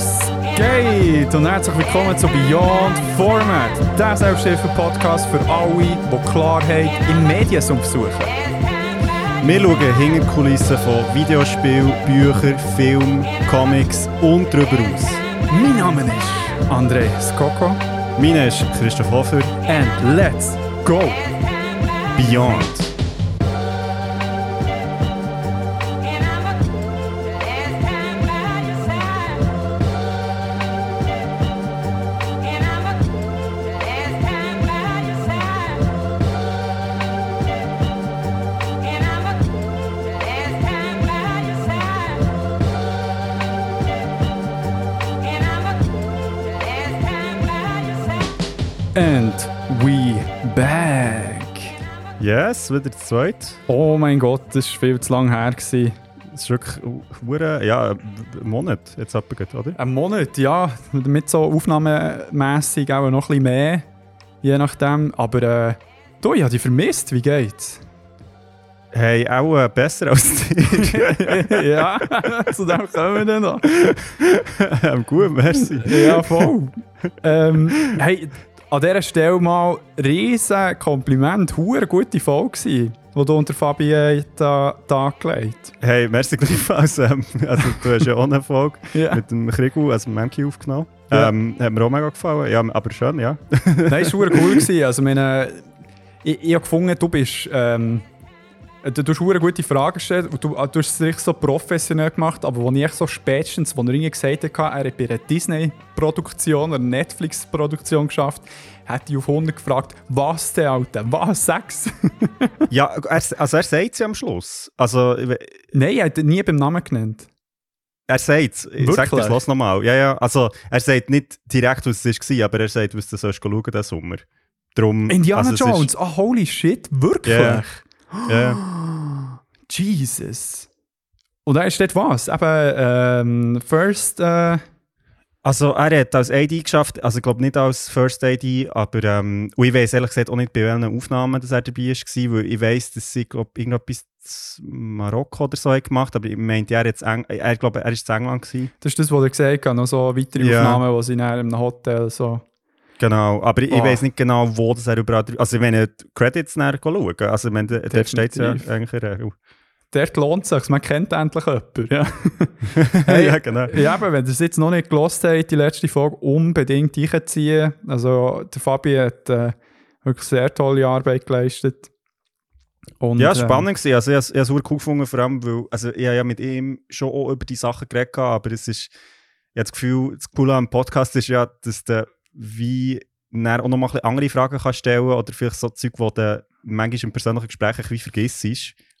Was geht? Und herzlich willkommen zu Beyond Format, der Selbsthilfe-Podcast für alle, die Klarheit im Mediensumpf suchen. Wir schauen hinter die Kulissen von Videospielen, Büchern, Filmen, Comics und darüber aus. Mein Name ist André Skoko Mein Name ist Christoph Hofer. and let's go! Beyond. Yes, wieder zu zweit. Oh mein Gott, das war viel zu lang her. Gewesen. Es ist wirklich hure- ja, ein Monat jetzt abgegangen, oder? Ein Monat, ja. Mit so aufnahmemässig auch noch ein bisschen mehr. Je nachdem. Aber äh, du, ich habe dich vermisst. Wie geht's? Hey, auch äh, besser als dir. ja, zu dem kommen wir dann noch. ähm, gut, merci. Ja, voll. ähm, hey, an dieser Stelle mal riesen Kompliment. Hure gute Folge gewesen, die du unter Fabi äh, da, da gelegt Hey, merci gleichfalls. Ähm, also, du hast ja auch eine Folge Ja. mit dem Krigu, also dem Memki aufgenommen. Ja. Ähm, hat mir auch mega gefallen. Ja, aber schön, ja. Nein, es war cool. Gewesen. Also, meine, ich, ich habe gefunden, du bist. Ähm, du, du hast hure gute Fragen gestellt und du, du hast es richtig so professionell gemacht, aber als ich so spätestens, als er gesagt hat, er hat bei einer Disney-Produktion oder Netflix-Produktion geschafft, hat ich auf 100 gefragt, was denn, Alter, was, sechs? Ja, er, also er sagt es ja am Schluss. Also, Nein, er hat nie beim Namen genannt. Er sagt es. Ich sag dir Wirklich? das nochmal. Ja, ja. Also, er sagt nicht direkt, was es war, aber er sagt, was du sollst schauen diesen Sommer. Drum, Indiana also, es ist- Jones, ah holy shit, wirklich? Ja. Ja. Jesus. Und er steht was? Eben, ähm, First, äh, Also, er hat als AD geschafft, also ich glaube nicht als First AD, aber ähm, und ich weiß ehrlich gesagt auch nicht, bei welchen Aufnahmen dass er dabei war, weil ich weiß, dass sie glaub, irgendetwas Marokko oder so hat gemacht aber ich meinte, er, jetzt Eng er glaube, er ist in England gewesen. das ist das, was er gesagt hat, noch so weitere Ja. Aufnahmen, wo sie in einem Hotel so... Genau, aber ich Ah. weiß nicht genau, wo das er überall... Also wenn ich die Credits näher schauen, also ich meine, dort steht es ja eigentlich in der Regel. Dort lohnt es sich, man kennt endlich jemanden, ja. ja, genau. ja, aber wenn ihr es jetzt noch nicht gelost habt, die letzte Folge, unbedingt reinziehen. Also, der Fabi hat äh, wirklich sehr tolle Arbeit geleistet. Und, Ja, ähm, spannend gewesen. Also ich habe es- ich habe es super cool gefunden, vor allem, weil also ich habe ja mit ihm schon auch über die Sachen geredet, gehabt, aber es ist, ich habe das Gefühl, das Coole am Podcast ist ja, dass du wie dann auch noch mal ein andere Fragen kannst stellen oder vielleicht so Zeug, die du manchmal im persönlichen Gespräch bisschen vergisst,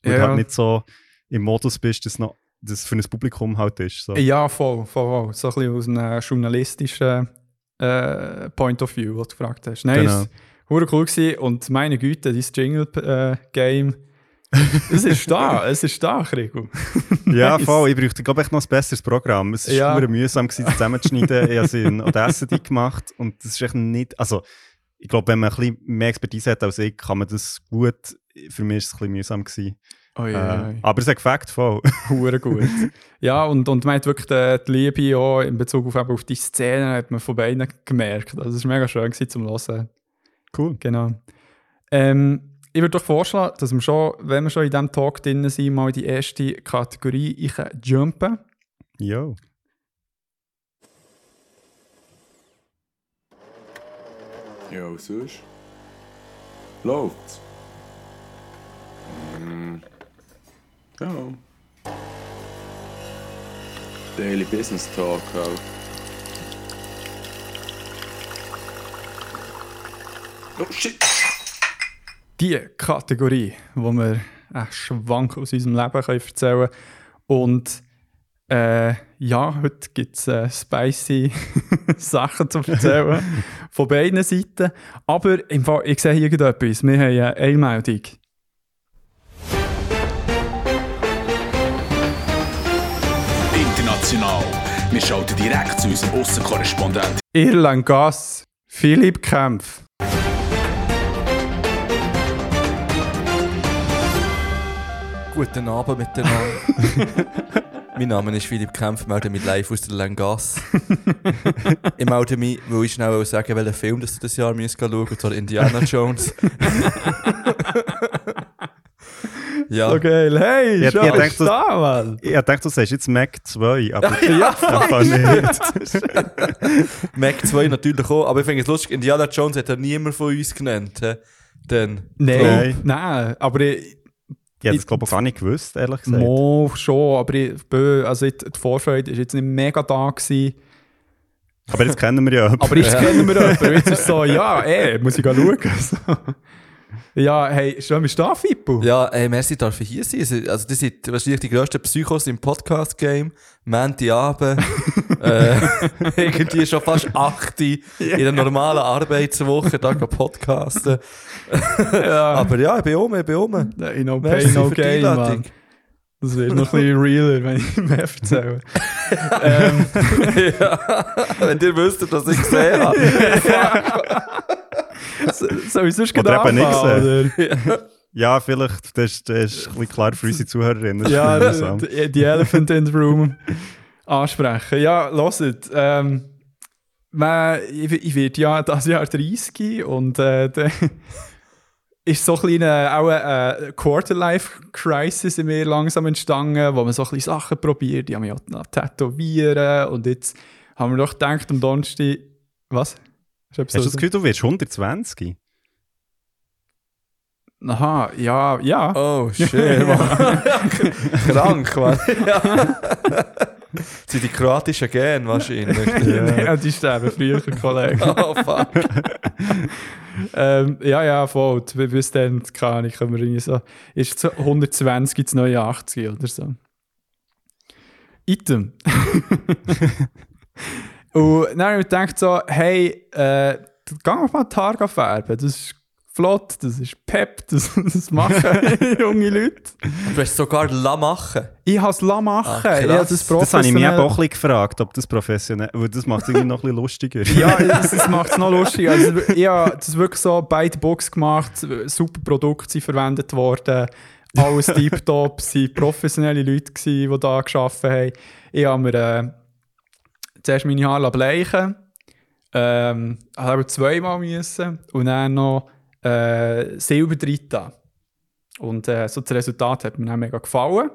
weil du Ja. halt nicht so im Modus bist, dass noch das für ein Publikum halt ist. So. Ja, voll, voll. So ein bisschen aus einem journalistischen äh, Point of View, was du gefragt hast. Nein, Genau. es war cool gewesen und meine Güte, dieses Jingle-Game, es ist da, es ist da, Krigo. Ja, voll. Ich bräuchte, glaube ich, noch ein besseres Programm. Es war Ja. ja. mühsam, gewesen, das zusammenzuschneiden. ich habe es in Audacity gemacht und das ist echt nicht... Also, ich glaube, wenn man ein bisschen mehr Expertise hat als ich, kann man das gut... Für mich war es ein bisschen mühsam. Gewesen. Oh Äh, ja, aber es hat gefällt, voll. Hure gut. ja, und, und man hat wirklich die, Liebe auch in Bezug auf, auf die Szene hat man von beiden gemerkt. Also es war mega schön gewesen, zum Hören. Cool. Genau. Ähm, ich würde doch vorschlagen, dass wir schon, wenn wir schon in diesem Talk drin sind, mal in die erste Kategorie ich jumpen. Jo. Ja, was sonst? Läuft's? Mm. Ja. Daily Business Talk halt. Oh shit! Die Kategorie, wo wir einen Schwank aus unserem Leben können erzählen können. Und äh, ja, heute gibt es äh, spicy Sachen zu erzählen. von beiden Seiten. Aber im Fall, ich sehe hier etwas. Wir haben eine Eilmeldung. International. Wir schalten direkt zu unserem Aussenkorrespondent Irland Gas, Philipp Kempf. Guten Abend miteinander. Mein Name ist Philipp Kempf, melde mich live aus der Langasse. ich melde mich, weil ich schnell sagen welchen Film dass du das Jahr müsst schauen und zwar Indiana Jones. ja. So geil. Hey, Ja, schon ihr denkt, bist du da, Mann. Ich dachte, du sagst jetzt Mac 2, aber Ja, einfach nicht. Mac 2 natürlich auch, aber ich finde es lustig, Indiana Jones hat ja niemand von uns genannt. hä? Dann. Nein, Nein. nein, aber ich, Ich hätte es, glaube ich, gar nicht gewusst, ehrlich gesagt. Mo schon, aber ich, bö, also ich, die Vorfreude war jetzt nicht mega da. Gewesen. Aber jetzt kennen wir ja jemanden. Aber jetzt kennen wir jemanden. Jetzt ist es so, ja, ey, muss ich schauen. So. Ja, hey, schön bist du da, Fippo? Ja, ey, merci, darf ich hier sein. Also, das sind wahrscheinlich die grössten Psychos im Podcast-Game. Montagabend. äh, irgendwie schon fast 8 in einer normalen Arbeitswoche, da podcasten. ja. Aber ja, ich bin um, ich bin um. Nein, no Merci pain, no die gain. Mann. Das wird noch ein bisschen realer, wenn ich mehr erzähle. ähm, ja, wenn ihr wüsstet, was ich gesehen habe. So- soll ich sonst Oder gerade eben nicht anfangen? Ja, vielleicht, das ist, das ist ein bisschen klar für unsere Zuhörerinnen. Das Ja, die, die Elephant in the Room ansprechen. Ja, hört. Ähm, man, ich, ich werde ja dieses Jahr 30 und äh, dann ist so ein kleiner, auch eine Quarterlife-Crisis in mir langsam entstanden, wo man so ein bisschen Sachen probiert. Die haben mich auch noch tätowieren und jetzt haben wir doch gedacht, am Donnerstag... Was? Hast du das Gefühl, du wirst 120? Aha, ja, ja. Oh, shit, Mann. Krank, Mann. Ja. Das sind die kroatischen Gene wahrscheinlich. ja. die sterben früher, Kollegen. Oh, fuck. ähm, ja, ja, voll. Bis- dann, keine Ahnung, können wir irgendwie so. Ist so 120 ins neue 80 oder so. Item. Und dann habe ich gedacht so, hey, äh, geh mal die Haare färben. Das ist flott, das ist pep, das, das machen junge Leute. Du hast sogar La machen. Ich habe es machen. Ah, habe das Das habe ich mich auch ein bisschen gefragt, ob das professionell weil das macht es irgendwie noch ein bisschen lustiger. Ja, das, das macht es noch lustiger. Also, ich habe das wirklich so beide Box gemacht, super Produkte sind verwendet worden, alles tiptop, es waren professionelle Leute, die da gearbeitet haben. Ich habe mir äh, zuerst meine Haare bleichen ähm, habe aber zweimal müssen und dann noch äh, Silber drin. Und äh, so das Resultat hat mir dann mega gefallen.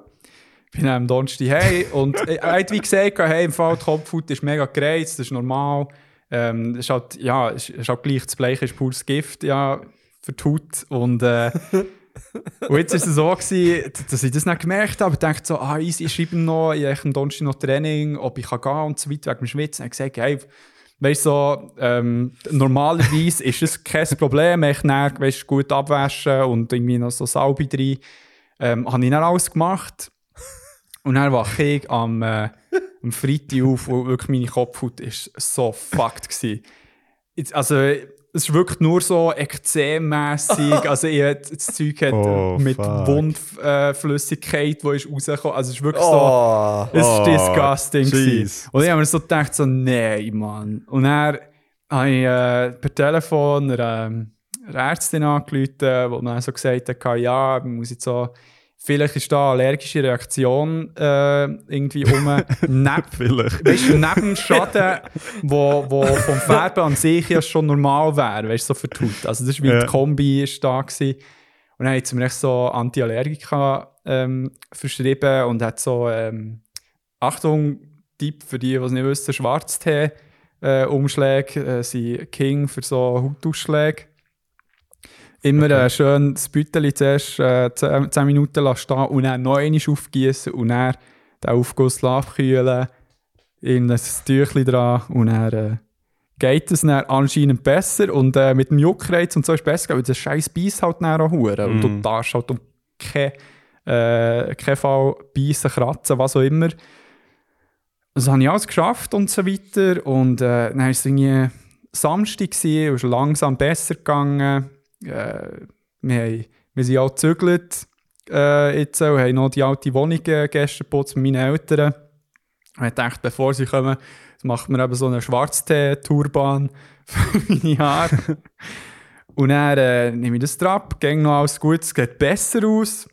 Ich bin am Donnerstag hey und äh, er hat wie gesagt, hey, im Fall die Kopfhaut ist mega gereizt, das ist normal. Ähm, ist halt, ja, es ist halt gleich, das Bleichen ist pures Gift, ja, für die Haut. Und, äh, und jetzt war es so, gewesen, dass ich das nicht gemerkt habe. Ich dachte so, ah, easy, ich schreibe noch, ich habe am Donnerstag noch Training, ob ich kann gehen und so weiter, wegen dem Schwitzen. Ich habe gesagt, hey, weißt du, so, ähm, normalerweise ist es kein Problem, ich dann, weißt, gut abwaschen und irgendwie noch so Salbe drin. Ähm, habe ich dann alles gemacht. Und dann wache ich am, äh, am Freitag auf, wo wirklich meine Kopfhaut ist so fucked war. Also, es ist wirklich nur so ekzemmässig. also, ich, das Zeug hat Oh, mit fuck. Wundflüssigkeit, die ist rausgekommen. Also, es ist wirklich so. Oh. Es Oh, war disgusting. gewesen. Und ich habe mir so gedacht, so, nein, Mann. Und dann habe ich äh, per Telefon einer, ähm, einer Ärztin angerufen, die mir so gesagt hat, ja, man muss jetzt so, vielleicht ist da eine allergische Reaktion äh, irgendwie um. neben, Vielleicht. weißt neben dem Schaden, wo, wo vom Färben an sich ja schon normal wäre, weißt du, so für die Haut. Also das ist wie Ja. die Kombi ist da gewesen. Und dann hat sie mir echt so Antiallergika ähm, verschrieben und hat so, ähm, Achtung, Tipp für die, die es nicht wissen, Schwarztee äh, äh, sind King für so Hautausschläge. Immer äh, schön das Büteli zuerst äh, 10, 10 Minuten lassen stehen und dann noch einmal aufgießen und dann den Aufguss abkühlen, in ein Tüchlein dran und dann äh, geht es dann anscheinend besser und äh, mit dem Juckreiz und so ist es besser, weil der scheiß Beiß halt dann auch hure und du Mhm. darfst halt um keinen äh, keinen Fall beißen, kratzen, was auch immer. Das habe ich alles geschafft und so weiter und äh, dann war es irgendwie Samstag gewesen, und es ist langsam besser gegangen. Äh, wir, haben, wir sind auch gezügelt äh, jetzt und haben noch die alte Wohnung äh, gestern geputzt mit meinen Eltern. Und ich dachte, bevor sie kommen, macht man eben so eine Schwarztee-Turban für meine Haare. und dann äh, nehme ich das Trab, ging noch alles gut, es geht besser aus.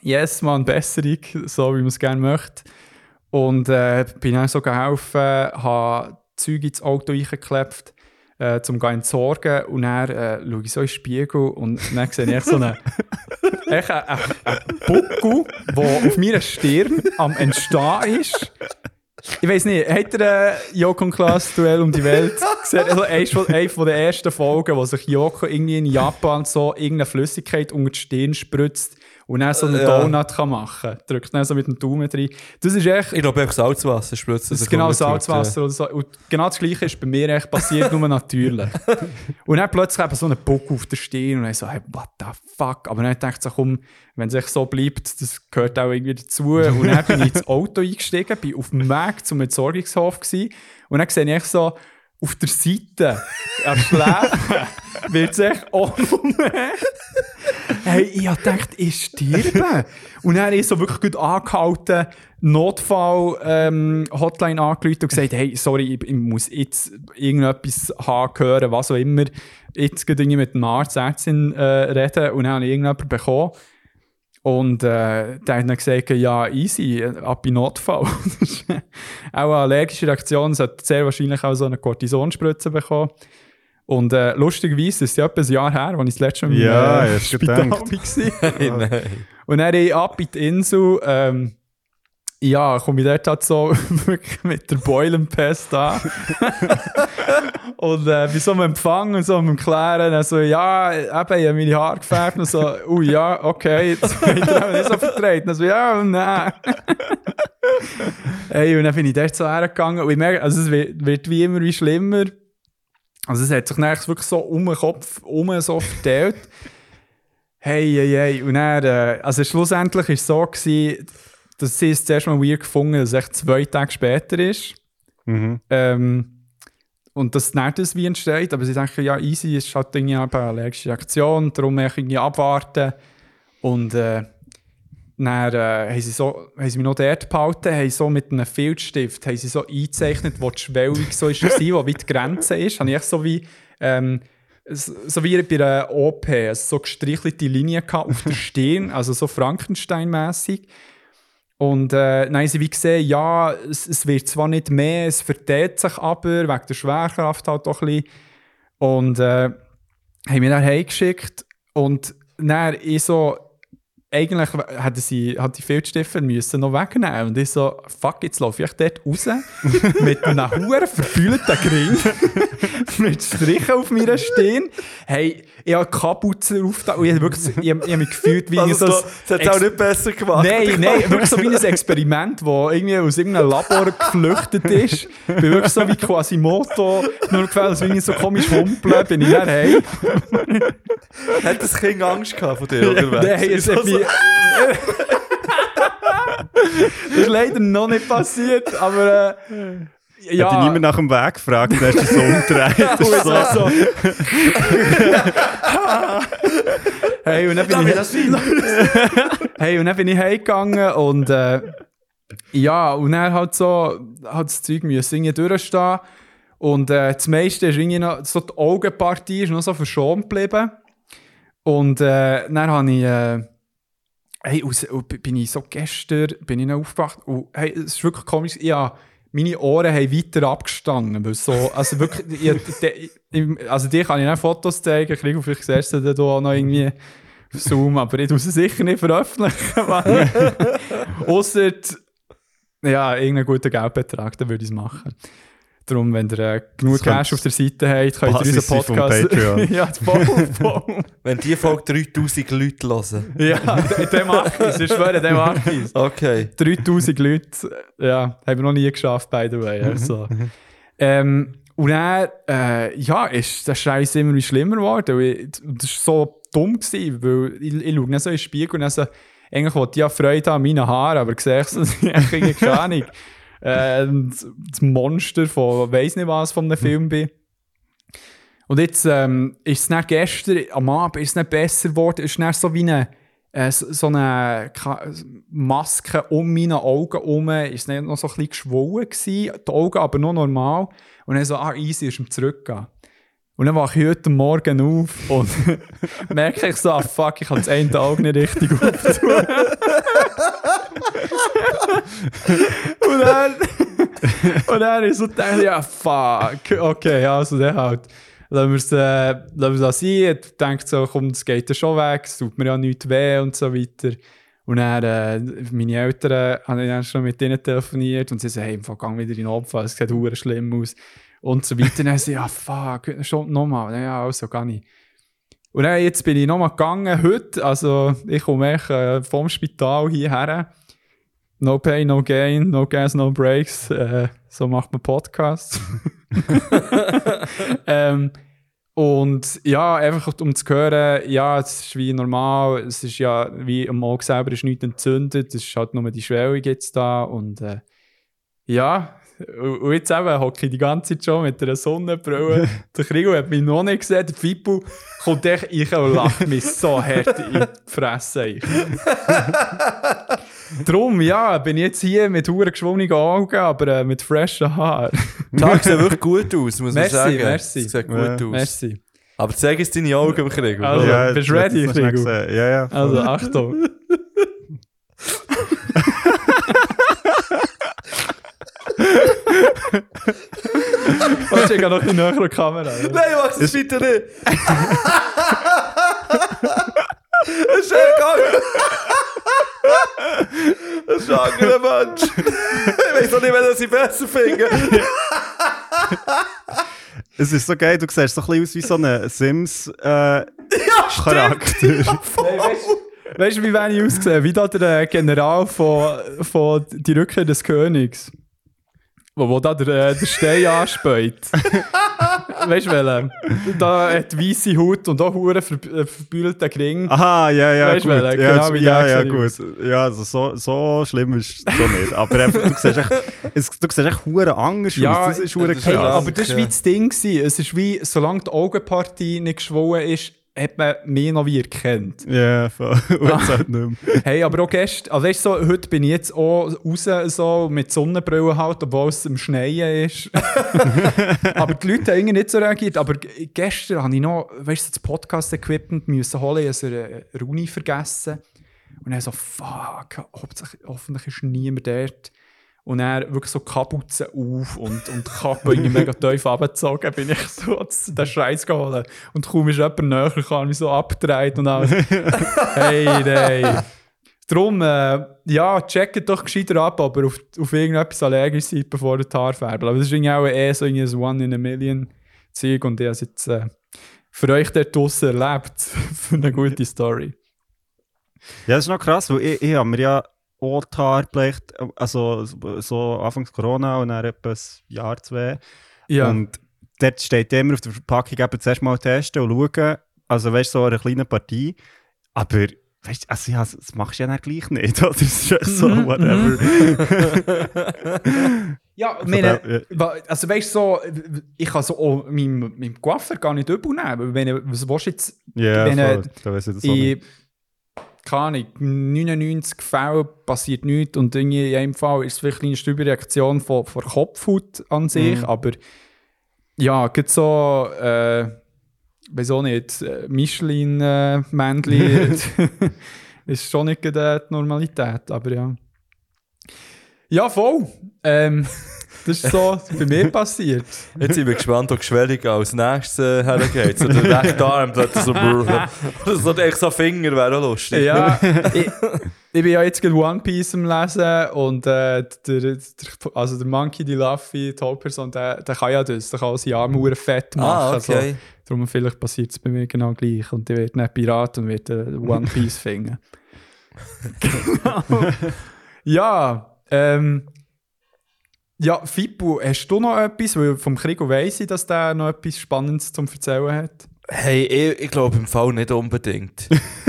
Yes, man, Besserung, so wie man es gerne möchte. Und äh, bin dann so geholfen, habe Zeug ins Auto reingeklebt, äh, zum zu entsorgen. Und dann äh, schaue ich so in den Spiegel und dann sehe ich echt so einen echt ein, ein, ein Buckel, der auf meiner Stirn am Entstehen ist. Ich weiß nicht, hat ihr äh, Joko Klaas Duell um die Welt gesehen? Also eine von, eine von der ersten Folgen, wo sich Joko irgendwie in Japan so irgendeine Flüssigkeit unter die Stirn spritzt und dann so einen Ja. Donut kann machen kann. Drückt dann so mit dem Daumen rein. Das ist echt... Ich glaube, einfach Salzwasser spritzt. Das ist genau Salzwasser oder so. Und genau das Gleiche ist bei mir echt passiert, nur natürlich. und dann plötzlich eben so ein Bock auf der Stirn und ich so, hey, what the fuck? Aber dann dachte ich so, komm, wenn es echt so bleibt, das gehört auch irgendwie dazu. Und dann bin ich ins Auto eingestiegen, bin auf dem Weg zum Entsorgungshof gewesen, und dann sehe ich so, auf der Seite, am Schläfen, wird es echt offen. Hey, ich hab gedacht, ich sterbe. Und habe ich so wirklich gut angehalten, Notfall-Hotline angerufen und gesagt, hey, sorry, ich, ich muss jetzt irgendetwas hören, was auch immer. Jetzt geht irgendwie mit dem Arzt, Ärztin äh, reden und dann habe ich irgendjemanden bekommen. Und äh, der hat dann gesagt, ja, easy, ab in Notfall. Auch eine allergische Reaktion, es hat sehr wahrscheinlich auch so eine Kortisonspritze bekommen. Und äh, lustigerweise ist es ja etwa ein Jahr her, als ich das letzte Mal im Ja, äh, ich hab's Spital war. Nein. Und dann ich ab in die Insel, ähm, ja, komme ich dort halt so wirklich mit der Beulenpest an. und äh, bei so einem Empfang und so einem Klären, dann so, ja, eben, ich habe meine Haare gefärbt und so, oh ja, okay, jetzt bin ich nicht so vertreten. Dann so, ja, nein. hey, und dann bin ich dort so hergegangen und ich merke, also es wird, wird wie immer wie schlimmer. Also es hat sich dann wirklich so um den Kopf um so verteilt. Hey, hey, hey. Und dann, äh, also schlussendlich war es so, gewesen, dass sie es zuerst mal weird gefunden dass es zwei Tage später ist. Mhm. Ähm, und dass nicht das wie entsteht. Aber sie denken, ja, easy, es ist halt irgendwie eine allergische Reaktion, darum irgendwie abwarten. Und äh, dann äh, haben, sie so, haben sie mich noch dort behalten, haben so mit einem Filzstift haben sie so eingezeichnet, wo die Schwellung so war, wo wie die Grenze ist. Habe ich so wie, ähm, so wie bei einer OP, also so gestrichelte Linien gehabt auf der Stirn, also so Frankenstein-mässig. Und äh, dann haben sie wie gesehen, ja, es, es wird zwar nicht mehr, es verteilt sich aber, wegen der Schwerkraft halt auch ein bisschen. Und äh, haben mich dann heimgeschickt und dann ich so, eigentlich hätten sie hat die Filzstifte müssen noch wegnehmen und ich so, fuck, jetzt laufe ich dort raus mit einem huren verfühlten Gring mit Strichen auf meiner Stirn. Hey, ich habe Kapuze auf und ich habe wirklich, ich ich habe mich gefühlt wie Also, so das, das hat auch nicht besser gemacht. Nein, nein, wirklich so wie ein Experiment, das irgendwie aus irgendeinem Labor geflüchtet ist. Bin wirklich so wie Quasimodo, nur gefällt, wenn ich so komisch humpeln, bin ich dann hey. Hat das Kind Angst gehabt von dir unterwegs? Nein, es hat mich... das ist leider noch nicht passiert, aber äh, Ja. Hat dich niemand nach dem Weg gefragt, dann hast du so umgedreht. Oh, jetzt war so. hey, und dann bin ich, hey, und dann bin ich heimgegangen und äh, ja, und dann halt so, hat das Zeug müssen irgendwie durchstehen. Und äh, das meiste ist irgendwie noch, so die Augenpartie ist noch so verschont geblieben. Und äh, dann habe ich, äh, hey, aus, und bin ich so gestern, bin ich noch aufgewacht? Und hey, es ist wirklich komisch, ja, meine Ohren haben weiter abgestanden, weil so, also wirklich, ich, ich, also dir kann ich dann Fotos zeigen, ich kriege vielleicht siehst du dann auch noch irgendwie auf Zoom, aber ich muss es sicher nicht veröffentlichen, Außer, ja, irgendeinen guten Geldbetrag, dann würde ich es machen. Darum, wenn ihr äh, genug Cash auf der Seite habt, könnt ihr unseren Podcast... Patreon. ja, voll, voll. Wenn die Folge 3000 Leute hören. Ja, macht es. Ich schwöre, der macht es. Okay. 3000 Leute, ja, haben wir noch nie geschafft, by the way. Also. ähm, und dann, äh, ja, ist der Scheiß immer wie schlimmer geworden. Und ich- das war so dumm, gewesen, weil ich, ich schaue dann so in den Spiegel und dann so, eigentlich wollte ich ja Freude an meinen Haaren, aber sehe ich so, ich irgendwie keine Ahnung. Äh, das Monster von weiss nicht was von einem Film bin. Und jetzt ähm, ist es dann gestern am Abend ist es dann besser geworden. Es ist dann so wie eine, äh, so eine Ka- Maske um meine Augen herum. Ist es nicht noch so ein bisschen geschwollen gewesen, die Augen aber noch normal. Und dann so, ah, easy, ist ihm zurückgegangen. Und dann wache ich heute Morgen auf und merke ich so, ah fuck, ich habe das eine Auge nicht richtig aufgetan. und dann, und dann ist so gedacht, ja, fuck, okay, also der halt. Lassen wir es äh, lassen auch sein. Ich denke so, komm, das geht ja schon weg, es tut mir ja nichts weh und so weiter. Und dann, äh, meine Eltern, habe ich dann schon mit denen telefoniert und sie sagen, hey, im gang wieder in den Opfer, es sieht hure schlimm aus. Und so weiter. Und dann sie, ja, fuck, schon nochmal. Ja, also, gar nicht. Und dann, jetzt bin ich nochmal gegangen, heute, also ich komme echt äh, vom Spital hierher. No pain, no gain, no gas, no breaks. Äh, so macht man Podcasts. ähm, und ja, einfach um zu hören, ja, es ist wie normal, es ist ja wie am Auge selber ist nichts entzündet, es ist halt nur die Schwellung jetzt da und äh, ja, und und jetzt eben hocke ich die ganze Zeit schon mit einer Sonnenbrille. der Krigo hat mich noch nicht gesehen, der Fippo kommt echt ich und lacht mich so hart in die Fresse. Drum, ja, bin jetzt hier mit hure geschwungenen Augen, aber äh, mit freshen Haaren. Die Haare sehen wirklich gut aus, muss man Merci, sagen. merci. Sie sehen gut Ja. aus. Merci. Aber zeig jetzt deine Augen Krieg. Also, oder? bist du ready, gesehen. Ja, ja. voll. Also, Achtung. Warte, ich gehe noch die Kamera. Nein, mach das weiter nicht! Das ist ein Gang! Das ist ein anderer Mensch! Ich weiß noch nicht, wer sie besser finden. Es ist so geil, du siehst so ein bisschen aus wie so ein Sims-Charakter. Weißt du, wie wenn ich aussehe? Wie da der äh, General von, von Die Rückkehr des Königs. Wo, wo da der, äh, der Stein anspäht. weißt du, welchen? Da hat weisse Haut und auch Huren ver äh, verbühlten Gring. Aha, ja, ja, Weißt du, gut. welcher? ja, Genau ja, ja, gesehen gut. Ja, also so, so schlimm ist es schon nicht. Aber einfach, du siehst echt, es, du siehst echt hure anders Ja, aus. Das ist hure Hey, krass. krank, aber das war ja. wie das Ding. Gewesen. Es ist wie, solange die Augenpartie nicht geschwollen ist, hat man mich noch wie erkannt. Ja, voll. Und jetzt halt nicht mehr. Hey, aber auch gestern, also weißt so, heute bin ich jetzt auch raus so, mit Sonnenbrille halt, obwohl es im Schneien ist. aber die Leute haben irgendwie nicht so reagiert. Aber gestern habe ich noch, weißt du, das Podcast-Equipment müssen holen, ich habe eine Uni vergessen. Und dann so, fuck, hoffentlich ist niemand dort. Und dann wirklich so Kapuze auf und, und Kappe irgendwie mega tief abgezogen, bin ich so den Scheiß geholt. Und kaum ist jemand näher, kann mich so abgedreht und alles. hey, hey. Darum, äh, ja, checkt doch gescheiter ab, aber auf, auf irgendetwas allergisch seid, bevor ihr die Haare färbt. Aber das ist irgendwie auch eher so ein One in a Million Zeug und ich habe es jetzt äh, für euch dort draussen erlebt. für eine gute Story. Ja, das ist noch krass, weil ich, ich habe mir ja Haare gebleicht, also so Anfangs Corona und dann etwa ein Jahr, zwei. Ja, Und dort steht immer auf der Verpackung eben zuerst mal testen und schauen. Also weißt du, so eine kleine Partie. Aber weißt du, also, ja, das machst du ja dann gleich nicht. Oder? Das ist ja so, Mhm, whatever. ja Von meine, also weißt du, so, ich kann so auch meinem, meinem Coiffeur gar nicht übel nehmen. Wenn, was willst du jetzt Ja, Wenn, äh, voll. Ich das auch nicht. in, keine Ahnung, 99 Fällen passiert nichts und irgendwie in einem Fall ist es vielleicht eine kleine Überreaktion von, von Kopfhaut an sich, Mhm. aber ja, gibt so, äh, auch nicht, äh, Michelin-Männchen ist schon nicht gerade die Normalität, aber ja. Ja, voll. Ähm, das ist so bei mir passiert. Jetzt sind wir gespannt, ob Schwellig als nächstes äh, hergeht. So der rechte Arm, so. Oder so echt so Finger wäre auch lustig. Ja, ich, ich bin ja jetzt gerade One Piece am Lesen und äh, der, der, also der Monkey, die Luffy, die Hauptperson, der, der kann ja das, der kann auch seine Arme fett machen. Ah, okay. darum vielleicht passiert es bei mir genau gleich und ich werde nicht Pirat und werde äh, One Piece finden. genau. Ja, ähm, ja, Fippo, hast du noch etwas? Weil vom Krieg weiss ich, dass der noch etwas Spannendes zum Erzählen hat. Hey, ich, ich glaube im Fall nicht unbedingt.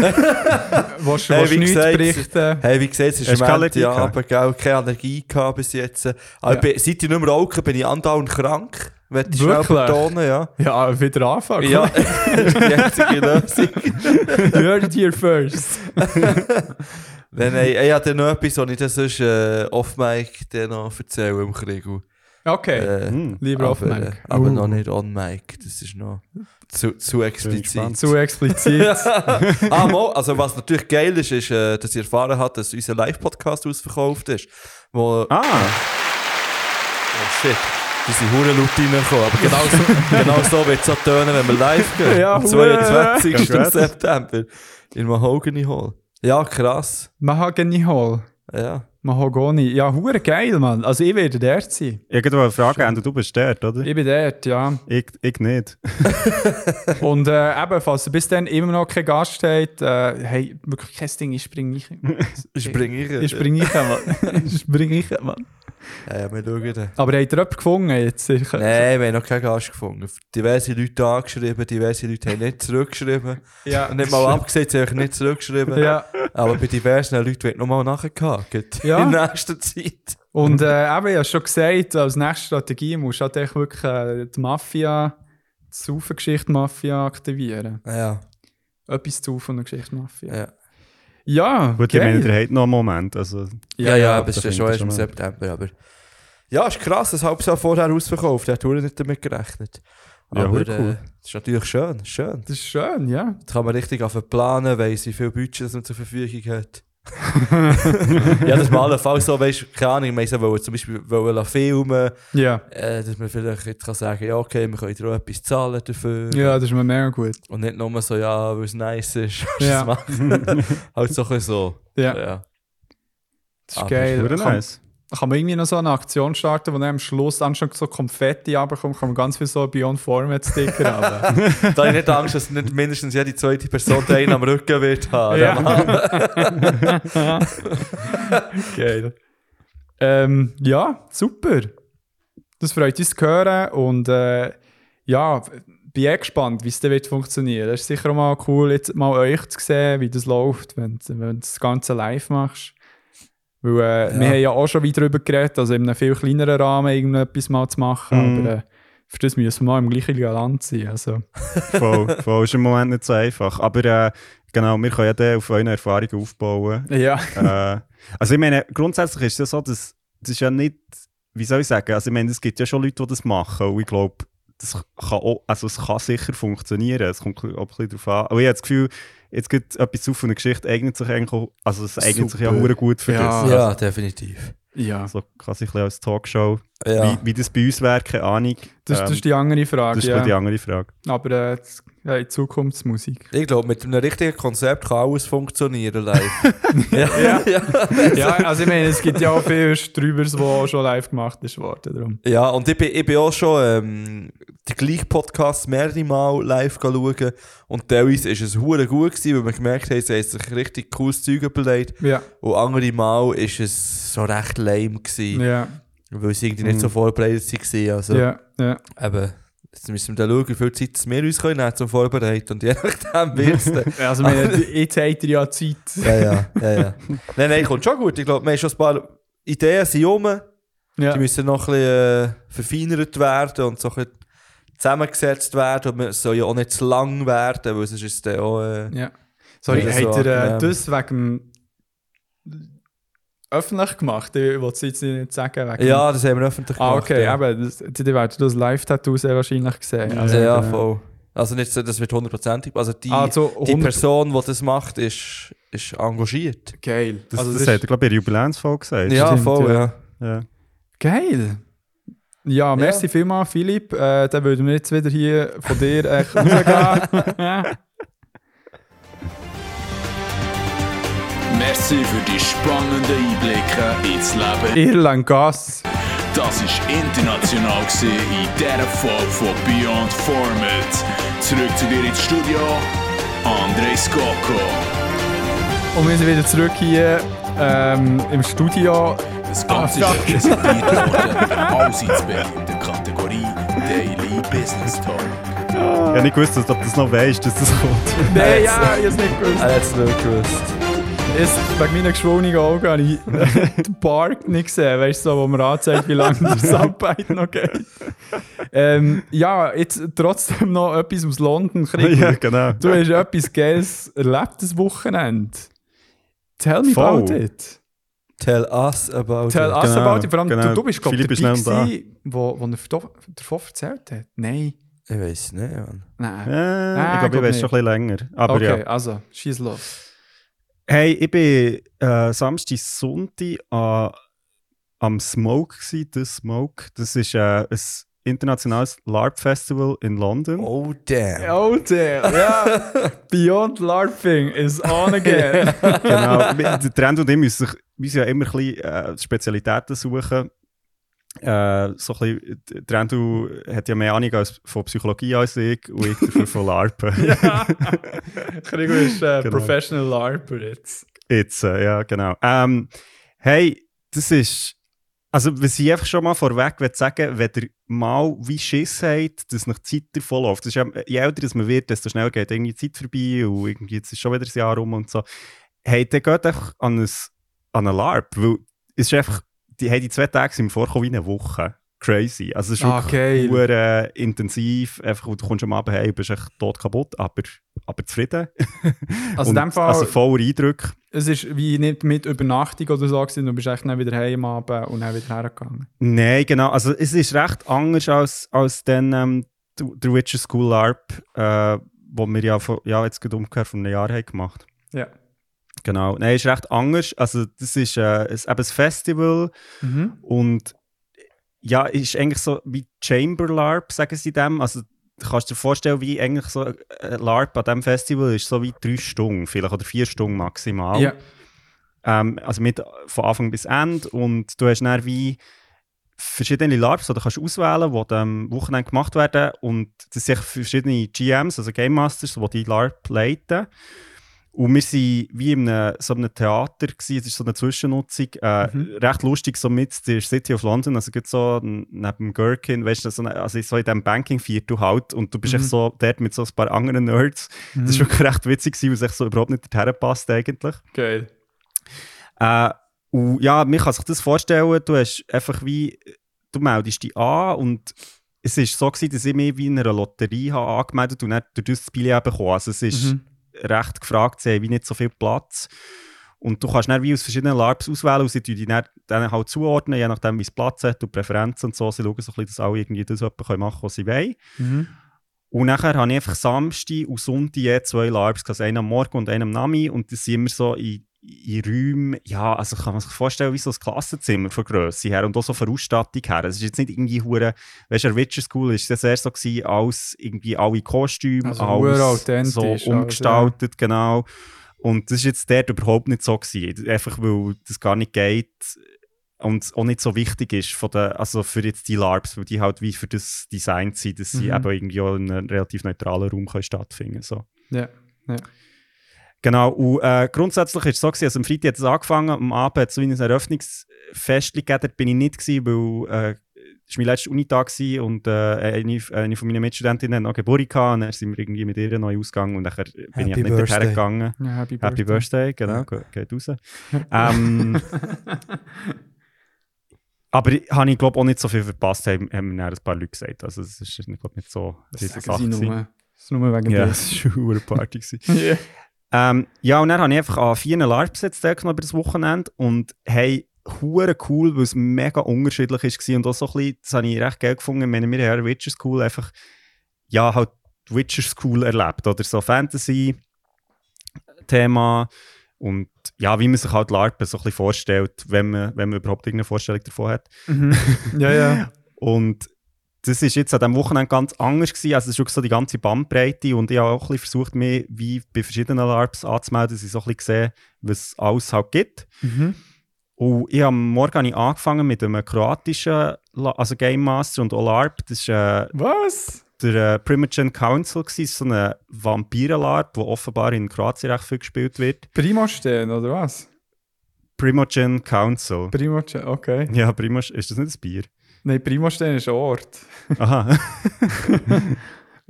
Willst du Hey, willst wie du nichts gesagt, berichten? Hey, wie gesagt, es ist Montag, Allergie aber gell, keine Allergie gehabt bis jetzt. Aber Ja. ich bin- seit ich nicht mehr rauche, bin ich andauernd krank. Möchte ich schnell Wirklich? betonen, ja. Ja, wieder anfangen. Ja, die einzige Lösung. You heard it here first. Nein, nein, ich habe dann noch etwas, was ich sonst äh, off-mic dann noch erzähle im Krieg. Okay, Äh, Hm. lieber auf aber, äh, aber Uh, noch nicht on mic. Das ist noch zu, zu explizit. Zu explizit. ah, mo, also was natürlich geil ist, ist, äh, dass ich erfahren habe, dass unser Live-Podcast ausverkauft ist. Wo, Ah, oh shit, die sind hure laut reingekommen. Aber genau so, genau so wird es so tönen, wenn wir live gehen. Ja, Am hure. 22. Congrats. September in Mahogany Hall. Ja, krass. Mahogany Hall. Ja. Mahogany. Ja, hure geil, Mann. Also ich werde dort sein. irgendwo eine Frage, Endo, du bist dort, oder? Ich bin dort, ja. Ich, ich nicht. Und äh, eben, falls bis dann immer noch keinen Gast habt, äh, hey, wirklich kein Ding, ich springe ich. Springe ich. Ich springe ich, Mann. Ich springe ich, Mann. Ja, ja, wir schauen. Aber habt ihr jemanden gefunden jetzt? Nein, wir haben noch keinen Gast gefunden. Diverse Leute angeschrieben, diverse Leute haben nicht zurückgeschrieben. Ja, Nicht mal abgesehen, sie haben nicht zurückgeschrieben. Ja, Aber bei diversen Leuten wird nochmal nachgehakt. Ja. In nächster Zeit. und äh, eben, ich habe schon gesagt, als nächste Strategie musst du halt wirklich äh, die Mafia, die Saufengeschichte Mafia aktivieren. Ja, Etwas zu von der Geschichte Mafia. ja. Ja, Gut, ich meine, geil. ihr habt noch einen Moment. Also, Ja, ja, aber das es ist schon erst im. September. Aber ja, ist krass, ein halbes Jahr vorher ausverkauft. Er hat nicht damit gerechnet. Ja, Aber hure cool. äh, das ist natürlich schön, schön. Das ist schön, ja. Jetzt kann man richtig anfangen planen, weil sie viel Budget das man zur Verfügung hat. Ja, das mal Fall so, weißt du, keine Ahnung, wir wollen zum Beispiel wollen filmen, Ja, äh, dass man vielleicht jetzt kann sagen, ja, okay, wir können dir auch etwas zahlen dafür. ja, das ist mir mega gut. Und nicht nur so, ja, weil es nice ist. Ja. halt so ein bisschen so. Ja, Ja. das ist Aber geil. Hure Kann, nice. Kann man irgendwie noch so eine Aktion starten, wo dann am Schluss schon so Konfetti abkommt, kann man ganz viel so Beyond Format Sticker haben. Da habe ich nicht Angst, dass nicht mindestens jede zweite Person einen am Rücken wird haben. Ja. Ja. Geil. Ähm, ja, super. Das freut uns zu hören und äh, ja, bin eh gespannt, wie es dann wird funktionieren. Es ist sicher auch mal cool, jetzt mal euch zu sehen, wie das läuft, wenn, wenn du das Ganze live machst. Weil äh, Ja. wir haben ja auch schon wieder darüber geredet, also in einem viel kleineren Rahmen irgendetwas mal zu machen, Mhm. aber äh, für das müssen wir mal im gleichen Land sein. Also. Voll, voll ist im Moment nicht so einfach. Aber äh, genau, wir können ja dann auf euren Erfahrungen aufbauen. Ja, äh, also ich meine, grundsätzlich ist es ja so, dass das ist ja nicht, wie soll ich sagen, also ich meine, es gibt ja schon Leute, die das machen und ich glaube, das kann auch, also es kann sicher funktionieren, es kommt auch ein bisschen darauf an. Aber ich habe das Gefühl, jetzt gibt etwas auf von einer Geschichte, eignet sich eigentlich auch, also es eignet sich ja hure gut für Ja. das. ja, definitiv. ja. Also quasi ein bisschen als Talkshow. Ja. Wie, wie das bei uns wäre, keine Ahnung. Das, Ähm, das ist die andere Frage. das ist ja. die andere Frage. Aber äh, das- ja, in Zukunftsmusik. Ich glaube, mit einem richtigen Konzept kann alles funktionieren live. ja. ja. ja, also ich meine, es gibt ja auch viele Strübers, die auch schon live gemacht ist worden. Darum. Ja, und ich bin, ich bin auch schon ähm, die gleichen Podcasts mehrere Mal live schauen. Und teilweise war es hure gut, gewesen, weil wir gemerkt haben, sie haben sich richtig cooles Zeug überlegt. Ja, Und andere Mal war es so recht lame, gewesen, ja, weil sie irgendwie nicht so vorbereitet waren. Also, ja, ja. eben, jetzt müssen wir schauen, wie viel Zeit wir uns können nehmen zum Vorbereiten. Und je nachdem wird es. Also ich meine, jetzt habt ihr ja Zeit. Ja, ja, ja, ja. nein, nein, kommt schon gut. Ich glaube, wir haben schon ein paar Ideen sind rum. Ja, Die müssen noch ein bisschen äh, verfeinert werden und so ein bisschen zusammengesetzt werden. Und es soll ja auch nicht zu lang werden, weil sonst ist es dann auch... Äh, ja. Sorry, Ja, so habt ihr äh, das wegen öffentlich gemacht? Ich will es jetzt nicht sagen. Wegen ja, das haben wir öffentlich Ah, gemacht. okay, ja. aber das, die werden das Live-Tattoo sehr wahrscheinlich gesehen. Also, ja, äh, voll. Also nicht so, das wird hundertprozentig. Also die, Also die 100 Person, die das macht, ist, ist engagiert. Geil. Das, also, das, das hat er, glaube ich, in Jubiläumsfolge gesagt. ja, stimmt, voll, ja. ja. Ja. geil. Ja, merci vielmals, Philipp. Äh, dann würden wir jetzt wieder hier von dir echt rausgehen. Merci für die spannenden Einblicke ins Leben. Irland Gas. Das war international in dieser Folge von Beyond Format. Zurück zu dir ins Studio, André Skoko. Und wir sind wieder zurück hier ähm, im Studio. Das Ganze Ah, ist präsentiert worden allseits in der Kategorie Daily Business Talk. Ich habe nicht gewusst, ob du das noch weißt, dass das kommt. Nein, ja, ich hab's nicht gewusst. Er hat es nicht gewusst. Jetzt, wegen meinen geschwollenen Augen habe ich den Park nicht gesehen, weißt du, so, wo mir anzeigt, wie lange der Soundbite noch geht. Ähm, ja, jetzt trotzdem noch etwas aus London. Krieg. ja, genau. Du hast etwas Geiles erlebt das Wochenende. Tell me Voll. about it. Tell us about Tell it. us Genau, about it. Vor allem, genau. du, du bist, glaube ich, dabei gewesen, wo, wo er davon erzählt hat. Nein. Ich weiß nicht, Mann. Nein. Äh, Ah, ich glaube, ich glaub weiß schon ein bisschen länger. Aber okay, ja. also, schieß los. Hey, ich bin äh, Samstag, Sonntag an, am Smoke gsi, The Smoke. Das ist äh, ein internationales LARP-Festival in London. Oh, damn. Oh, damn. Ja. Beyond LARPing is on again. genau. Der Trend und ich müssen, müssen ja immer ein bisschen äh, Spezialitäten suchen. Äh, so ein bisschen, der Trendu hat ja mehr Ahnung als, von Psychologie als ich und ich dafür von LARPen. ja. Krigo ist äh, Genau. Professional LARPer jetzt. Jetzt, äh, ja, genau. Ähm, hey, das ist. Also, was ich einfach schon mal vorweg will sagen, wenn ihr mal wie Schiss habt, dass nach Zeit davonläuft. Das ist ja, je älter das man wird, desto schneller geht irgendwie die Zeit vorbei und irgendwie jetzt ist schon wieder ein Jahr rum und so. Hey, dann geht einfach an ein, an einen LARP, weil es ist einfach, die, hey, die zwei Tage sind mir vorgekommen wie eine Woche. Crazy. Also, es ist Ah, wirklich hure intensiv. Einfach, du kommst am Abend heim, bist echt tot kaputt, aber, aber zufrieden. Also in Und- dem Fall, also voller Eindruck. es ist wie nicht mit Übernachtung oder so gewesen, du bist echt dann wieder heim am Abend und dann wieder hergegangen. Nein, genau. Also es ist recht anders als, als den, ähm, der Witcher School LARP, äh, wo wir ja, ja jetzt gerade umgekehrt von einem Jahr haben gemacht. Ja. Genau. Nein, ist recht anders. Also das ist äh, ein, eben ein Festival Mhm. und ja, ist eigentlich so wie Chamber LARP, sagen sie dem. Also du kannst dir vorstellen, wie eigentlich so ein LARP an diesem Festival ist, so wie drei Stunden, vielleicht oder vier Stunden maximal. Ja. Ähm, also mit von Anfang bis Ende. Und du hast dann wie verschiedene LARPs, die du kannst auswählen kannst, die am Wochenende gemacht werden. Und das sind verschiedene GMs, also Game Masters, die die LARP leiten. Und wir waren wie in einem, so einem Theater, gewesen. es ist so eine Zwischennutzung. Äh, Mhm. Recht lustig, so mit der City of London, also gibt so neben dem Gherkin, weißt du, so, eine- also so in diesem Banking-Viertel halt. Und du bist Mhm. echt so dort mit so ein paar anderen Nerds. Das ist wirklich recht witzig, weil es echt so überhaupt nicht dorthin passt eigentlich. Geil. Äh, und ja, man kann sich das vorstellen, du hast einfach wie, du meldest dich an und es war so, gewesen, dass ich mich wie in einer Lotterie habe angemeldet und dann durch das Billett bekommen. Also es ist Mhm. Recht gefragt, sie haben wie nicht so viel Platz. Und du kannst dann wie aus verschiedenen LARPs auswählen und sie die dann, dann halt zuordnen, je nachdem wie es Platz hat und Präferenzen und so. Sie schauen so ein bisschen, dass alle irgendwie das machen können, was sie wollen. Mhm. Und nachher habe ich einfach Samstag und Sonntag je zwei LARPs, also einen am Morgen und einen am Nami. Und das sind immer so in, in Räumen, ja, also kann man sich vorstellen, wie so ein Klassenzimmer von Grösse her und auch so von Ausstattung her. Es ist jetzt nicht irgendwie hure, weißt du, Witcher School ist das eher so gewesen, als irgendwie alle Kostüme, Also alles so also, umgestaltet, genau. Und das ist jetzt dort überhaupt nicht so gewesen. Einfach weil das gar nicht geht und auch nicht so wichtig ist von der, also für jetzt die LARPs, weil die halt wie für das Design sind, dass sie Mhm. eben irgendwie auch in einem relativ neutralen Raum können stattfinden so. Ja. Genau, und äh, grundsätzlich ist es so, gewesen, also am Freitag hat es angefangen, am Abend hat es so ein Eröffnungsfest gegeben, dort bin ich nicht gewesen, weil äh, es war mein letzter Unitag gewesen und äh, eine, eine von meinen Mitstudentinnen hat noch Geburtstag gehabt und dann sind wir irgendwie mit ihr neu ausgegangen und dann bin ich Happy einfach nicht Birthday. dorthin gegangen. ja happy, Happy Birthday, genau, Ja. ge- geht raus. ähm, aber ich- habe ich glaube auch nicht so viel verpasst, haben, haben mir ein paar Leute gesagt. Also es ist ich glaub, nicht so eine sagen sie gewesen. nur. Das ist nur wegen Ja, es war eine Party. gewesen. Ja. Ähm, ja, und dann habe ich einfach an vier LARPs jetzt über das Wochenende und hey, hure cool, weil es mega unterschiedlich war und auch so ein bisschen, das habe ich recht geil gefunden, ich meine, wir haben Witcher School einfach, ja, halt Witcher School erlebt, oder so Fantasy-Thema und ja, wie man sich halt LARP so ein bisschen vorstellt, wenn man, wenn man überhaupt irgendeine Vorstellung davon hat. Mhm. ja, ja. Und das ist jetzt an diesem Wochenende ganz anders gewesen. Also es ist wirklich so die ganze Bandbreite und ich habe auch ein bisschen versucht, mich wie bei verschiedenen LARPs anzumelden, dass ich so ein bisschen sehe, was es alles halt gibt. Mhm. Und ich habe Morgen habe ich angefangen mit einem kroatischen also Game Master und auch LARP. Das war äh, Was? der äh, Primogen Council, gewesen, so ein Vampiren-LARP, der offenbar in Kroatien recht viel gespielt wird. Primo stehen, oder was? Primogen Council. Primo stehen, okay. Ja, Primos, ist das nicht ein Bier? Nein, Primo stehen ist ein Ort. Aha.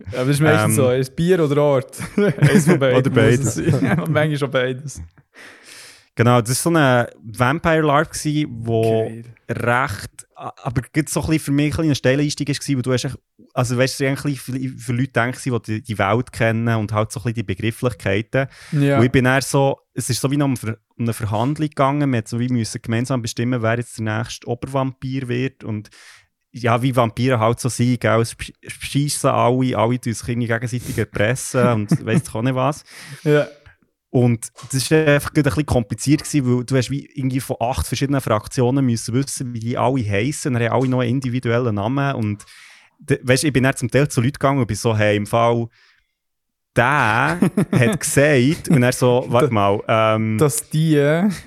Aber das ist meistens Ähm. so, ist Bier oder Ort. Eins von beiden. Oder beides. manchmal schon beides. Genau, das war so ein Vampire-LARP, wo Geil. recht, aber so ein bisschen für mich ein, steiler Einstieg war, weil du hast also weißt du, eigentlich für, Leute denken, die die Welt kennen und halt so ein bisschen die Begrifflichkeiten. Ja. Und ich bin eher so, es ist so wie noch um um eine Verhandlung gegangen, wir so wie müssen gemeinsam bestimmen, wer jetzt der nächste Obervampir wird und ja, wie Vampire halt so sind, gell, es sch- schiessen alle, alle tun sich gegenseitig erpressen und weiss ich auch nicht was. ja. Und das war einfach ein bisschen kompliziert, gewesen, weil du hast wie irgendwie von acht verschiedenen Fraktionen müssen wissen, wie die alle heißen. Dann haben alle noch einen individuellen Namen. Und weißt, ich bin dann zum Teil zu Leuten gegangen und bin so, hey, im Fall, der hat gesagt, und er so, warte mal, ähm, Dass die.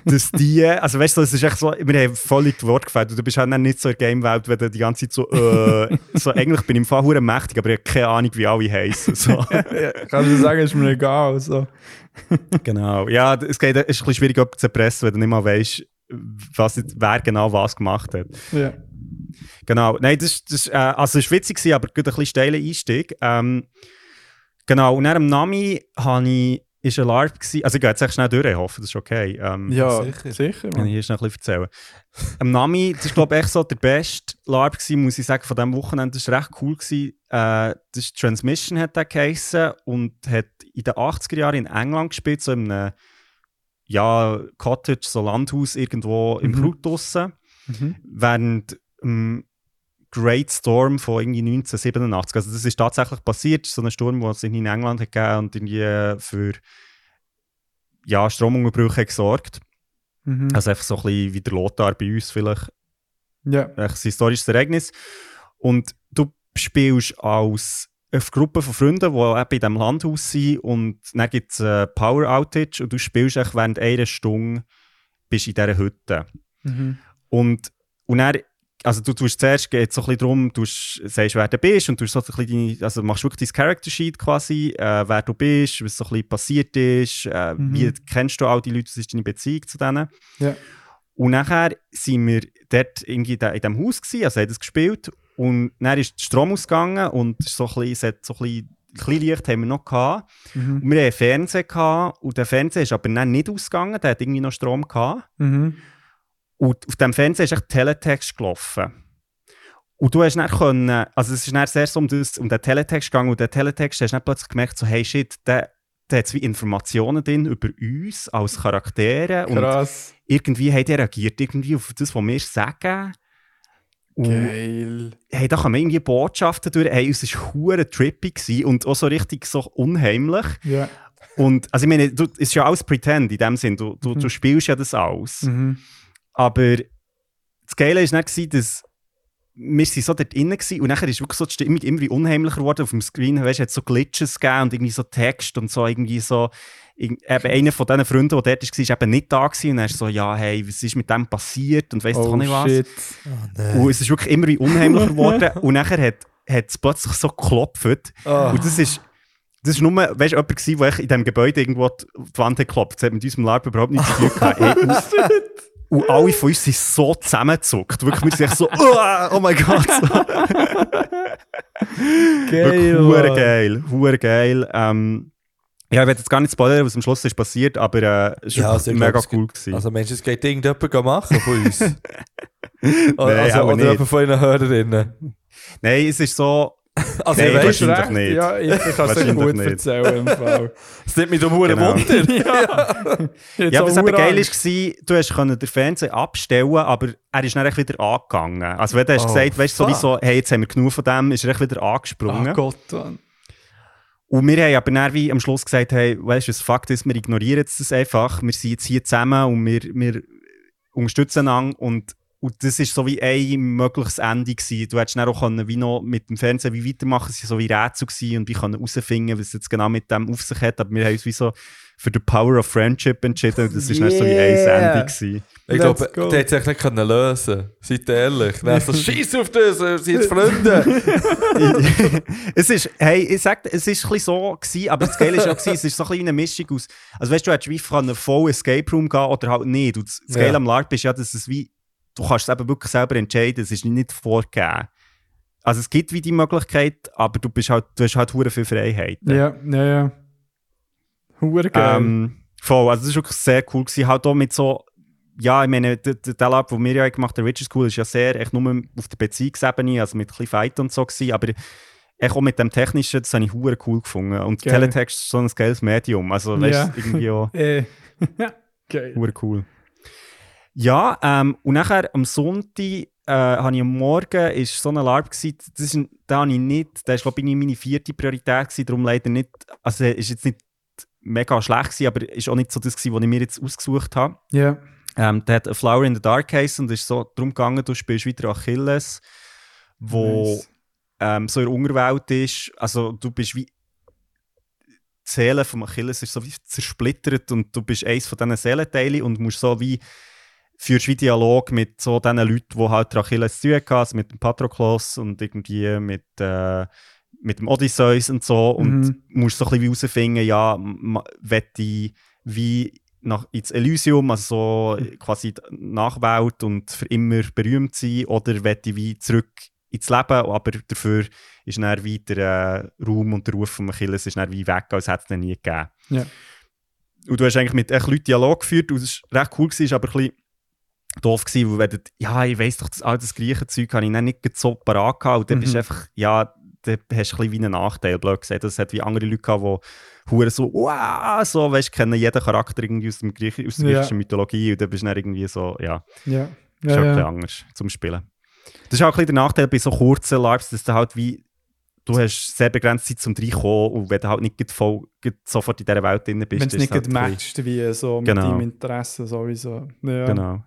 dass die, also weißt du, es ist echt so, wir haben völlig die Worte gefällt. Du bist halt dann nicht so in der Game-Welt, wenn du die ganze Zeit so, äh, so eigentlich bin ich im Fall hure mächtig, aber ich habe keine Ahnung, wie alle heißen. So. kannst du sagen, ist mir egal. So. Genau. Ja, es geht, ist ein bisschen schwierig, jemanden zu erpressen, wenn du nicht mal weißt, was, wer genau was gemacht hat. Ja. Genau. Nein, das, das, äh, also es war witzig, aber ein bisschen steiler Einstieg. Ähm, genau. Und nach dem Nami habe ich, ist ein LARP gewesen. Also ich gehe jetzt echt schnell durch, ich hoffe, das ist okay. Ähm, Ja, Sicher. sicher. Kann ich hier schnell ein bisschen erzählen. Am Nami, das war glaube ich echt so der beste LARP gewesen, muss ich sagen, von diesem Wochenende. Das war recht cool. Gewesen. Äh, das ist Transmission hat der geheissen und hat in den 80er Jahren in England gespielt, so in einem ja, Cottage, so Landhaus irgendwo im Mhm. Blut draussen. Mhm. Während dem Great Storm von irgendwie 1987. Also das ist tatsächlich passiert, so ein Sturm, den es in England hat gegeben und irgendwie für ja, Stromunterbrüche gesorgt. Mhm. Also einfach so ein bisschen wie der Lothar bei uns vielleicht. ja. Echt ein historisches Ereignis. Und du spielst als eine Gruppe von Freunden, die eben in diesem Landhaus sind und dann gibt es eine Power Outage und du spielst während einer Stunde bist in dieser Hütte. Mhm. Und, und dann, also du tust zuerst, geht so ein bisschen darum, du sagst, wer du bist und du so ein bisschen deine, also machst wirklich dein Character Sheet quasi, äh, wer du bist, was so ein bisschen passiert ist, äh, Mhm. wie kennst du all die Leute, was ist deine Beziehung zu denen. Ja. Und nachher sind wir dort irgendwie in, diesem Haus gewesen, also haben das gespielt und dann ist der Strom ausgegangen und so ein bisschen, es hat so ein bisschen, ein Licht haben wir noch gehabt. Mhm. Und wir hatten einen Fernseher gehabt, und der Fernseher ist aber dann nicht ausgegangen, der hat irgendwie noch Strom gehabt. Mhm. Und auf dem Fernseher ist echt Teletext gelaufen. Und du hast dann können, also es ist dann sehr so um, das, um den Teletext gegangen und der Teletext hast du dann plötzlich gemerkt, so hey shit, der, der hat wie Informationen drin über uns als Charaktere und Krass. irgendwie hat er reagiert irgendwie auf das, was wir sagen. Und Geil. hey, da kommen irgendwie Botschaften durch, hey, es war hure trippy gewesen und auch so richtig so unheimlich. Ja. Und also ich meine, du, es ist ja alles Pretend in dem Sinn, du, du, Mhm. du spielst ja das aus. Mhm. Aber das Geile war nicht, dass wir sind so dort innen waren und nachher ist wirklich so die Stimmung irgendwie unheimlicher geworden auf dem Screen. Weißt, du, hat so Glitches gegeben und irgendwie so Text und so irgendwie so. Eben einer von diesen Freunden, der dort war, war eben nicht da gewesen. und er ist so, ja, hey, was ist mit dem passiert und weiss doch Oh nicht was. shit. Und es ist wirklich immer wie unheimlicher geworden und nachher hat, hat es plötzlich so geklopft. Ah. Und das ist, das ist nur, weißt du, jemand gewesen, der in diesem Gebäude irgendwo die Wand hat geklopft. Das hat mit unserem Lab überhaupt nichts zu tun gehabt. Und, alle von uns sind so zusammengezuckt. Wirklich, wir sind so, oh, oh mein Gott. Wirklich hure geil, hure geil. Ähm, ja, ich werde jetzt gar nicht spoilern, was am Schluss ist passiert, aber äh, es war Ja, also mega glaub, cool gewesen. Also Mensch, es geht irgendjemand machen von uns. Nein, also, oder jemand von ihren Hörerinnen. Nein, es ist so, Also Nein, ich hast wahrscheinlich recht. nicht. Ja, ich, ich kann es dir gut nicht. erzählen im Fall. es nimmt mich um Huren Genau. Wunder. Jetzt Ja, auch was eben verdammt geil war, du hast können den Fernseher abstellen, aber er ist dann wieder angegangen. Also wenn du hast Oh, gesagt, fuck. sowieso, hey, jetzt haben wir genug von dem, ist er wieder angesprungen. Oh Gott, Mann. Und wir haben aber dann wie am Schluss gesagt, hey, weißt du, das Fakt ist, wir ignorieren jetzt das einfach, wir sind jetzt hier zusammen und wir, wir unterstützen einander und, und das ist so wie ein mögliches Ende gewesen. Du hättest dann auch können, wie noch mit dem Fernsehen wie weitermachen, es war so wie Rätsel gewesen und wir können herausfinden, was jetzt genau mit dem auf sich hat, aber wir haben uns wie so für the power of friendship entschieden und das ist dann so wie ein Yeah. Ende gewesen. Ich glaube, der hätte es nicht können lösen Seid ehrlich. Dann so, scheiß auf das, wir sind jetzt Freunde. es ist, hey, ich sag, es ist ein bisschen so gewesen, aber das Geile ist ja gewesen, es ist so ein bisschen eine Mischung aus, also weißt du, du hättest wie von einem vollen Escape Room gehen oder halt nicht. Und das das Geile Ja. am LARP ist ja, dass es wie, du kannst es eben wirklich selber entscheiden, es ist nicht vorgegeben. Also es gibt wie die Möglichkeit, aber du bist halt, du hast halt hure viel Freiheiten. Ja, ja, ja. Hure geil. Ähm, voll, also das war wirklich sehr cool gewesen, halt auch mit so, ja, ich meine, der, der Lab, den wir ja gemacht haben, der Witcher School, ist ja sehr echt nur auf der Beziehungsebene, also mit ein bisschen Fight und so gewesen, aber auch mit dem Technischen, das habe ich hure cool gefunden. Und Geil. Teletext ist so ein geiles Medium. Also, weißt Ja. du, irgendwie auch Äh, ja, geil. hure cool. Ja, ähm, und nachher am Sonntag äh, habe ich am Morgen, ist so ein LARP gewesen, das ist, da habe ich nicht, das war glaube ich meine vierte Priorität gewesen, darum leider nicht, also ist jetzt nicht mega schlecht gewesen, aber ist auch nicht so das gewesen, was ich mir jetzt ausgesucht habe. Ja. Ähm, der hat A Flower in the Dark Case und ist so darum gegangen, du spielst wieder Achilles, wo Nice. ähm, so in der Unterwelt ist. Also du bist wie die Seele vom Achilles ist so wie zersplittert und du bist eins von diesen Seelenteilen und musst so wie führst wie Dialog mit so diesen Leuten, die halt Achilles zu tun also mit dem Patroklos und irgendwie mit, äh, mit dem Odysseus und so und Mhm. musst so ein bisschen herausfinden, ja, will ich wie nach, ins Elysium, also so quasi Nachwelt und für immer berühmt sein oder will ich wie zurück ins Leben, aber dafür ist dann wie der äh, Raum und der Ruf von Achilles ist dann wie weg, als hätte es nie gegeben. Ja. Und du hast eigentlich mit echt Leuten Dialog geführt und es war recht cool, gewesen, aber ein bisschen doof gewesen, weil wenn du, ja, ich weiss doch, das, all das gleiche Zeug habe ich dann nicht so parat gehabt und dann bist du Mhm. einfach, ja, dann hast du ein wie einen Nachteil, blöd gesagt. Es hat wie andere Leute gehabt, die hure so, wow, so, weißt du, kennen jeden Charakter irgendwie aus, dem Griech aus der Ja. griechischen Mythologie und dann bist du dann irgendwie so, ja, Ja. ist Ja, auch ein bisschen ja. anders zum Spielen. Das ist auch ein bisschen der Nachteil bei so kurzen LARPs, dass du halt wie, du hast sehr begrenzte Zeit zum Reinkommen und wenn du halt nicht voll, sofort in dieser Welt drin bist, Wenn es ist nicht halt matcht, wie so mit Genau. deinem Interesse sowieso. Ja. Genau.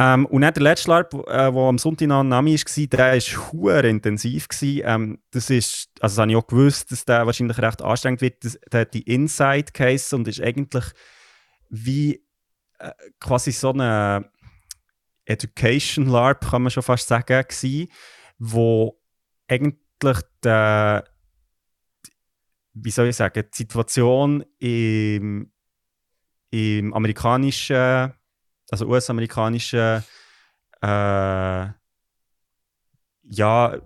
Ähm, und dann der letzte LARP, der äh, am Sonntag noch am Nami war, der war hure intensiv. Gewesen. Ähm, das ist, also das habe ich auch gewusst, dass der wahrscheinlich recht anstrengend wird. Das, der hat die Inside Case und ist eigentlich wie äh, quasi so eine Education LARP, kann man schon fast sagen, gewesen, wo eigentlich der, wie soll ich sagen, die Situation im, im amerikanischen, also US-amerikanischen, äh, ja,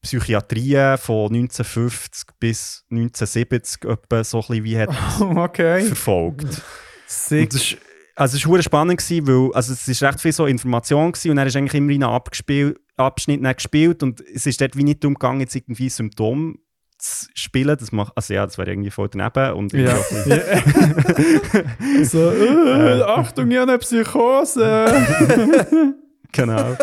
Psychiatrie von 1950 bis 1970 etwa so ein bisschen wie hat okay. verfolgt. Sick. Das ist, also es war spannend, gewesen, weil also es ist recht viel so Information gewesen, und dann ist eigentlich immer in einem Abgespiel, Abschnitt gespielt und es ist dort wie nicht darum gegangen, jetzt irgendwie Symptome zu spielen. Das macht, also ja, das wäre irgendwie voll daneben. Und Ja. so, äh, Achtung, ich habe eine Psychose. genau.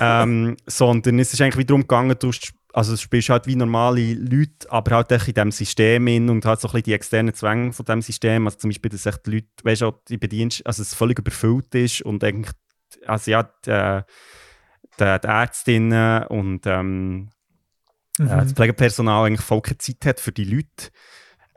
ähm, sondern es ist eigentlich wieder darum gegangen, du, also du spielst halt wie normale Leute, aber halt in diesem System in und halt so ein bisschen die externen Zwänge von diesem System. Also zum Beispiel, dass echt die Leute, weißt du, die Bedienst, also es völlig überfüllt ist und eigentlich, also ja, die, äh, die, die Ärztinnen und ähm, äh, das Mhm. Pflegepersonal eigentlich voll keine Zeit hat für die Leute.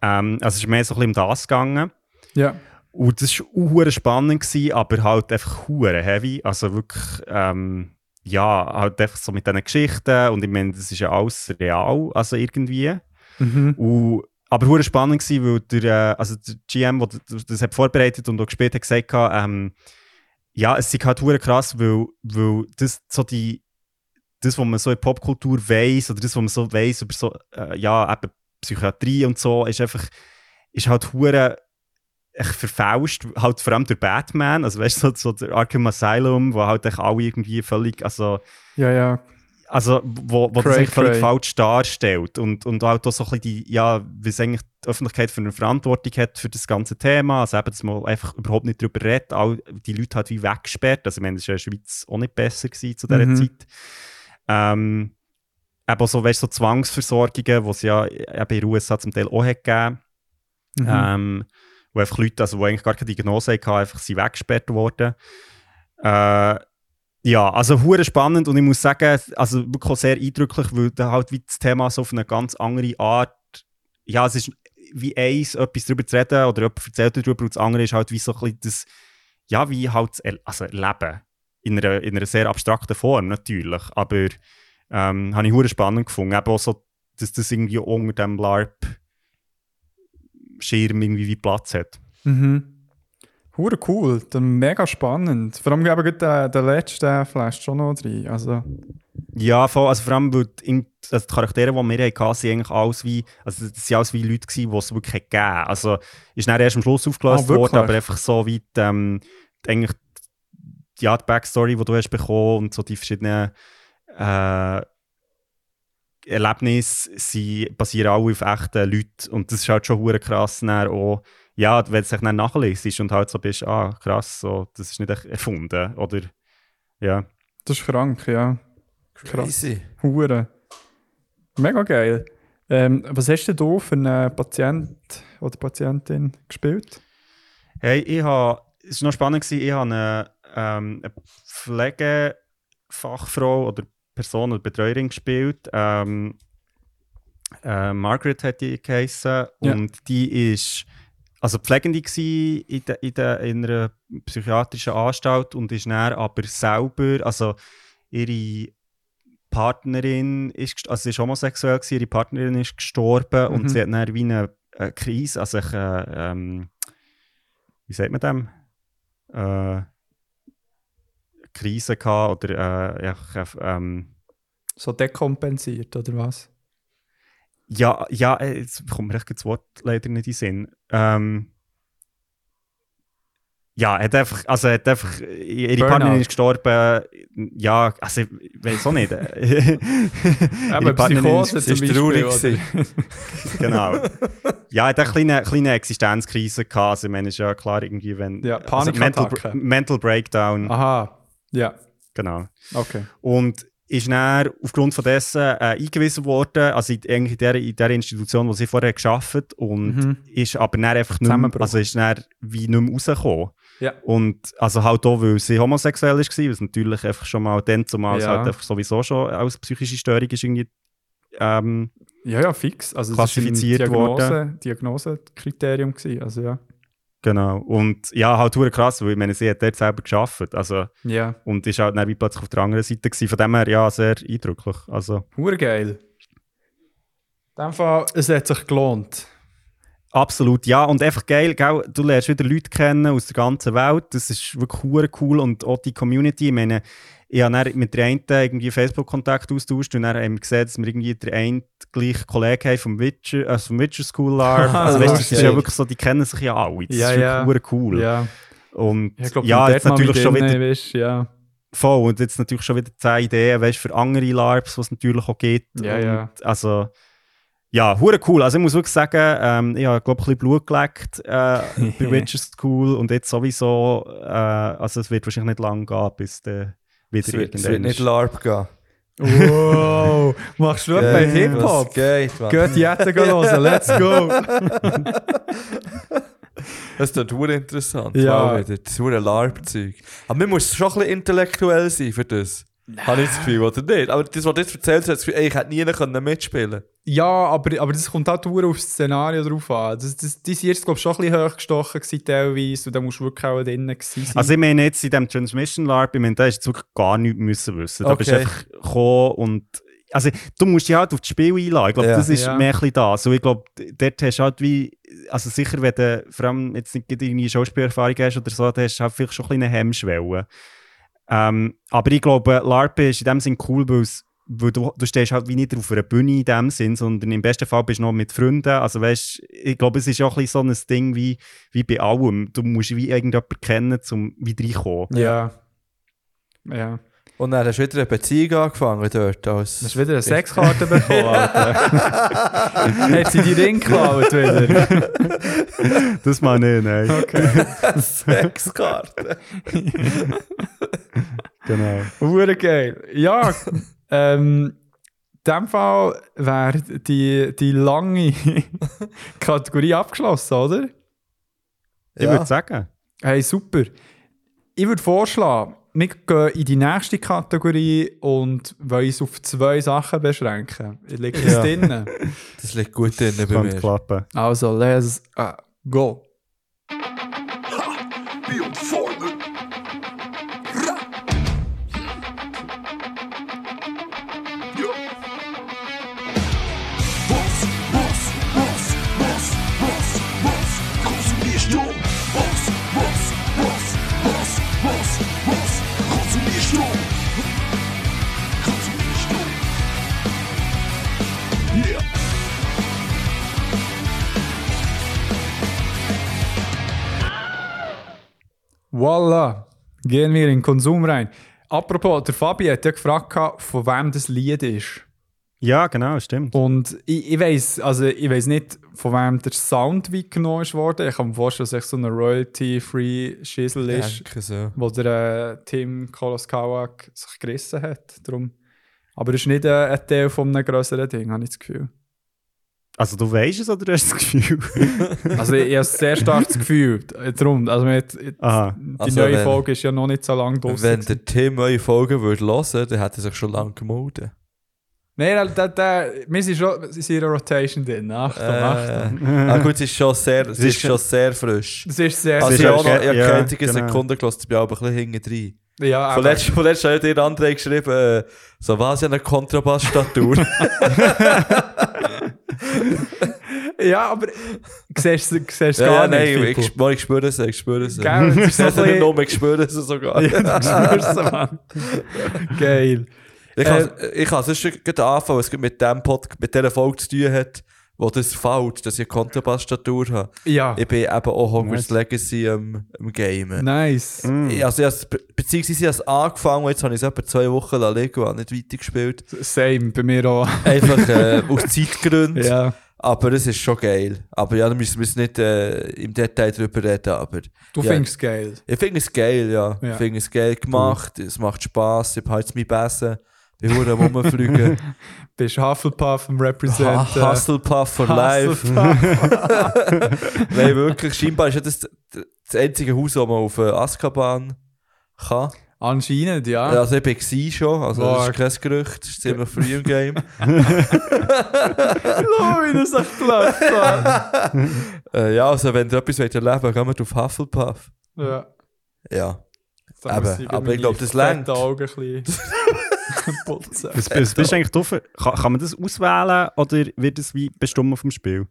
Ähm, also es ist mehr so ein bisschen um das gegangen. Ja. Und das war auch spannend, gewesen, aber halt einfach hure heavy. Also wirklich, ähm, ja, halt einfach so mit diesen Geschichten. Und ich meine, das ist ja alles real, also irgendwie. Mhm. Und, aber hure spannend gewesen, weil der, äh, also der GM, der das, das hat vorbereitet und auch gespielt hat, gesagt hat, ähm, ja, es ist halt hure krass, weil, weil das so die, das, was man so in Popkultur weiß oder das, was man so weiß über so, äh, ja, eben Psychiatrie und so, ist einfach, ist halt hure echt verfauscht, halt vor allem der Batman, also weißt du, so, so der Arkham Asylum, wo halt echt alle irgendwie völlig, also Ja, ja. also wo, wo das Cray, eigentlich völlig cray. falsch darstellt und, und halt auch so ein bisschen die, ja, wie es eigentlich die Öffentlichkeit für eine Verantwortung hat für das ganze Thema, also eben, dass man einfach überhaupt nicht darüber redet, all die Leute halt wie weggesperrt, also ich meine, das war in der Schweiz auch nicht besser gewesen zu dieser Mhm. Zeit. Ähm, eben so, weißt, so Zwangsversorgungen, die es ja eben in den USA zum Teil auch hat gegeben Mhm. ähm, wo einfach Leute, also, die eigentlich gar keine Diagnose hatten, einfach sind weggesperrt worden. Äh, ja, also hure spannend und ich muss sagen, also wirklich auch sehr eindrücklich, weil da halt wie das Thema so auf eine ganz andere Art, ja, es ist wie eins, etwas darüber zu reden oder jemand erzählt darüber und das andere ist halt wie so ein bisschen das, ja, wie halt das Er- also Leben in einer, in einer sehr abstrakten Form natürlich, aber ähm, habe ich hure spannend gefunden, eben auch so, dass das irgendwie unter dem LARP Schirm irgendwie wie Platz hat. Mhm. Hure cool, dann mega spannend. Vor allem ich der, der letzte flasht schon noch rein. Also, Ja, voll, also vor allem, weil die, also die Charaktere, die wir hatten, sind eigentlich alles wie, also das waren alles wie Leute, gewesen, die es wirklich gegeben Also ist dann erst am Schluss aufgelöst Ah, worden, aber einfach so wie die, ähm, eigentlich, die, ja, die Backstory, die du hast bekommen und so die verschiedenen äh, Erlebnisse sind, basieren alle auf echten Leuten und das ist halt schon hure krass dann auch, ja, wenn du es dann nachliest und halt so bist, ah, krass, so, das ist nicht echt erfunden, oder, ja. Das ist krank, ja. Krass. Hure. Mega geil. Ähm, was hast denn du für einen Patient oder Patientin gespielt? Hey, ich habe, es war noch spannend, gewesen, ich habe eine, ähm, eine Pflegefachfrau oder Person oder Betreuerin gespielt. Ähm, äh, Margaret hat die geheissen Ja. und die ist also Pflegende gsi in, de, in, de, in einer psychiatrischen Anstalt und ist dann aber selber, also ihre Partnerin ist, also sie ist homosexuell gewesen, ihre Partnerin ist gestorben Mhm. und sie hat dann wie eine, eine Krise, also ich, äh, ähm, wie sagt man dem? Äh, Krise gehabt oder äh, ja, ich, ähm, So dekompensiert, oder was? ja, ja, äh, jetzt kommt mir echt das Wort leider nicht in den Sinn. Ähm, ja, er hat einfach, also er hat einfach, ihre Burnout. Partnerin ist gestorben, ja, also ich weiß auch nicht. ihre Aber Partnerin Psychose ist, ist traurig genau. ja, er hat eine kleine, kleine Existenzkrise gehabt, also ich meine, ist ja klar irgendwie, wenn... Ja, also mental, mental Breakdown, Aha, ja, genau. okay. Und ist dann aufgrund von dessen äh, eingewiesen worden, also in, eigentlich in, der, in der Institution, wo sie vorher geschafft und Mhm. ist aber dann einfach nicht mehr, also ist dann wie nicht mehr rausgekommen. Ja. Und also halt auch, weil sie homosexuell war, was natürlich einfach schon mal dann zumal Ja. halt einfach sowieso schon als psychische Störung ist irgendwie ähm, Ja, ja, fix. Also, Klassifiziert das ein Diagnose, worden. Diagnosekriterium. gewesen, Also, ja. Genau. Und ja, halt hure krass, weil ich meine, sie hat dort selber geschafft, also Ja, und ist halt dann wie plötzlich auf der anderen Seite gewesen. Von dem her, ja, sehr eindrücklich. Also hure geil. In dem Fall, es hat sich gelohnt. Absolut, ja. Und einfach geil, gell? du lernst wieder Leute kennen aus der ganzen Welt. Das ist wirklich cool. Und auch die Community. Ich meine, ich habe dann mit der einen irgendwie Facebook-Kontakt austauscht und dann haben wir gesehen, dass wir irgendwie den einen gleichen Kollegen haben vom Witcher, also vom Witcher School Alarm. Also weißt du, das ist ja wirklich so, die kennen sich ja alle. Das Ja, ist ja. wirklich cool. Ja, Und ich glaube, ja, jetzt natürlich schon wieder Weißt, ja. voll. Und jetzt natürlich schon wieder zehn Ideen, weißt, für andere LARPs, was es natürlich auch gibt. Ja, ja. Also, ja, hure cool. Also ich muss wirklich sagen, ähm, ich habe, glaube ich, ein bisschen Blut geleckt äh, bei Witcher School und jetzt sowieso, äh, also es wird wahrscheinlich nicht lang gehen, bis der wieder Es wird, es wird nicht. LARP gehen. Wow, machst du bei Geil, Hip-Hop? Geht, man. Geht jetzt hören, let's go! Das ist doch interessant. Ja. Das ist ein LARP-Zeug. Aber man muss schon ein bisschen intellektuell sein für das. Habe ich das Gefühl, oder nicht? Aber das, was du jetzt erzählt hast, das Gefühl, ey, ich hätte nie können mitspielen Ja, aber, aber das kommt auch dur aufs Szenario drauf an. Das, das, sind jetzt, glaube ich, schon ein bisschen hochgestochen gewesen, teilweise. Und da musst du wirklich auch drinnen gewesen sein. Also ich meine jetzt in diesem Transmission LARP, ich meine, da hast du wirklich gar nichts müssen wissen. Da bist du Okay. einfach gekommen und also du musst dich halt auf das Spiel einladen. Ich glaube, Ja. das ist Ja. mehr ein bisschen das. Also ich glaube, dort hast du halt wie, also sicher, wenn du vor allem jetzt nicht irgendwie Schauspielerfahrung hast oder so, dann hast du halt vielleicht schon ein bisschen eine Hemmschwelle. Ähm, aber ich glaube, LARP ist in dem Sinn cool, weil es weil du, du stehst halt wie nicht auf einer Bühne in dem Sinn, sondern im besten Fall bist du noch mit Freunden. Also weißt, ich glaube, es ist auch ein so ein Ding wie, wie bei allem. Du musst wie irgendjemanden kennen, um wieder reinkommen. ja. Ja. Und dann hast du wieder eine Beziehung angefangen dort. Als Hast du wieder eine Sexkarte bekommen, Alter? Hat sie die Ring geklaut wieder? Das mal nicht, nein. Sexkarte. Genau. Hure geil. Ja, ähm, in dem Fall wäre die, die lange Kategorie abgeschlossen, oder? Ich würde sagen. Hey, super. Ich würde vorschlagen, wir gehen in die nächste Kategorie und wollen uns auf zwei Sachen beschränken. Liegt das Ja. drin? Das liegt gut drin bei Könnte mir. klappen. Also, let's uh, go. Voila, gehen wir in den Konsum rein. Apropos, der Fabi hat ja gefragt, von wem das Lied ist. Ja, genau, stimmt. Und ich, ich weiß also ich weiß nicht, von wem der Sound weggenommen ist worden. Ich kann mir vorstellen, dass es echt so ein Royalty-free Schissel ist, so. wo der äh, Tim Koloskawak sich gerissen hat. Darum. Aber es ist nicht äh, ein Teil von einem größeren Ding, habe ich das Gefühl. Also du weißt es oder du hast das Gefühl? Also ich, ich habe sehr stark das Gefühl. Darum, also mit, Aha. die Also neue wenn- Folge ist ja noch nicht so lange Wenn draußen. der Tim eure Folgen würde hören, dann hätte er sich schon lange gemeldet. Nein, da, da, wir sind schon in ihrer Rotation drin. Achtung, Achtung. Äh, ah, gut, es ist schon sehr, es ist ist schon sehr frisch. Das ist sehr, Also ist ich sehr habe ja, ich ja, keine einzige genau. Sekunde gelassen, ich bin aber ein bisschen hinten drin. Ja, Von letztem von letztem hat dir André geschrieben, äh, so was ja eine Kontrabassstatur. ja, aber siehst du es ja, gar ja, nicht. nein, ich, Fippo. ich, ich spüre es, ich spüre es. Gell, es Ich ein bisschen- nicht nur, ich spüre es sogar. Ja, du spürst es, Mann. Geil. Ich kann, kann sonst schon anfangen, was es mit dem Pod, mit dieser Folge zu tun hat, wo das fällt, dass ich eine Kontrabassstatur habe. Ja, Ich bin eben auch Hogwarts Nice. Legacy am, am Gamen. nice. Mm. Ich- Also, ich has- be- beziehungsweise ich habe es angefangen, jetzt habe ich es etwa zwei Wochen liegen und habe nicht weitergespielt. Same, bei mir auch. Einfach äh, aus Zeitgründen. Ja. Aber es ist schon geil. Aber ja, da müssen wir nicht äh, im Detail drüber reden. Aber Du Ja. findest es geil. ich finde es geil, ja. Ja. Ich finde es geil gemacht. Es macht Spass. Ich habe jetzt mein Besen. Ich würde rumfliegen. Bist Hufflepuff am Representen. Ha Hustlepuff for life. Hufflepuff. Nein, wirklich. Scheinbar ist ja das das einzige Haus, das man auf äh, Azkaban kann. Anscheinend, ja. Ja, also ich war schon. Also das Boah. ist kein Gerücht. Das ist ziemlich früh im Game. Oh, wie das echt blöd äh, ja, also wenn du etwas erleben willst, gehen wir auf Hufflepuff. Ja. Ja. Eben, aber ich glaub, das längt. Putzen. Was, was bist du eigentlich drauf? Kann, kann man das auswählen oder wird es wie bestimmt auf dem Spiel?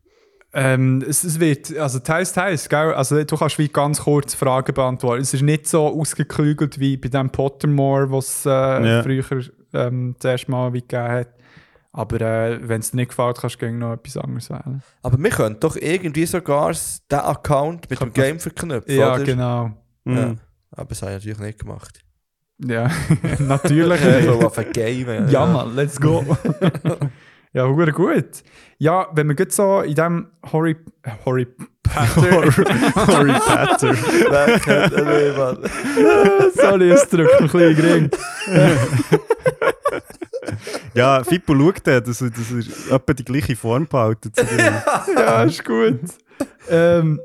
Ähm, es, es wird, also teils, teils, gell? Also du kannst wie ganz kurz Fragen beantworten. Es ist nicht so ausgeklügelt wie bei dem Pottermore, was es äh, Ja. früher ähm, das erste Mal wie gegeben hat. Aber äh, wenn es dir nicht gefällt, kannst du gerne noch etwas anderes wählen. Aber wir können doch irgendwie sogar den Account mit dem Kann man- Game verknüpfen, Ja, oder? genau. Mm. Ja. Aber das habe ich natürlich nicht gemacht. Ja, natürlich. so nicht. auf ein Game. ja, Mann, let's go. ja, gut, gut. Ja, wenn wir gut so in dem Horry... Horry... Kennt ihn nicht, Mann? Sorry, es drückt ein bisschen. Ja, Fippo schaut da, dass er, dass er etwa die gleiche Form behalten. ja, ist gut. ähm,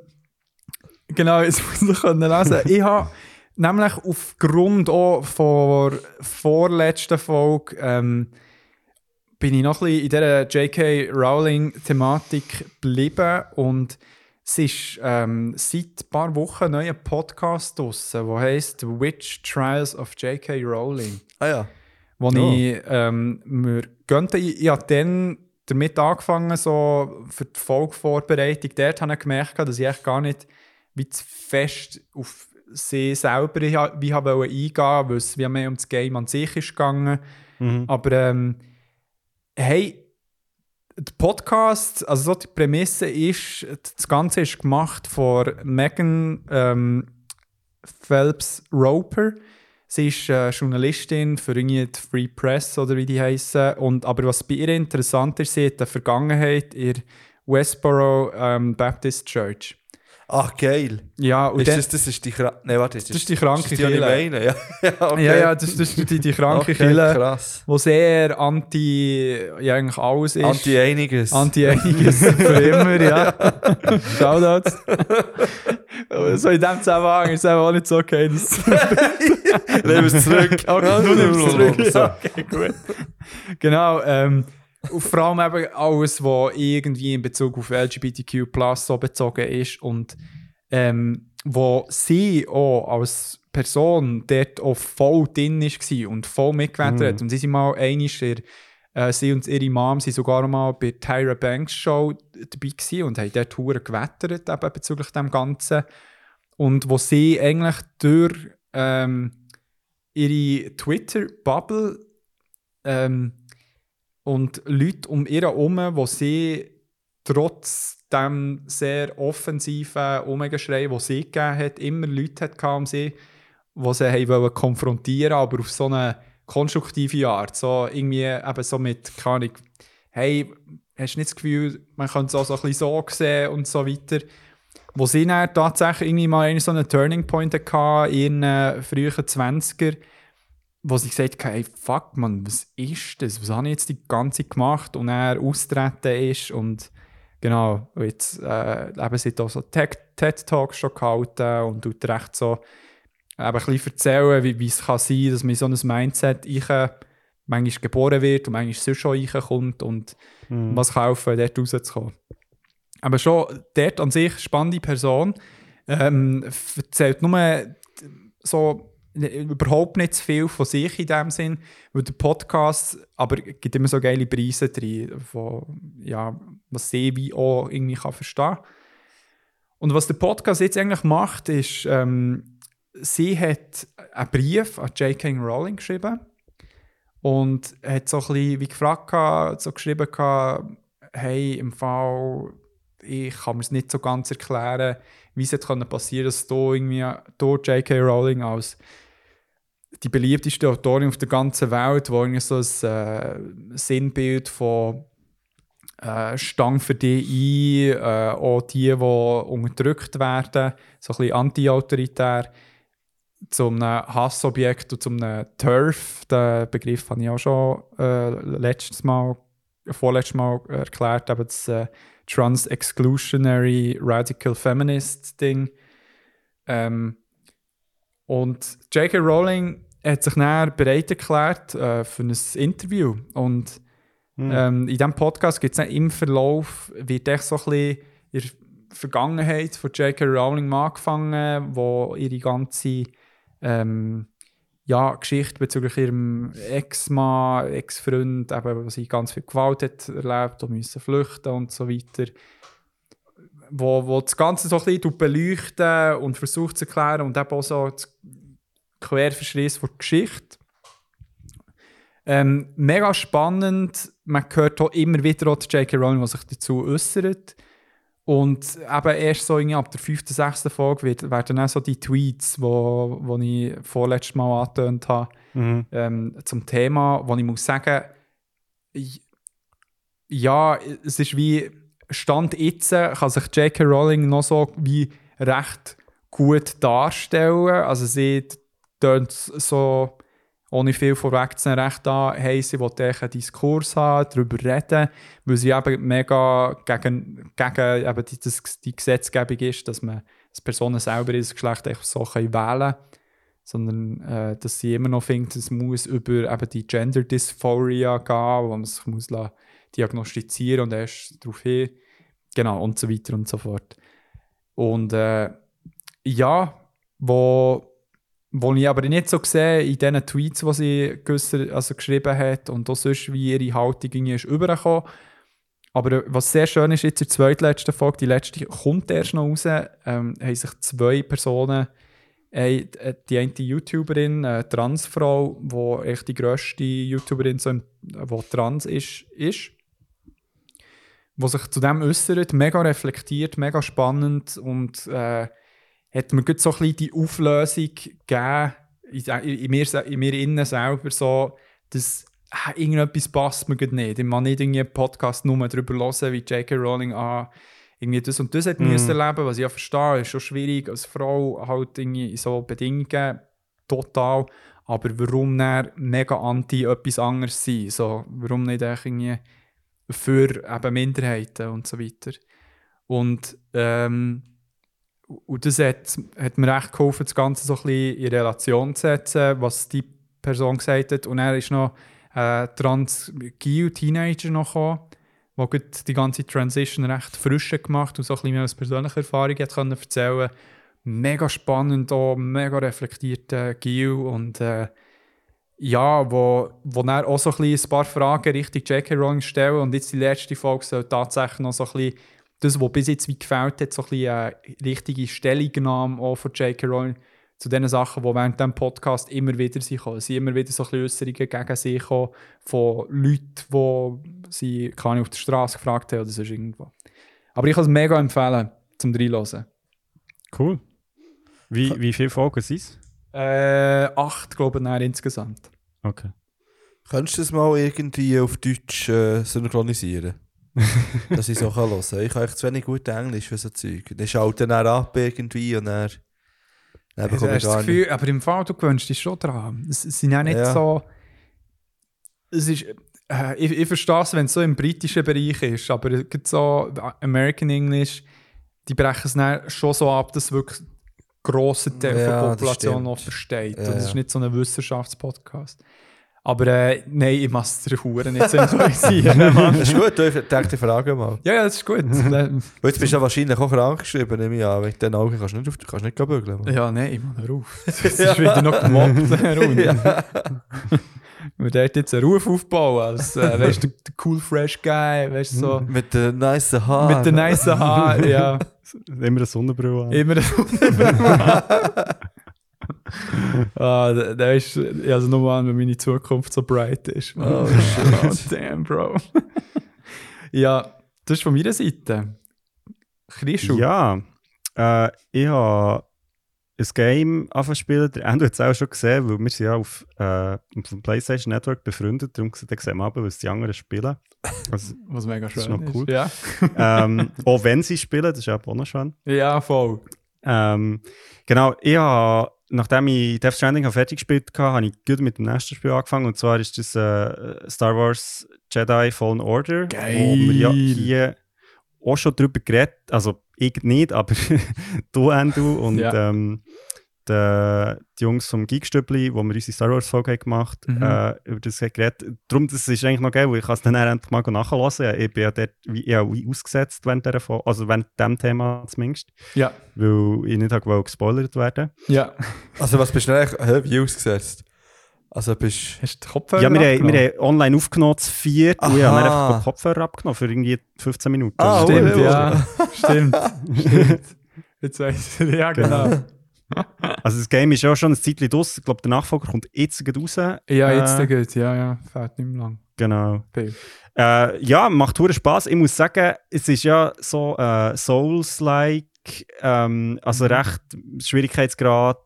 genau, jetzt muss ich lesen. Ich habe nämlich aufgrund auch von vorletzten Folge ähm, bin ich noch ein bisschen in dieser J.K. Rowling-Thematik geblieben und es ist ähm, seit ein paar Wochen ein neuer Podcast draussen, der heisst Witch Trials of J.K. Rowling Ah ja. wo Oh. ich ähm, mir gönnte. Ich, ich habe dann damit angefangen, so für die Folgevorbereitung. Dort habe ich gemerkt, dass ich echt gar nicht wie zu fest auf sie selber wie habe eingehen, weil es wie mehr um das Game an sich ist gegangen. Mhm. Aber ähm, hey, der Podcast, also so die Prämisse ist, das Ganze ist gemacht von Megan ähm, Phelps Roper. Sie ist äh, Journalistin für irgendwie die Free Press oder wie die heißen. Und aber was bei ihr interessant ist, sie hat eine Vergangenheit in der Westboro ähm, Baptist Church. Ach, geil. Ja, und Ist dann- das, das ist die Kranke. Nein, warte, Das ist die kranke die, meine. Ja, ja, okay. ja, ja, das, das ist die, die kranke okay, Kille, krass. wo sehr anti, ja eigentlich alles ist. Anti-einiges. Anti einiges für immer, ja. Shoutouts. So in dem Zusammenhang ist es auch nicht so okay, Nehmen wir es zurück. Okay, du nimmst es zurück. Ja, okay, gut. Genau, ähm, und vor allem eben alles, was irgendwie in Bezug auf LGBTQ so bezogen ist und ähm, wo sie auch als Person dort auch voll drin war und voll mitgewettet hat. Und sie sind mal einig, äh, sie und ihre Mom sind sogar mal bei Tyra Banks Show dabei gewesen und haben dort hure gewettert eben bezüglich dem Ganzen. Und wo sie eigentlich durch ähm, ihre Twitter-Bubble ähm, und Leute um ihr herum, wo sie trotz dem sehr offensiven Umgeschrei, das sie gegeben hat, immer Leute hat um sie, die sie haben wollen konfrontieren aber auf so eine konstruktive Art. So irgendwie eben so mit, keine hey, hast du nicht das Gefühl, man könnte es auch so ein bisschen so sehen und so weiter. Wo sie dann tatsächlich irgendwie mal einen so einen Turning Point hatte in ihren frühen 20er, wo sie gesagt hat, hey, fuck man, was ist das? Was habe ich jetzt die ganze Zeit gemacht? Und er austreten ist und genau, jetzt äh, eben sie auch so TED-Talks schon gehalten und tut recht so eben ein bisschen erzählen, wie, wie es kann sein, dass man so ein Mindset ich, manchmal geboren wird und manchmal sonst schon reinkommt und was kann helfen, dort rauszukommen. Aber schon dort an sich spannende Person. Ähm, erzählt nur so überhaupt nicht zu viel von sich in dem Sinn, weil der Podcast aber gibt immer so geile Preise drin, von, ja, was sie wie auch irgendwie kann verstehen Und was der Podcast jetzt eigentlich macht, ist, ähm, sie hat einen Brief an J.K. Rowling geschrieben und hat so ein bisschen wie gefragt, so geschrieben, hey, im Fall, ich kann mir es nicht so ganz erklären, wie es jetzt passieren dass du irgendwie durch J.K. Rowling als die beliebteste Autorin auf der ganzen Welt, wo irgendwie so ein äh, Sinnbild von äh, Stang für die ein, äh, auch die, die unterdrückt werden, so ein bisschen anti-autoritär, zum Hassobjekt und zum Turf. Den Begriff habe ich auch schon äh, letztes Mal, vorletztes Mal erklärt, aber das äh, Trans-Exclusionary Radical Feminist Ding. Ähm, und J.K. Rowling hat sich dann bereit erklärt äh, für ein Interview. Und ähm, in diesem Podcast gibt es im Verlauf, wird echt so ein bisschen in der Vergangenheit von J.K. Rowling angefangen, wo ihre ganze ähm, ja, Geschichte bezüglich ihrem Ex-Mann, Ex-Freund, eben, wo sie ganz viel Gewalt hat erlebt und müssen flüchten und so weiter. Wo, wo das Ganze so ein bisschen beleuchten und versucht zu erklären und eben auch so das Querverschluss von der Geschichte. Ähm, mega spannend. Man hört auch immer wieder auch die J.K. Rowling, die sich dazu äußert. Und eben erst so ab der fünften, sechsten Folge wird, werden dann so die Tweets, wo, wo ich vorletztes Mal angetönt habe, Mhm. ähm, zum Thema, wo ich muss sagen, ja, es ist wie Stand jetzt kann sich J.K. Rowling noch so wie recht gut darstellen. Also sie tönt so, ohne viel vorweg zu nehmen, recht an, hey, sie will einen Diskurs haben, darüber reden, weil sie eben mega gegen, gegen eben die, das, die Gesetzgebung ist, dass man dass Personen selber ihr Geschlecht einfach so können wählen sondern äh, dass sie immer noch findet, es muss über eben die Gender Dysphoria gehen, wo man sich muss diagnostizieren und erst darauf hin, genau, und so weiter und so fort. Und äh, ja, wo, wo ich aber nicht so sehe, in diesen Tweets, die sie geäussert- also geschrieben hat und auch sonst, wie ihre Haltung irgendwie ist übergekommen. Aber äh, was sehr schön ist, jetzt in der zweitletzten Folge, die letzte kommt erst noch raus, ähm, haben sich zwei Personen äh, die eine YouTuberin, eine Transfrau, die echt die grösste YouTuberin, so, die trans ist, ist, die sich zu dem äußert, mega reflektiert, mega spannend und äh, hat mir so ein bisschen die Auflösung gegeben, in, mir, in mir innen selber, so, dass ah, irgendetwas passt mir nicht. Ich kann nicht irgendwie einen Podcast nur darüber hören, wie J.K. Rowling ah, irgendwie das und das hat Mhm. müssen erleben, was ich ja verstehe, ist schon schwierig als Frau halt irgendwie in so Bedingungen total. Aber warum dann mega anti etwas anderes sein? So, warum nicht irgendwie für eben Minderheiten und so weiter? Und, ähm, und das hat, hat mir echt geholfen, das Ganze so ein bisschen in Relation zu setzen, was die Person gesagt hat. Und er ist noch ein Trans-Geo-Teenager noch gekommen, der die ganze Transition recht frisch gemacht und so ein bisschen mehr aus persönlicher Erfahrung hat können erzählen Mega spannend, auch mega reflektierter Gil und äh, ja, wo, wo er auch so ein, ein paar Fragen Richtung J.K. Rowling stellen und jetzt die letzte Folge soll tatsächlich noch so ein bisschen das, was bis jetzt wie gefällt hat, so ein bisschen eine richtige Stellungnahme auch von J.K. Rowling zu den Sachen, die während diesem Podcast immer wieder sind gekommen. Es sind immer wieder so ein bisschen Äußerungen gegen sie gekommen von Leuten, die sie keine auf der Straße gefragt haben oder sonst irgendwo. Aber ich kann es mega empfehlen, zum reinhören. Cool. Wie, wie viele Folgen sind es? Äh, acht, glaube ich, dann insgesamt. Okay. Könntest du das mal irgendwie auf Deutsch äh, synchronisieren? Dass ich so kann hören kann. Ich kann echt zu wenig gut Englisch für so Zeug. Dann schaut dann auch ab irgendwie und dann, dann Also bekomme ich das gar nicht. Gefühl, aber im Fall, du gewöhnst dich schon dran. Es, es sind ja nicht Ja. so. Es ist. Äh, ich, ich verstehe es, wenn es so im britischen Bereich ist, aber es gibt so American English, die brechen es dann schon so ab, dass wirklich ein grosser Teil Ja, der Population noch versteht. Ja, Und es ist nicht so ein Wissenschaftspodcast. Aber äh, nein, ich muss es der Huren nicht synchronisieren. Mann. Das ist gut, ich denke, die Frage mal. ja, ja, das ist gut. Weil jetzt bist du ja wahrscheinlich auch krank geschrieben, nehme ich an. Wegen den Augen kannst du nicht, auf, kannst nicht bügeln. Mann. Ja, nein, Mann, hör auf. Das ist wieder noch gemobbt. Auf. Wir dort jetzt einen Ruf aufbauen als, äh, weißt du, der, der cool fresh Guy, weißt du, so. Mit den nice Haaren. Mit den nice Haaren, ja. Immer eine Sonnenbrille an. Immer Ah, da, da ist, ja, also nur an, wenn meine Zukunft so bright ist. Oh, oh damn, Bro. ja, das ist von meiner Seite. Chrisschu. Ja, äh, ich habe ein Game angefangen spielen. Der Endo hat es auch schon gesehen, weil wir sind ja auf, äh, auf dem PlayStation Network befreundet. Darum sehen wir aber, was die anderen spielen. Also, Was mega schön ist noch cool. Ja. ähm, auch wenn sie spielen, das ist auch noch schön. ja, voll. Ähm, genau, ich habe, nachdem ich Death Stranding habe fertig gespielt habe, habe ich gut mit dem nächsten Spiel angefangen. Und zwar ist das äh, Star Wars Jedi Fallen Order. Geil. Wo wir ja hier auch schon drüber geredet Also, ich nicht, aber du, Andrew, und Ja. ähm, die, die Jungs vom Geekstübli, wo wir unsere Star Wars Folge gemacht haben, Mhm. äh, über das haben geredet. Darum, das ist eigentlich noch geil, weil ich kann es dann endlich mal nachhören. Ich bin ja dort wie, ja, wie ausgesetzt während dieser Folge, also während dem Thema zumindest Ja, weil ich nicht habe gespoilert werden. ja. Also was bist du eigentlich hä, wie ausgesetzt? Also bist Hast du Kopfhörer ja, wir, haben, wir haben online aufgenommen, zu viert, und ich habe einfach den Kopfhörer abgenommen für irgendwie 15 Minuten. Ah, Stimmt, Oh, ja. Stimmt. Stimmt. Jetzt weiss ich, ja, genau. Also das Game ist ja schon ein Zeitchen draus. Ich glaube, der Nachfolger kommt jetzt gerade raus. Ja, jetzt Äh, geht Ja, ja, fährt nicht mehr lang. Genau. Äh, ja, macht hure Spaß. Ich muss sagen, es ist ja so äh, Souls-like, ähm, also recht Schwierigkeitsgrad,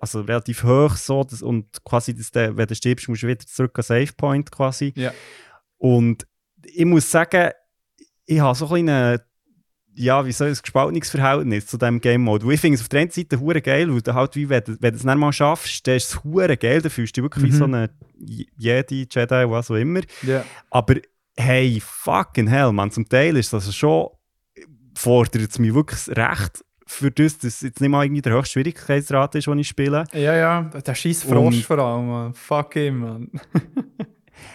also relativ hoch so das, und quasi, dass der, wenn du stirbst, musst du wieder zurück an Save Point quasi. Ja. Und ich muss sagen, ich habe so ein kleines, ja, wie soll ich, ein gespaltenes Verhältnis zu diesem Game Mode. Weil ich finde es auf der einen Seite hure geil, weil du halt, wie, wenn, du- wenn du es nicht mal schaffst, dann ist es hure geil, dann fühlst du dich wirklich wie Mhm. so eine Jedi, Jedi, was auch immer. Ja. Aber hey, fucking hell, man, zum Teil ist das schon, fordert es mich wirklich recht für das, dass es jetzt nicht mal irgendwie der höchste Schwierigkeitsgrad ist, den ich spiele. Ja, ja, der scheiß Und- Frosch vor allem, Mann. Fuck him, man.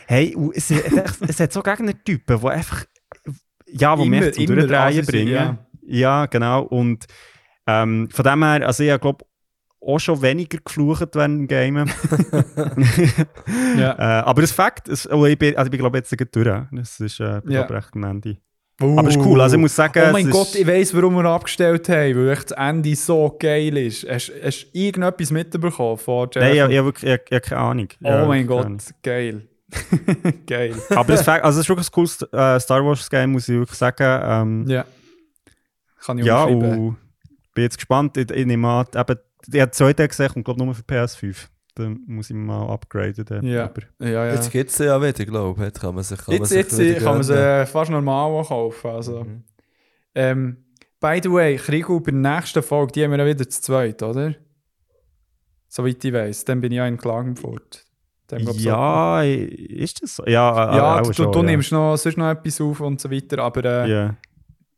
Hey, und es, es, es hat so Gegnertypen, die einfach, ja, Immer- mich zum Durchdrehen bringen. ja. Ja. genau. Und ähm, von dem her, also ich glaube auch schon weniger geflucht während dem Game. Ja. äh, aber das Fakt, es, oh, ich bin, also ich glaube jetzt durch. Das ist äh, Ja. recht am Ende. Aber es ist cool, also ich muss sagen, Oh mein Gott, ist- ich weiss, warum wir abgestellt haben, weil das Ende so geil ist. Hast du irgendetwas mitbekommen von Jeff? Nein, ich, ich, ich, ich habe keine Ahnung. oh mein Gott, geil. geil. Aber das also es ist wirklich ein cooles äh, Star Wars Game, muss ich wirklich sagen. Ähm, Ja. Kann ich ja, und bin jetzt gespannt. Ich, ich nehme an, eben, ich habe zwei Tage gesehen und glaube nur für PS5. Dann muss ich mal upgraden. Dann. Ja. Aber, Ja, ja. Jetzt gibt es ja wieder, glaube ich. Jetzt kann man sich, kann man Jetzt, sich jetzt wieder kann man sie äh, fast normal kaufen. Also. Mhm. Ähm, by the way, Krigo, bei der nächsten Folge, die haben wir ja wieder zu zweit, oder? Soweit ich weiß. Dann bin ich ja in Klagenfurt. Ich, so- ja, ist das so? Ja, äh, ja auch du, schon, du ja. nimmst noch, sonst noch etwas auf und so weiter, aber äh, Ja.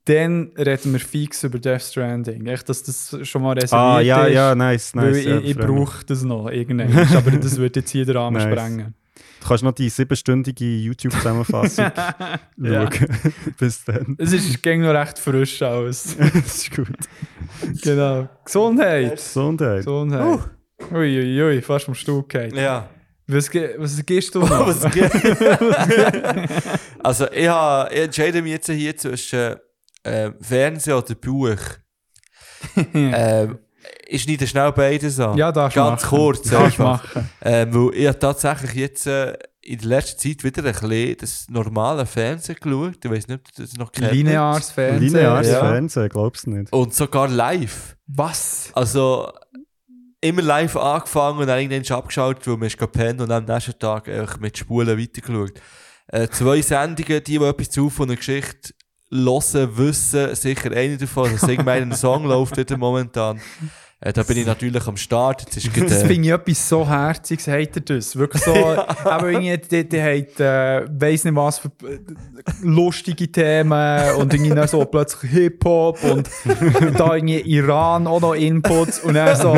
dann reden wir fix über Death Stranding. Echt, dass das schon mal reserviert Ah, ja, ist. ja, nice, nice. ich, ja, ich mich. brauche das noch irgendwann. aber das wird jetzt hier den Rahmen Nice. sprengen. Du kannst noch die siebenstündige YouTube-Zusammenfassung Ja. schauen. Bis dann. Es ist ging noch recht frisch aus. das ist gut. genau. Gesundheit. Gesundheit. Gesundheit. Uiuiui, ui, ui, fast vom Stuhl gefallen. Ja. Was, ge- was gehst du noch? Was geht? also ich, ha, ich entscheide mich jetzt hier zwischen äh, Fernsehen oder Buch. ähm, ich schneide schnell beides an. ja, darfst Ganz machen. kurz. Darfst einfach. machen. Ähm, weil ich habe tatsächlich jetzt äh, in der letzten Zeit wieder ein bisschen das normale Fernsehen geschaut. Ich weiß nicht, ob du das noch kennst. Lineares Fernsehen. Lineares Ja. Fernsehen, glaubst du nicht? Und sogar live. Was? Also, immer live angefangen und dann irgendwann abgeschaltet, weil man ist gepennt und am nächsten Tag mit Spulen weitergeschaut. Äh, zwei Sendungen, die, die etwas zu von einer Geschichte hören, wissen, sicher eine davon, also Sing meinen Song läuft wieder momentan. Äh, da bin ich natürlich am Start. Jetzt ist Das äh, finde ich etwas so Herziges, habt ihr das? Wirklich so, aber irgendwie, die, die hat, äh, weiss nicht was für äh, lustige Themen und irgendwie dann so plötzlich Hip-Hop und da irgendwie Iran auch noch Inputs und dann so,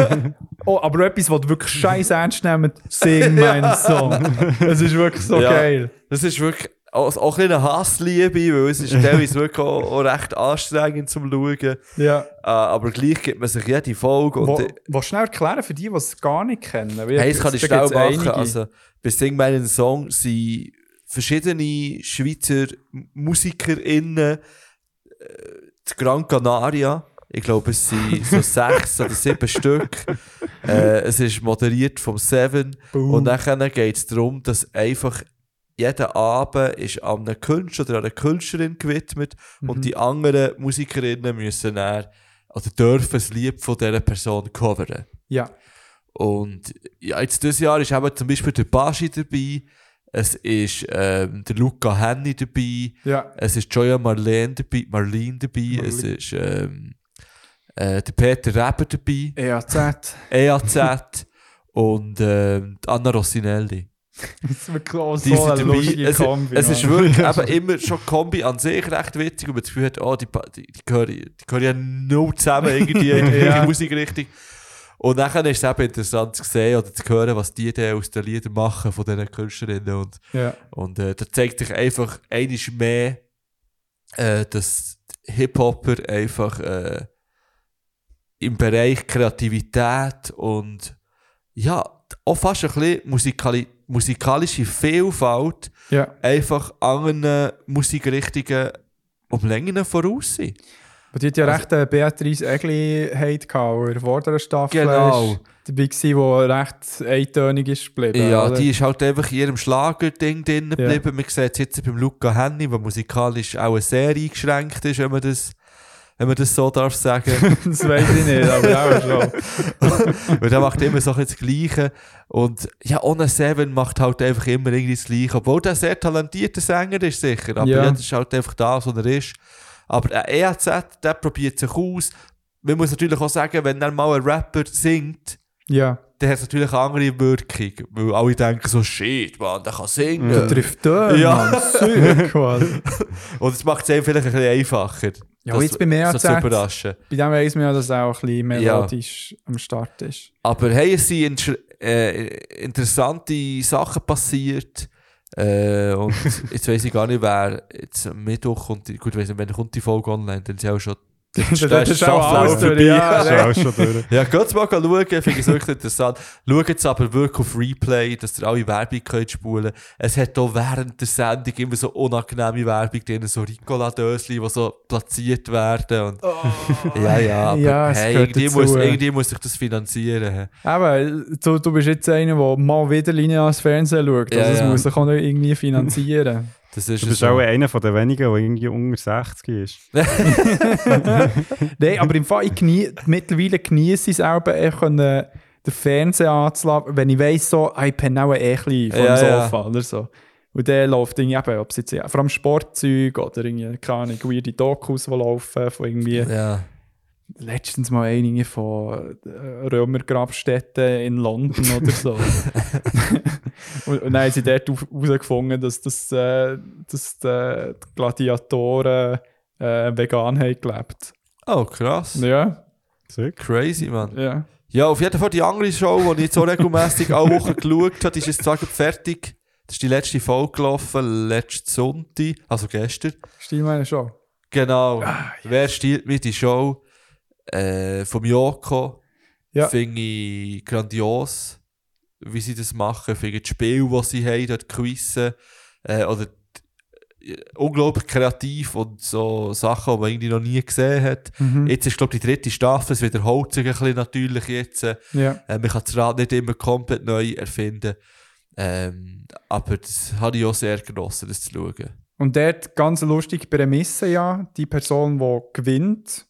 oh, aber etwas, was wirklich scheiß ernst nehmen, sing meinen Song. Das ist wirklich so Ja. geil. Das ist wirklich auch, auch ein Hassliebe, weil es ist teilweise wirklich auch, auch recht anstrengend zum Schauen. Ja. Äh, aber gleich gibt man sich jede Folge. Und, Wo, äh, wo schnell erklären für die, die es gar nicht kennen? Weil hey, das kann ich schnell machen. Also, bei Sing meinen Song sind verschiedene Schweizer MusikerInnen, äh, die Gran Canaria. Ich glaube, es sind so sechs oder sieben Stück. Äh, es ist moderiert vom Seven. Boom. Und dann geht es darum, dass einfach jeder Abend ist an einem Künstler oder einer Künstlerin gewidmet Mhm. und die anderen Musikerinnen müssen dann, oder dürfen das Lied von dieser Person covern. Ja. Und ja, jetzt dieses Jahr ist eben zum Beispiel der Baschi dabei, es ist ähm, der Luca Henny dabei, Ja. es ist Joya Marlene dabei, Marlene dabei, es ist ähm, äh, der Peter Reber dabei, EAZ. EAZ und ähm, Anna Rossinelli. Das ist wirklich auch so eine lustige Es, Kombi. es ist Mann. wirklich eben immer schon Kombi an sich recht witzig und man das Gefühl hat, oh, die, die, die, gehören, die gehören ja null zusammen irgendwie in die Musikrichtung. Und dann ist es eben interessant zu sehen oder zu hören, was die dann aus den Liedern machen von diesen Künstlerinnen. Und, Ja. und äh, da zeigt sich einfach einiges mehr, äh, dass Hip-Hopper einfach äh, im Bereich Kreativität und ja, auch fast ein bisschen musikali musikalische Vielfalt ja. einfach anderen Musikrichtungen um Längen voraus sind. Aber die hat ja Also- recht äh, Beatrice Egli Hate gehabt, die in der vorderen Staffel Genau. ist dabei war, die recht eintönig ist geblieben. Ja, oder? die ist halt einfach in ihrem Schlagerding drin Ja. geblieben. Man sieht es jetzt beim Luca Henny, der musikalisch auch sehr eingeschränkt ist, wenn man das, wenn man das so darf sagen. das weiß ich nicht, aber auch schon. Weil der macht immer so ein das Gleiche. Und ja, ohne Seven macht halt einfach immer irgendwie das Gleiche. Obwohl der sehr talentierter Sänger ist, sicher. Aber Ja. ja. das ist halt einfach das, was er ist. Aber ein EAZ, der probiert sich aus. Man muss natürlich auch sagen, wenn dann mal ein Rapper singt, Ja, dann hat es natürlich eine andere Wirkung. Weil alle denken so, shit, man, der kann singen. der trifft da, Ja. Mann. Quasi. Und das macht es einem vielleicht ein bisschen einfacher. Ja, das, jetzt beim EAZ. So zu überraschen. Bei dem weiss man ja, dass er auch ein bisschen melodisch am Start ist. Aber hey, es sind äh, interessante Sachen passiert. Äh, und jetzt weiß ich gar nicht, wer jetzt am Mittwoch kommt. Gut, weiss nicht, wenn kommt die Folge online, dann ist ja auch schon. Das da ist auch alles durch, ja. Das ist auch schon durch. Ja, geht's mal schauen, finde ich es wirklich interessant. Schaut jetzt aber wirklich auf Replay, dass ihr alle Werbung könnt spulen Es hat auch während der Sendung immer so unangenehme Werbung drin, so Ricola-Dösli, die so platziert werden. Und, ja, ja, aber Ja, es hey, irgendwie, dazu. muss, irgendwie muss sich das finanzieren. Aber du, du bist jetzt einer, der mal wieder lineares Fernsehen schaut. Ja, Also es ja. muss sich auch noch irgendwie finanzieren. Das ist Du bist so. auch einer von den wenigen, der irgendwie unter 60 ist. Nein, aber im Fall, ich genie mittlerweile genieße ich es auch, echt können, den Fernseher anzulassen, wenn ich weiss, so, ah, ich penne auch eh ein bisschen vom Ja, ja. Sofa oder so. Und dann läuft irgendwie eben, ob es jetzt vor allem Sportzeug oder irgendwie, keine Ahnung, weirde Dokus, die laufen, von irgendwie, Ja. Letztens mal einige von äh, Römergrabstätten in London oder so. und, und dann haben sie dort herausgefunden, dass, das, äh, dass äh, die Gladiatoren äh, vegan haben gelebt. Oh, krass. Ja, Sick. Crazy, man. ja. Ja, auf jeden Fall die andere Show, die ich jetzt auch regelmässig alle Wochen geschaut habe, ist jetzt gerade fertig. Das ist die letzte Folge gelaufen, letzten Sonntag, also gestern. Stil meine schon. Genau. Wer stiehlt mir die Show? Äh, vom Joko. Ja. Finde ich grandios, wie sie das machen. Finde ich das Spiel, das sie haben, dort quizzen. Äh, oder äh, unglaublich kreativ und so Sachen, die man irgendwie noch nie gesehen hat. Mhm. Jetzt ist, glaube ich, die dritte Staffel. Es wiederholt sich ein bisschen natürlich jetzt. Äh, Ja. man kann das Rad nicht immer komplett neu erfinden. Ähm, aber das habe ich auch sehr genossen, das zu schauen. Und dort ganz lustige Prämisse, ja. Die Person, die gewinnt,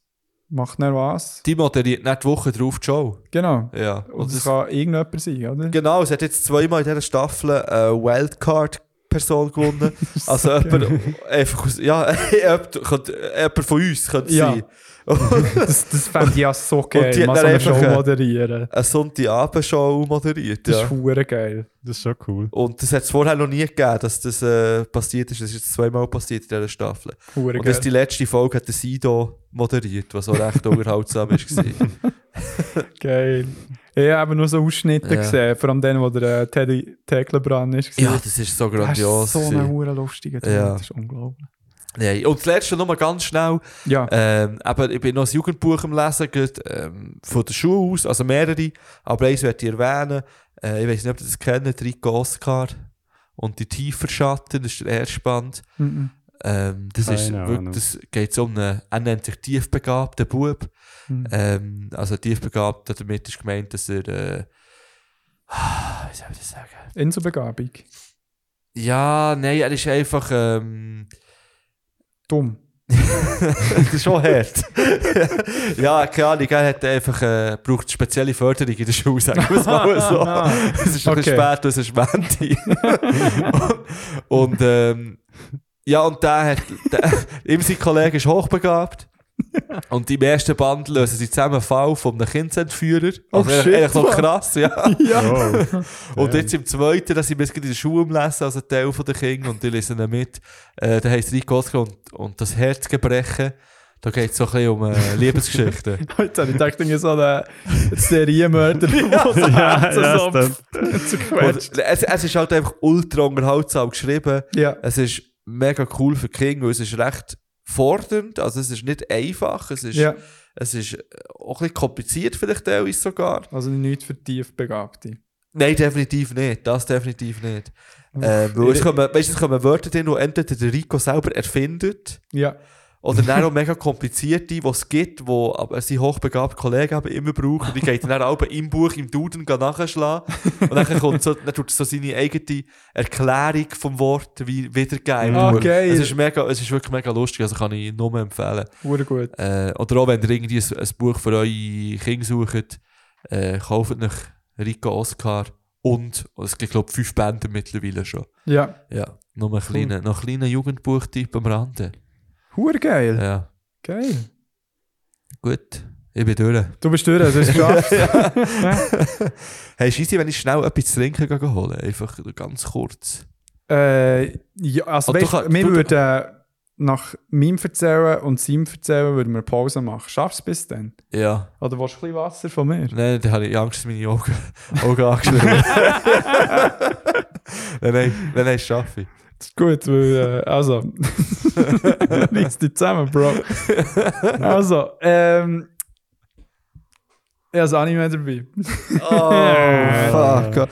macht dann was. Die moderiert nicht die Woche drauf die Show. Genau. Ja. Und Und es das, kann irgendjemand sein, oder? genau, es hat jetzt zweimal in dieser Staffel eine Wildcard-Person gewonnen. also jemand, einfach aus, ja, jemand, jemand von uns könnte es Ja. sein. Das, das fände ich ja so geil. die hat dann einfach Show eine- moderieren. Eine Sonntagabendshow moderiert. Das Ja. ist hure geil. Das ist schon cool. Und das hat es vorher noch nie gegeben, dass das äh, passiert ist. Das ist jetzt zweimal passiert in dieser Staffel. Hure Und das die letzte Folge hat der Sido moderiert, was auch recht unterhaltsam war. Geil. Ich habe nur so Ausschnitte Ja. gesehen, vor allem den, wo der äh, Teddy Tecklebrand ist. Ja, das ist so das grandios. ist so ein hure lustiger Typ. Ja. Das ist unglaublich. Nein. Und das letzte noch mal ganz schnell. Ja. Ähm, eben, ich bin noch ein Jugendbuch am Lesen, gerade, ähm, von der Schule aus, also mehrere. Aber eins möchte ich erwähnen. Äh, ich weiß nicht, ob ihr das kennt, Rico Oscar und die Tieferschatten, das ist der erste Band. Mhm. Ähm, das, ist wirklich, das geht um einen, er nennt sich tiefbegabten Bub. Mhm. Ähm, also tiefbegabt, damit ist gemeint, dass er, äh, wie soll ich das sagen? Inselbegabung. Ja, nein, er ist einfach, ähm, Dumm. das ist schon hart. ja, keine Ahnung, er hat einfach, äh, braucht spezielle Förderung in der Schule, sagen wir es mal so. es ist noch ein Okay. spät, es ist und, und ähm, ja, und der hat, der, ihm sein Kollege ist hochbegabt. Und im ersten Band lösen sie zusammen einen Fall von einem Kindsentführer. Oh, Also shit, eigentlich Mann. krass, ja. Ja. Oh. Und jetzt im zweiten, da sind wir jetzt gerade in der Schule Lesen, also Teil von den Kindern, und die lesen ihn mit. Äh, da heisst Rico Oscar und, und das Herzgebrechen. Da geht es so ein bisschen um äh, Liebesgeschichten. Heute habe ich gedacht, irgendwie so ein Serienmörder, der so Ja, Herzen ja, so. Und es, es ist halt einfach ultra unterhaltsam geschrieben. Ja. Es ist mega cool für die Kinder, weil es ist recht fordernd, also es ist nicht einfach, es ist, ja. es ist auch ein bisschen kompliziert vielleicht teilweise sogar. Also nicht für Tiefbegabte. Nein, definitiv nicht, das definitiv nicht. Ähm, weil es kommen, weißt, du, es kommen Wörter drin, die entweder der Rico selber erfindet, Ja. Oder dann auch mega komplizierte, die es gibt, aber sein hochbegabter Kollege eben immer braucht. Und die geht dann auch im Buch, im Duden nachschlagen. Und dann, kommt so, dann tut so seine eigene Erklärung vom Wort wie wiedergeben. Ah, Buch. geil. Es ist, mega, es ist wirklich mega lustig, also kann ich nur empfehlen. Hure gut. Äh, oder auch wenn ihr irgendwie ein, ein Buch für eure Kinder sucht, äh, kauft euch Rico Oscar und, es gibt glaube ich fünf Bände mittlerweile schon. Ja. Ja, nur ein kleiner, noch kleiner Jugendbuchtipp am Rande. Hure geil. Ja, Geil. gut. Ich bin durch. Du bist durch, also es geschafft. Hey, scheisse, wenn ich schnell etwas zu trinken gehe holen Einfach ganz kurz. äh, ja, also du weißt, kann- wir würden nach meinem Erzählen und seinem Erzählen würden wir Pause machen. Schaffst du es bis dann? Ja. Oder willst du ein bisschen Wasser von mir? Nein, da habe ich Angst, dass meine Augen, Augen angeschlagen nein, nein, nein, schaffe ich. Das ist gut, weil, äh, also, reiss dich zusammen, Bro. Also, ähm, ich habe das Anime dabei. Oh, fuck.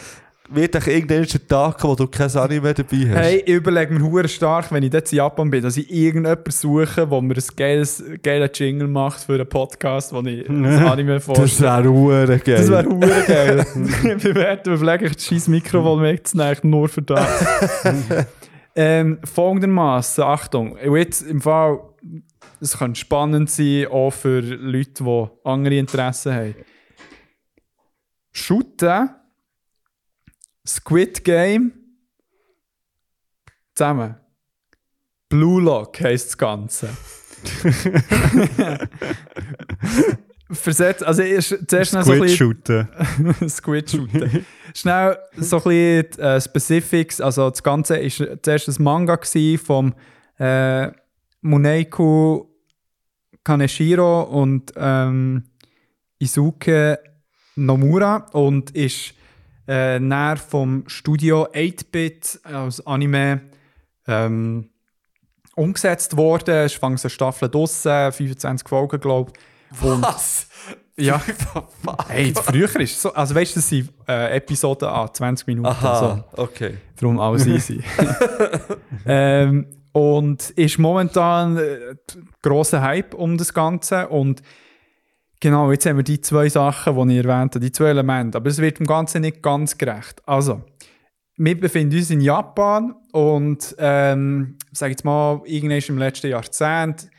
Wird doch irgendein Tag kommen, wo du kein Anime dabei hast? Hey, ich überlege mir hure stark, wenn ich dort in Japan bin, dass ich irgendjemanden suche, der mir ein geiles, geiler Jingle macht für einen Podcast, wo ich das Anime das vorstelle. wäre hure geil. Das wäre hure geil. wir werden vielleicht das scheiß Mikrofon wegzunehmen, nur für das. ähm, folgendermaßen, Achtung, jetzt im Fall, es kann spannend sein, auch für Leute, die andere Interessen haben. Shooten, Squid Game, zusammen. Blue Lock heisst das Ganze. Versetzt, also ist zuerst noch so ein Squid bisschen shooten. Squid shooten. Schnell so ein bisschen äh, Specifics. Also das Ganze war zuerst ein Manga vom äh, Muneiku Kaneshiro und ähm, Izuke Nomura und ist äh, näher vom Studio 8-Bit als Anime ähm, umgesetzt worden. Es ist eine Staffel draussen, 25 Folgen, glaube ich. Was? Ja. Hey, früher ist es so, also weißt du, das sind äh, Episoden an 20 Minuten, Aha, okay. so, darum alles easy. ähm, und ist momentan äh, grosser Hype um das Ganze und genau, jetzt haben wir die zwei Sachen, die ich erwähnt habe, die zwei Elemente, aber es wird dem Ganzen nicht ganz gerecht. Also, wir befinden uns in Japan und ähm, sag jetzt mal, irgendwann im letzten Jahrzehnt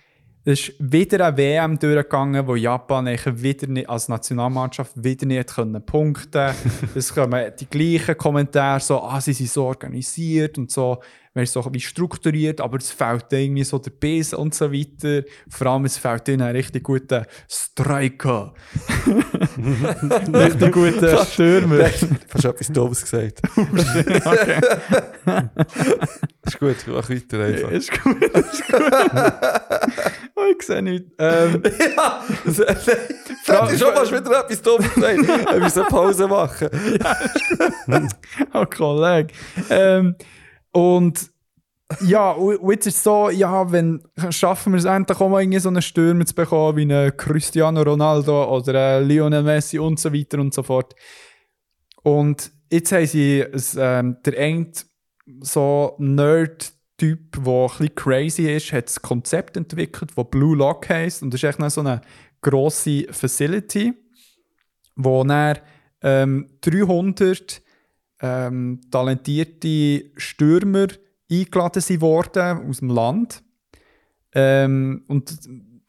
es ist wieder eine WM durchgegangen, wo Japan wieder nicht, als Nationalmannschaft wieder nicht können punkten. Es kommen die gleichen Kommentare, so, ah, sie sind so organisiert und so, weißt, so wie strukturiert, aber es fehlt irgendwie so der Biss und so weiter. Vor allem, es fehlt ihnen ein richtig guter Striker. richtig guter Stürmer. Hast du etwas Doofes gesagt? okay. ist gut, mach weiter einfach. Ist gut, ist gut. oh, ich sehe nichts. Ähm, ja, das, das ist schon fast wieder etwas Doofes gesagt. Wir müssen Pause machen. oh, Kollege. Ähm, und ja, und jetzt ist es so, ja, wenn schaffen wir es endlich auch mal irgendwie so einen Stürmer zu bekommen, wie einen Cristiano Ronaldo oder einen Lionel Messi und so weiter und so fort. Und jetzt haben sie ähm, der eine so Nerd-Typ, der ein bisschen crazy ist, hat das Konzept entwickelt, das Blue Lock heisst. Und das ist echt so eine grosse Facility, wo dann ähm, 300 ähm, talentierte Stürmer eingeladen worden aus dem Land. Ähm, und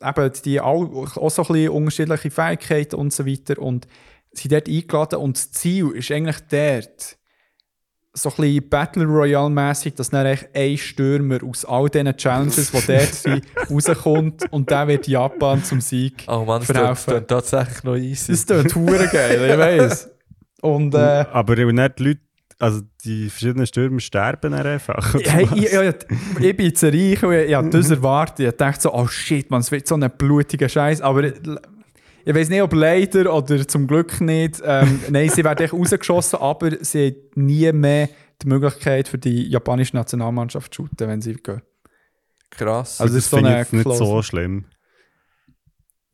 eben die auch, auch so ein bisschen unterschiedliche Fähigkeiten und so weiter. Und sind dort eingeladen und das Ziel ist eigentlich dort, so ein bisschen Battle Royale-mässig, dass dann echt ein Stürmer aus all diesen Challenges, die dort sind, rauskommt und der wird Japan zum Sieg Oh Mann, das verhelfen. klingt tatsächlich noch easy. Das klingt hure geil, ich weiss. Und äh, Aber nicht die Leute, also die verschiedenen Stürmer sterben dann einfach. Hey, ich, ich, ich bin jetzt reich und ich, ich habe das erwartet. Ich dachte so, oh shit, man, es wird so ein blutiger Scheiß. Aber ich, ich weiß nicht, ob leider oder zum Glück nicht. Ähm, nein, sie werden echt rausgeschossen, aber sie haben nie mehr die Möglichkeit für die japanische Nationalmannschaft zu shooten, wenn sie gehen. Krass. Also, das das ist so finde ich nicht so schlimm.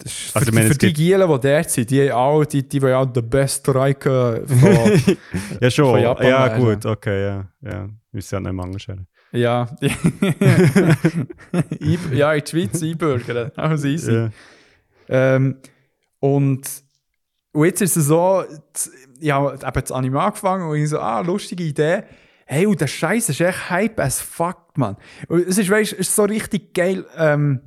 Also, für ich meine, für die Gielen, die dort sind, die, auch, die, die wollen auch the best Striker von, Ja, schon. Von Japan ja, werden. gut, okay, ja. ja. Wir sind ja nicht Mangel scheren. Ja. Ja, in die Schweiz einbürgern. Alles easy. Ja. Ähm, und, und jetzt ist es so, z- ja, eben das Anime angefangen und ich so, ah, lustige Idee. Hey, und der Scheiß ist echt Hype as fuck, man. Und es ist, weißt, ist so richtig geil, ähm,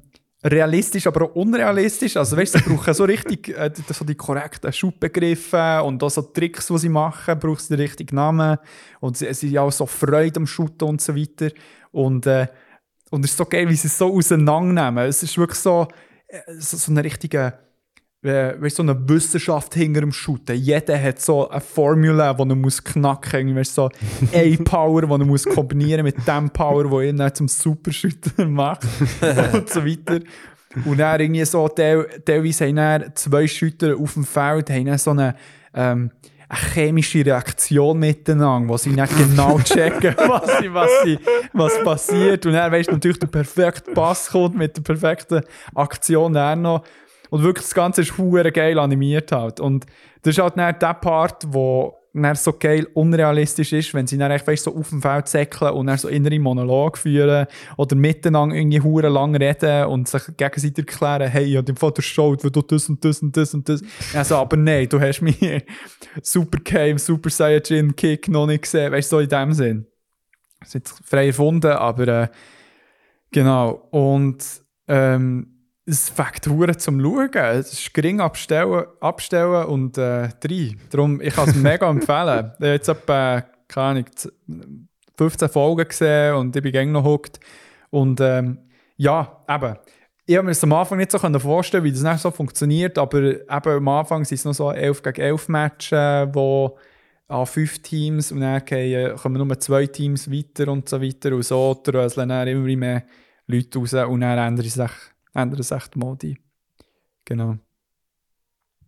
realistisch, aber auch unrealistisch. Also, weißt sie brauchen so richtig äh, die- so die korrekten Schubbegriffe und auch so Tricks, die sie machen, brauchen sie den richtigen Namen. Und sie, sie haben auch so Freude am Shooten und so weiter. Und, äh, und es ist so geil, wie sie es so auseinandernehmen. Es ist wirklich so, äh, so, so eine richtige, äh, weißt, so eine Wissenschaft hinter dem Shooten. Jeder hat so eine Formel, die er muss knacken muss. So eine Power, die er muss kombinieren mit dem Power, die ihn dann zum Supershooter macht. und so weiter. Und dann irgendwie so, teil, teilweise haben dann zwei Shooter auf dem Feld, haben dann so eine, ähm, eine chemische Reaktion miteinander, wo sie nicht genau checken, was, sie, was, sie, was passiert. Und dann weißt du natürlich, der perfekte Pass kommt mit der perfekten Aktion dann noch. Und wirklich das Ganze ist hure geil animiert halt. Und das ist halt dann der Part, wo dann so geil unrealistisch ist, wenn sie dann echt weißt, so auf dem Feld säckeln und dann so innere Monolog führen oder miteinander irgendwie hure lang reden und sich gegenseitig erklären, hey, ich hab dem Vater geschaut, weil du das und das und das und das. Also, aber nein, du hast mich Super Game, Super Saiyajin Kick noch nicht gesehen, weißt du, so in dem Sinn. Das ist jetzt frei erfunden, aber äh, genau. Und ähm, es fängt hure zum Schauen. Es ist gering abstellen, abstellen und äh, drei. Darum, ich kann es mega empfehlen. Ich habe jetzt etwa, keine Ahnung, z- 15 Folgen gesehen und ich bin gerne noch hooked. Und ähm, ja, eben. Ich habe mir das am Anfang nicht so vorstellen, wie das nicht so funktioniert, aber eben am Anfang sind es noch so 11 gegen 11 Matches, wo an fünf Teams und dann gehen, kommen nur zwei Teams weiter und so weiter und so dröseln dann immer mehr Leute raus und dann ändern sich, ändern sich die Modi. Genau.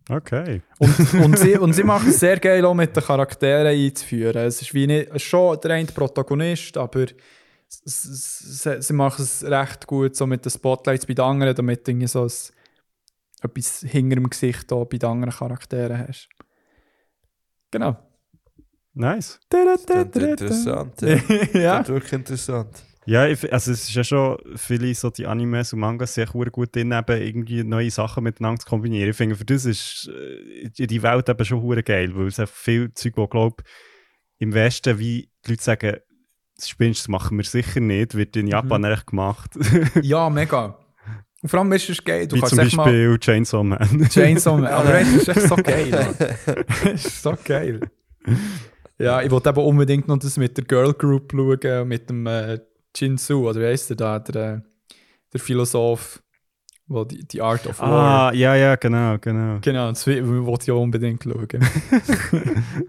Okay. Und, und, sie, und sie machen es sehr geil, auch mit den Charakteren einzuführen. Es ist wie nicht, es ist schon der eine Protagonist, aber sie, sie machen es recht gut so mit den Spotlights bei den anderen, damit du so ein, etwas hinter dem Gesicht auch bei den anderen Charakteren hast. Genau. Nice. das klingt interessant. Ja. ja. Das ist wirklich interessant. Ja, also es ist ja schon, viele so die Animes und Mangas sehr gut drin, eben irgendwie neue Sachen miteinander zu kombinieren. Ich finde, für das ist äh, die- Welt eben schon hure geil, weil es einfach viel Zeug, wo glaube im Westen, wie die Leute sagen, das spinnst, das machen wir sicher nicht, wird in Japan echt gemacht. ja, mega. Und vor allem ist es geil, du Wie kannst zum echt mal Beispiel Chainsaw Man. Chainsaw Man, aber das ist echt so geil. Das ist so geil. Ja, ich wollte eben unbedingt noch das mit der Girl Group schauen, mit dem äh, Jin Su, oder wie heisst der da, der, äh, der Philosoph, wo die, die Art of War. ah, ja, ja, genau, genau. Genau, das wollte ich unbedingt schauen.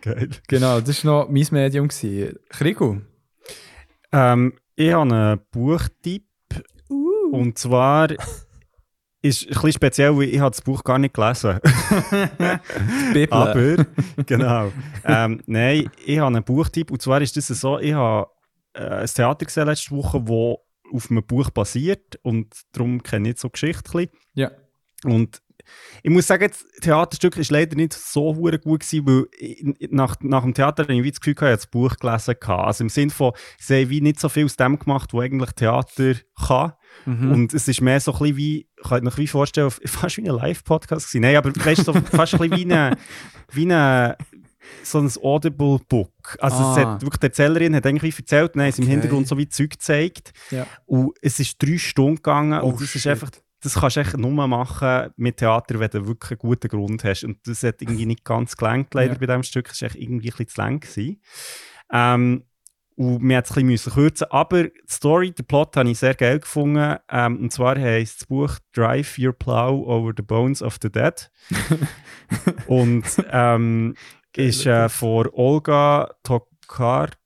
Geil. genau, das war noch mein Medium. Krigo? Ähm, ich habe einen Buchtipp. Uh. Und zwar ist ein bisschen speziell, weil ich habe das Buch gar nicht gelesen Bibel. Aber, genau. ähm, nein, ich habe einen Buchtipp. Und zwar ist das so, ich habe äh, ein Theater gesehen letzte Woche, das auf einem Buch basiert. Und darum kenne ich so Geschichten. Ja. Und ich muss sagen, das Theaterstück ist leider nicht so gut gewesen, weil ich- nach, nach dem Theater habe ich das Gefühl, ich habe das Buch gelesen. gehabt. Also im Sinne von, sie haben wie nicht so viel aus dem gemacht, was eigentlich Theater kann. Mhm. Und es ist mehr so ein bisschen wie, ich kann mir vorstellen, fast wie ein Live-Podcast gewesen. Nein, aber weißt so fast ein bisschen wie eine, wie eine so ein Audible-Book. Also es Ah. hat wirklich die Erzählerin hat eigentlich wie erzählt, nein, es im Okay. Hintergrund so wie Zeug gezeigt. Ja. Und es ist drei Stunden gegangen Oh, und das ist shit. einfach, das kannst du echt nur machen mit Theater, wenn du wirklich einen guten Grund hast. Und das hat irgendwie nicht ganz gelangt, leider Ja. bei diesem Stück. Es war echt irgendwie ein bisschen zu lang. Gewesen. Ähm, und wir mussten es ein bisschen kürzen. Aber die Story, den Plot habe ich sehr geil gefunden. Ähm, und zwar heisst das Buch Drive Your Plow Over the Bones of the Dead. und ähm, ist äh, von Olga Tokarczuk.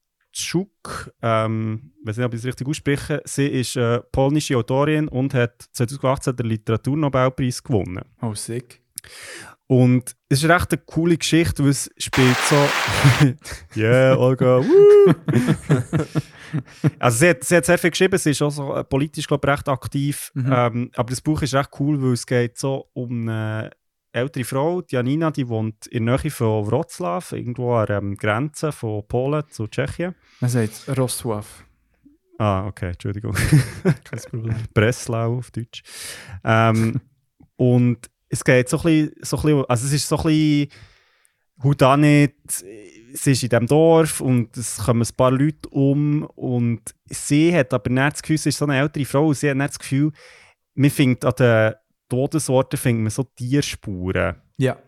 Ähm, ich weiß nicht, ob ich es richtig ausspreche. Sie ist äh, polnische Autorin und hat 2018 den Literaturnobelpreis gewonnen. Oh, sick. Und es ist recht eine coole Geschichte, weil es spielt so. yeah, Olga, woo! also, sie hat, sie hat sehr viel geschrieben, sie ist auch so äh, politisch, glaube ich, recht aktiv. Mhm. Ähm, aber das Buch ist recht cool, weil es geht so um eine ältere Frau, die Janina, die wohnt in der Nähe von Wroclaw, irgendwo an der ähm, Grenze von Polen zu Tschechien. Man sagt Rostwaff. Ah, okay, Entschuldigung. Kein Problem. Breslau auf Deutsch. Ähm, und es geht so ein bisschen, so ein bisschen also es ist so ein bisschen, nicht, sie ist in diesem Dorf und es kommen ein paar Leute um und sie hat aber nicht das Gefühl, sie ist so eine ältere Frau sie hat nicht das Gefühl, man findet an den Todesorten findet man so Tierspuren. Ja.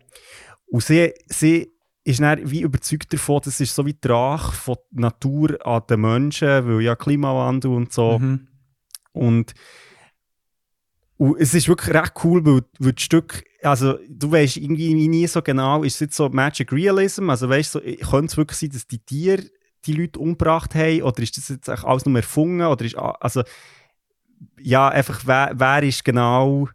Und sie, sie ist dann wie überzeugt davon, das ist so wie die Rache von der Natur an den Menschen, weil ja Klimawandel und so. Mhm. Und, und es ist wirklich recht cool, weil, weil das Stück, also du weißt irgendwie nie so genau, ist es jetzt so Magic Realism, also weißt du, so, könnte es wirklich sein, dass die Tiere die Leute umgebracht haben oder ist das jetzt alles nur erfunden oder ist, also ja, einfach wer, wer ist genau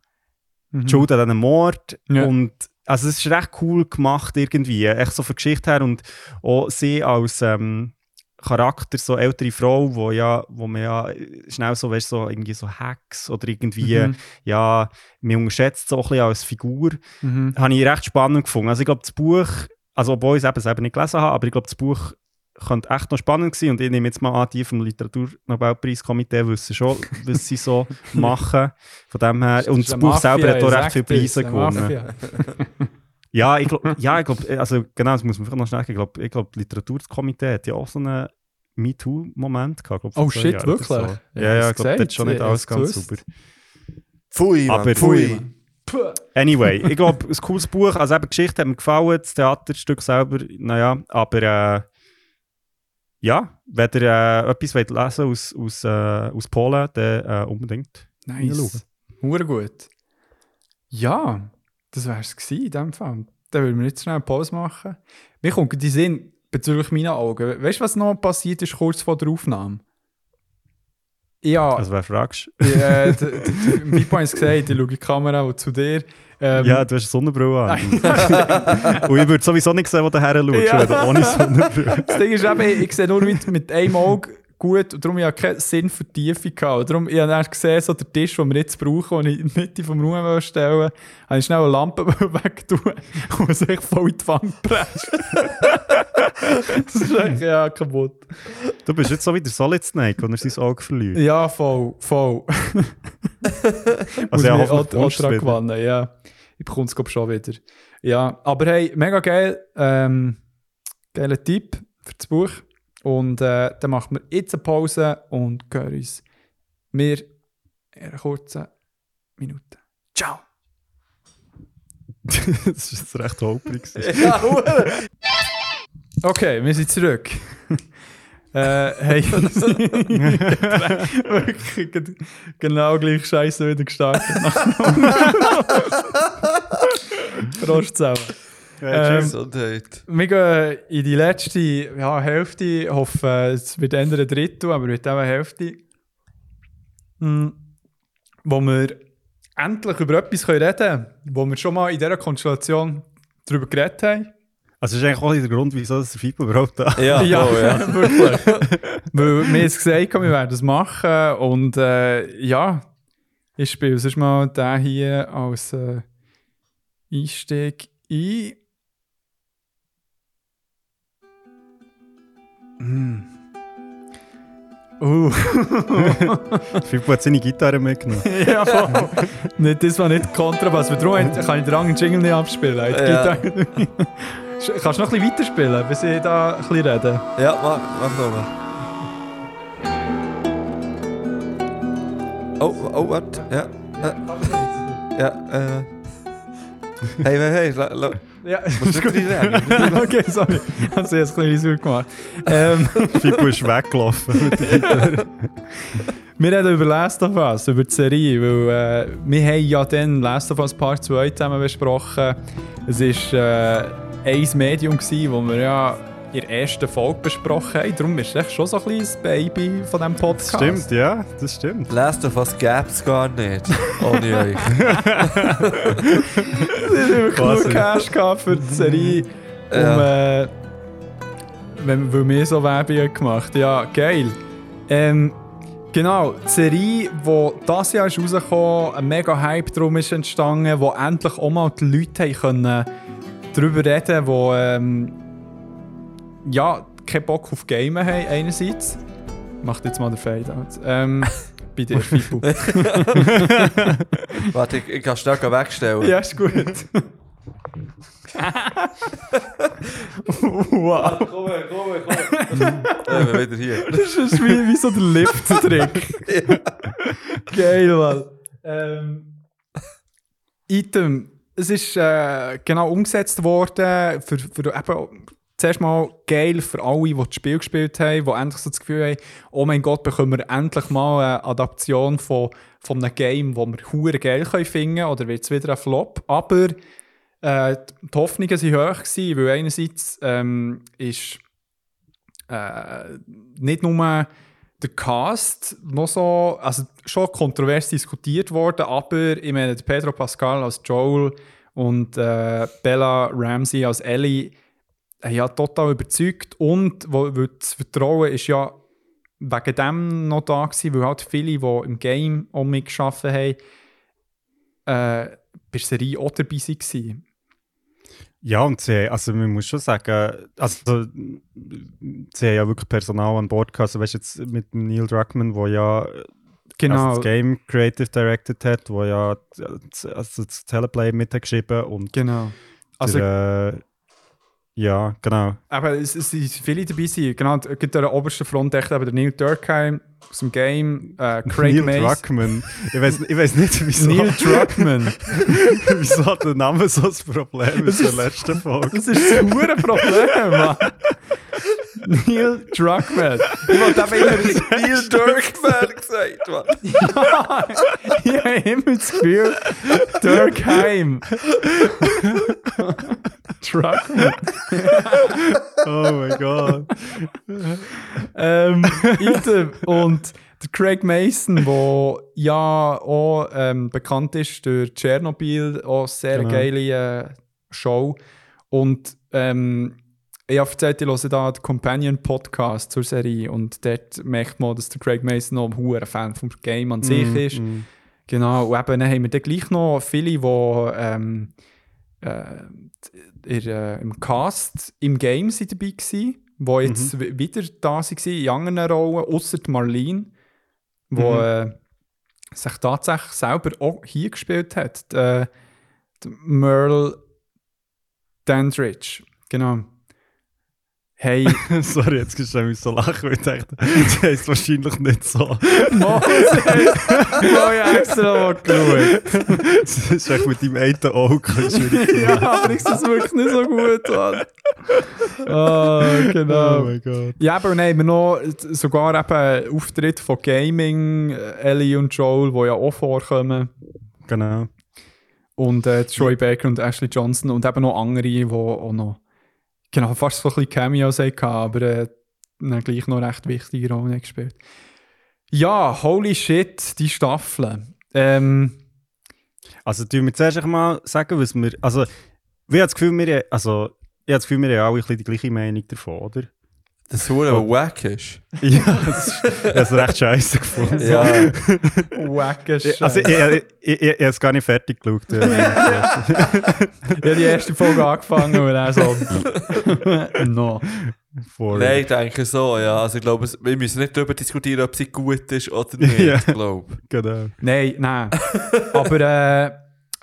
Mhm. Schuld an diesem Mord Ja. und also es ist recht cool gemacht irgendwie, echt so von Geschichte her und auch sie als ähm, Charakter, so ältere Frau, wo ja, wo man ja schnell so, weißt, so irgendwie so Hacks oder irgendwie, Mhm. ja, man unterschätzt so ein bisschen als Figur, Mhm. habe ich recht spannend gefunden. Also ich glaube, das Buch, also obwohl ich es eben selber nicht gelesen habe, aber ich glaube, das Buch könnte echt noch spannend sein und ich nehme jetzt mal an, die vom Literaturnobelpreiskomitee wissen schon, was sie so machen. Von dem her, und das Buch Mafia, selber hat auch recht viele Preise gewonnen. Ja, ich glaube, ja, ich glaub, also genau, das muss man vielleicht noch schnell sagen. Ich glaube, ich glaub, Literaturkomitee hat ja auch so einen MeToo-Moment gehabt. Glaub, Oh, shit, Jahren wirklich? So. Ja, Ja, ich glaube, das ist schon nicht Ja, alles ganz gewusst. super. Pfui, Mann, Aber- pfui. Anyway, ich glaube, ein cooles Buch. Also eben, die Geschichte hat mir gefallen, das Theaterstück selber, naja, aber äh, ja, wenn ihr äh, etwas wollt lesen aus, aus, äh, aus Polen, dann äh, unbedingt. Nice. Hure gut. Ja, das wäre es in dem Fall. Dann würden wir jetzt schnell eine Pause machen. Mir kommt die Sinn bezüglich meiner Augen. Weißt du, was noch passiert ist kurz vor der Aufnahme? Ja, Also, wer fragst d- Pipo hat es gesagt, ich schaue die Kamera und zu dir. Ähm, Ja, du hast eine Sonnenbrille an. Und ich würde sowieso nicht sehen, wo du her schaust, Ja. ohne Sonnenbrille. Das Ding ist eben, ich sehe nur mit, mit einem Auge gut und darum ich keinen Sinn für die Tiefe gehabt. Und Darum, ich habe dann gesehen, so der Tisch, den wir jetzt brauchen, den ich in die Mitte vom Raum stellen habe ich schnell eine Lampe wegtun und sich voll in die Wange presst. das ist echt ja kaputt. Du bist jetzt so wie der Solid Snake, wenn er sein Auge verliert. Ja, voll, voll. Also ja, hoffentlich auch- auch gewinnen, ja. Ich bekomme es, glaube schon wieder. Ja, aber hey, mega geil. Ähm, geiler Tipp für das Buch. Und äh, dann machen wir jetzt eine Pause und hören uns wir in einer kurzen Minuten. Ciao. das ist recht holprig. Ja. Okay, wir sind zurück. äh, hey, wirklich ge- genau gleich Scheiße wieder gestartet. Prost zusammen. Ähm, Gesundheit. Wir gehen in die letzte ja, Hälfte. Ich hoffe, es wird eher ein Drittel, aber auch eine Hälfte. Hm, Wo wir endlich über etwas reden können, wo wir schon mal in dieser Konstellation darüber geredet haben. Also, das ist eigentlich auch der Grund, wieso das der FIPO überhaupt da Ja, Ja, oh, ja. wirklich. Weil wir haben es gesagt, wir werden das machen. Und äh, ja, ich spiele sonst mal den hier als äh, Einstieg ein. Mm. Uh. FIPO hat seine Gitarre mitgenommen. ja, voll. nicht, das war nicht Kontrabass, weil darum kann ich den anderen Jingle nicht abspielen. Die Ja. Gitarre- Kannst du noch ein bisschen weiterspielen, bis ich da ein bisschen rede? Ja, mach, mach nochmal. Oh, oh, warte. Ja. äh, Ja, äh. Hey, hey, hey. Ja, reden? okay, sorry. Ich habe es ein bisschen gemacht. Ähm, FIPO ist weggelaufen wir reden über Last of Us, über die Serie, weil äh, wir haben ja dann Last of Us Part 2 zusammen besprochen. Es war äh, ein Medium, gewesen, wo wir ja in der ersten Folge besprochen haben. Darum ist es echt schon so ein kleines Baby von diesem Podcast. Stimmt, ja, das stimmt. Last of Us gäb's gar nicht. Ohne euch. Wir haben genug Cash gehabt für die Serie, um, Ja. äh, wenn, weil wir so Werbung haben gemacht Ja, geil. Ähm, genau, die Serie, die dieses Jahr ist rausgekommen, ein mega Hype drum ist entstanden, wo endlich auch mal die Leute können darüber reden die ähm, ja, keinen Bock auf Gamen haben, einerseits. Macht jetzt mal der Fade out. Ähm, bei dir, Fifu. Warte, ich, ich kann schnell wegstellen. ja, ist gut. wow. Komm her, komm her, komm her. Ja, wir wieder hier. Das ist wie, wie so der Lift-Trick. Geil, Mann. Ähm, Item. Es ist äh, genau umgesetzt worden für, für eben, zuerst mal geil für alle, die das Spiel gespielt haben, die endlich so das Gefühl haben, oh mein Gott, bekommen wir endlich mal eine Adaption von, von einem Game, das wir hure geil finden können, oder wird es wieder ein Flop. Aber äh, die Hoffnungen waren hoch, weil einerseits ähm, ist äh, nicht nur der Cast noch so, also schon kontrovers diskutiert worden, aber ich meine, Pedro Pascal als Joel und äh, Bella Ramsey als Ellie ja total überzeugt und wo, weil das Vertrauen ist ja wegen dem noch da gewesen, weil halt viele, die im Game auch mitgearbeitet haben, äh, bei der Serie auch dabei waren. Ja, und sie, also man muss schon sagen, also sie haben ja wirklich Personal an Bord gehabt, also weißt du jetzt mit Neil Druckmann, der ja Genau. also das Game Creative Directed hat, der ja das- also das Teleplay mit hat geschrieben und genau. Also, der, äh, ja, genau. Aber es, es sind viele dabei sein. Genau, es gibt an der obersten Front echt eben der Neil Durkheim aus dem Game, äh, Craig Neil Mason. Druckmann. Ich weiß ich weiß nicht, wieso, Neil Druckmann. wieso hat der Name so ein Problem in der letzten Folge. Das ist hure Problem, Mann. Neil Druckmann. Ich wollte eben immer... Neil Dirkman gesagt, Mann. ich habe immer das Gefühl, Durkheim. Druckmann. Oh mein Gott. ähm. Und der Craig Mason, der ja auch ähm, bekannt ist durch Tschernobyl, auch sehr Genau. geile äh, Show. Und ähm, ich habe erzählt, ich höre da den Companion-Podcast zur Serie und dort merkt man, dass der Craig Mason noch ein hoher Fan vom Game an sich Mm, ist. Genau, und eben dann haben wir dann gleich noch viele, die ähm, äh, in, äh, im Cast im Game dabei waren, die jetzt wi- wieder da waren in anderen Rollen, außer Marlene, die Mhm. äh, sich tatsächlich selber auch hier gespielt hat. Die, äh, die Merle Dandridge, genau. Hey, Sorry, jetzt kannst du so lachen, weil ich dachte, das heisst wahrscheinlich nicht so. Ich habe extra mal geschaut. Das ist echt mit deinem einen Auge schwierig Ja, aber ich sehe es wirklich nicht so gut an. Ah, genau. Oh mein Gott. Ja, aber haben wir noch sogar eben Auftritt von Gaming, äh, Ellie und Joel, die ja auch vorkommen. Genau. Und äh, Troy Baker und Ashley Johnson und eben noch andere, die auch noch genau, fast so ein bisschen Cameos hatten, aber äh, gleich noch recht wichtige Rollen gespielt. Ja, holy shit, die Staffel. Ähm, Also, tun wir zuerst mal sagen, was wir. Also, ich habe das Gefühl, wir, also, ich habe das Gefühl, wir haben alle ein bisschen die gleiche Meinung davon, oder? Das Hure wack ist. Ja, das ist, es recht scheiße gefunden. Ja. Wacken Also, ich, ich, ich, ich, ich habe es gar nicht fertig geschaut. ja. Ich habe die erste Folge angefangen und dann so. no. Vor- Nein, ich denke so, ja. Also ich glaube, wir müssen nicht darüber diskutieren, ob sie gut ist oder nicht, Ja. ich glaube. Genau. Nein, nein. Aber äh,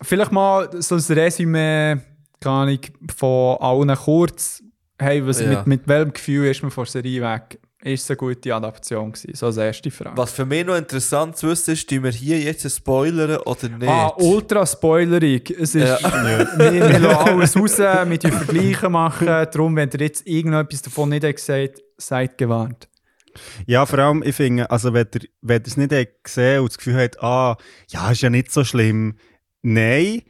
vielleicht mal so ein Resümee, keine Ahnung, von allen kurz. Hey, was, Ja. mit, mit welchem Gefühl ist man von der Serie weg? Ist es eine gute Adaption gewesen? So als erste Frage. Was für mich noch interessant zu wissen ist, tun wir hier jetzt spoilern oder nicht? Ah, ultra spoilerig. Es ist, Ja. wir, wir lassen alles raus, wir tun Vergleiche machen. Darum, wenn ihr jetzt irgendetwas davon nicht habt gesagt seid gewarnt. Ja, vor allem, ich finde, also wenn ihr, wenn ihr es nicht habt gesehen und das Gefühl habt, ah, ja, ist ja nicht so schlimm. Nein,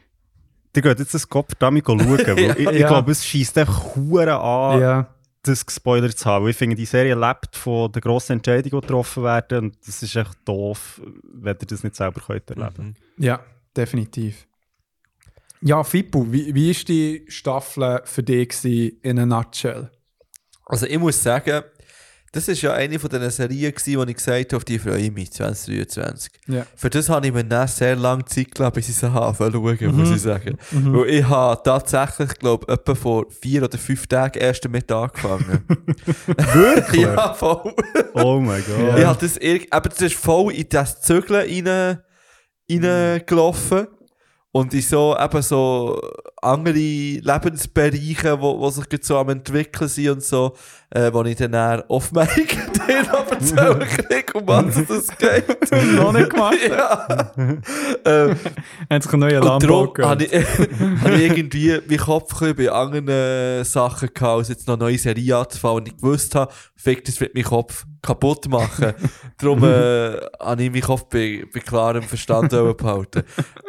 ihr geht jetzt das Kopf damit schauen. Weil ich ich Ja. glaube, es schießt einfach Huren an, Ja. das gespoilert zu haben. Weil ich finde, die Serie lebt von den grossen Entscheidungen, die getroffen werden. Und das ist echt doof, wenn ihr das nicht selber könnt erleben Mhm. Ja, definitiv. Ja, Fippo, wie, wie ist die Staffel für dich in a nutshell? Also ich muss sagen, das ist ja eine von diesen Serien gewesen, wo ich gesagt habe, auf die freue ich mich, 2023. Ja. Für das habe ich mir dann sehr lange Zeit gelassen, bis ich sie habe schauen, muss ich sagen. Weil ich habe tatsächlich, glaube ich, etwa vor vier oder fünf Tagen erst damit angefangen. Wirklich? ja, voll. Oh mein Gott. Ich habe das, aber das ist voll in das Zügeln rein, reingelaufen. Und in so, eben so andere Lebensbereiche, wo, wo sich gerade so am entwickeln sind und so, äh, wo ich dann eher off mic den aber erzählen kriege, um was es geht. Noch nicht gemacht? ja. ähm, Hat sich ein neuer Lambo habe ich, habe ich irgendwie meinen Kopf bei anderen Sachen gehabt, als jetzt noch eine neue Serie anzufangen, und ich gewusst habe, fick, das wird meinen Kopf kaputt machen. darum äh, habe ich meinen Kopf bei, bei klarem Verstand behalten.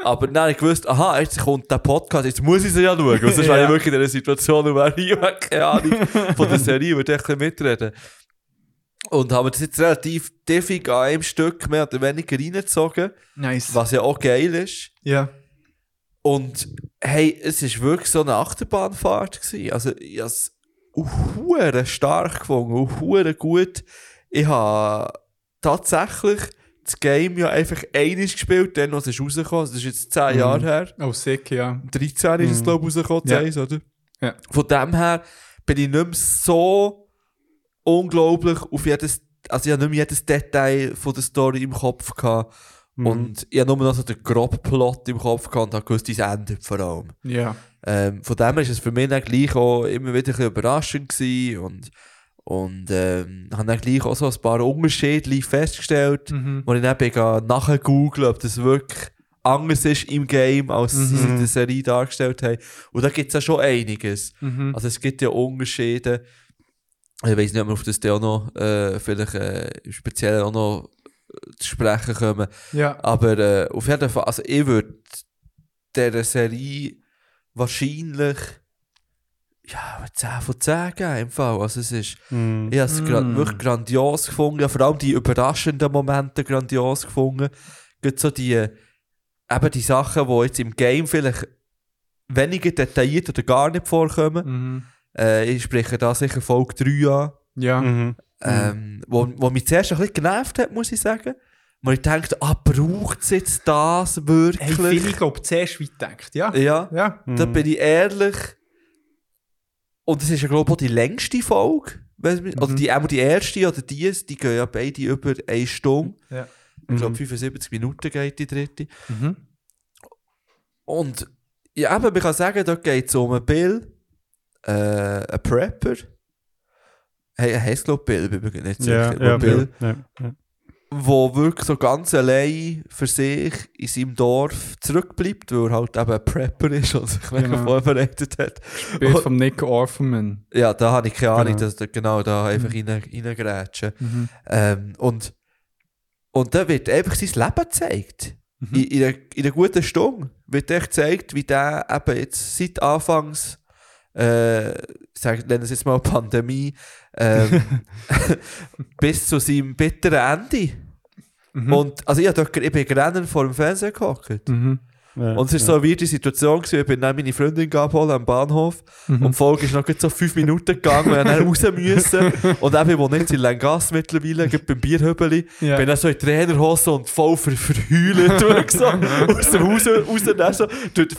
Aber habe ich gewusst, aha, jetzt kommt der Podcast, jetzt muss ich sie ja schauen. Sonst wäre ich Ja. wirklich in einer Situation, wo ich hier keine Ahnung von der Serie, würde ich mitreden. Und habe das jetzt relativ tiefig an einem Stück mehr oder weniger reingezogen, Nice. was ja auch geil ist. Ja. Und hey, es war wirklich so eine Achterbahnfahrt. Gewesen. Also, ich habe es stark gefunden, und hure gut. Ich habe tatsächlich das Game ja einfach einiges gespielt, dann als es rausgekommen Also, Das ist jetzt 10 Jahre her. Oh, sick, ja. 13 ist es, glaube ich, rausgekommen, Ja. 10, oder? Ja. Von dem her bin ich nicht mehr so unglaublich auf jedes, also ich habe nicht mehr jedes Detail von der Story im Kopf gehabt. Und ich habe nur noch so den groben Plot im Kopf gehabt und habe gewusst, wie es endet vor allem. Ja. Ähm, von dem her ist es für mich dann gleich auch immer wieder ein bisschen überraschend gewesen und, und ähm, habe dann gleich auch so ein paar Unterschiede festgestellt, Mhm. wo ich dann bin nachher googeln, ob das wirklich anders ist im Game, als sie es in der Serie dargestellt haben. Und da gibt es ja schon einiges. Mhm. Also es gibt ja Unterschiede. Ich weiß nicht, ob wir auf das auch noch äh, vielleicht äh, speziell auch noch zu sprechen kommen. Ja. Aber äh, auf jeden Fall, also ich würde dieser Serie wahrscheinlich ja, 10 von 10 geben im Fall. Also es ist, Mhm. ich habe es gra Mm. wirklich grandios gefunden. Vor allem die überraschenden Momente grandios gefunden. Gerade so die, eben die Sachen, die jetzt im Game vielleicht weniger detailliert oder gar nicht vorkommen. Mhm. Äh, ich spreche da sicher Folge 3 an. Ja. Mhm. Ähm, wo, wo mich zuerst ein bisschen genervt hat, muss ich sagen. Wo ich dachte, ah, braucht es jetzt das wirklich? Hey, viele, ich glaube, zuerst weit gedacht, ja. ja, Ja. da bin ich ehrlich. Und es ist ja, glaube ich, auch die längste Folge. Mich- Oder Mhm. die, auch die erste oder die, die gehen ja beide über eine Stunde. Ja. Ich glaube, 75 Minuten geht die dritte. Mhm. Und ja, eben, man kann sagen, da geht es um einen Bill, äh, einen Prepper, Hey, er heisst, glaube Bill, bin mir nicht sicher. Ja, ja, Bill, ja, ja. Wo wirklich so ganz allein für sich in seinem Dorf zurückbleibt, weil er halt eben ein Prepper ist und sich mega Genau. vorbereitet hat. Bild von Nick Offerman. Ja, da habe ich keine Ahnung, Genau. dass da genau da einfach rein, reingrätschen. Mhm. Ähm, und, und da wird einfach sein Leben gezeigt. Mhm. In, in, einer, in einer guten Stunde wird echt gezeigt, wie der eben jetzt seit Anfangs, äh, sag, nennen es jetzt mal Pandemie, ähm, bis zu seinem bitteren Ende. Mhm. Und, also ich, hab dort, ich bin gerade vor dem Fernseher gehockt. Mhm. Ja, Und es ist so eine weirde Situation gewesen, ich bin dann meine Freundin abholen am Bahnhof Mhm. und die Folge ist noch so fünf Minuten gegangen, weil wir dann raus müssen. Und eben, wo nicht in Langas mittlerweile, gerade beim Bierhübeli, Ja. bin dann so in Trainerhose und voll ver verheulen durch, so, aus dem Haus raus, dann so,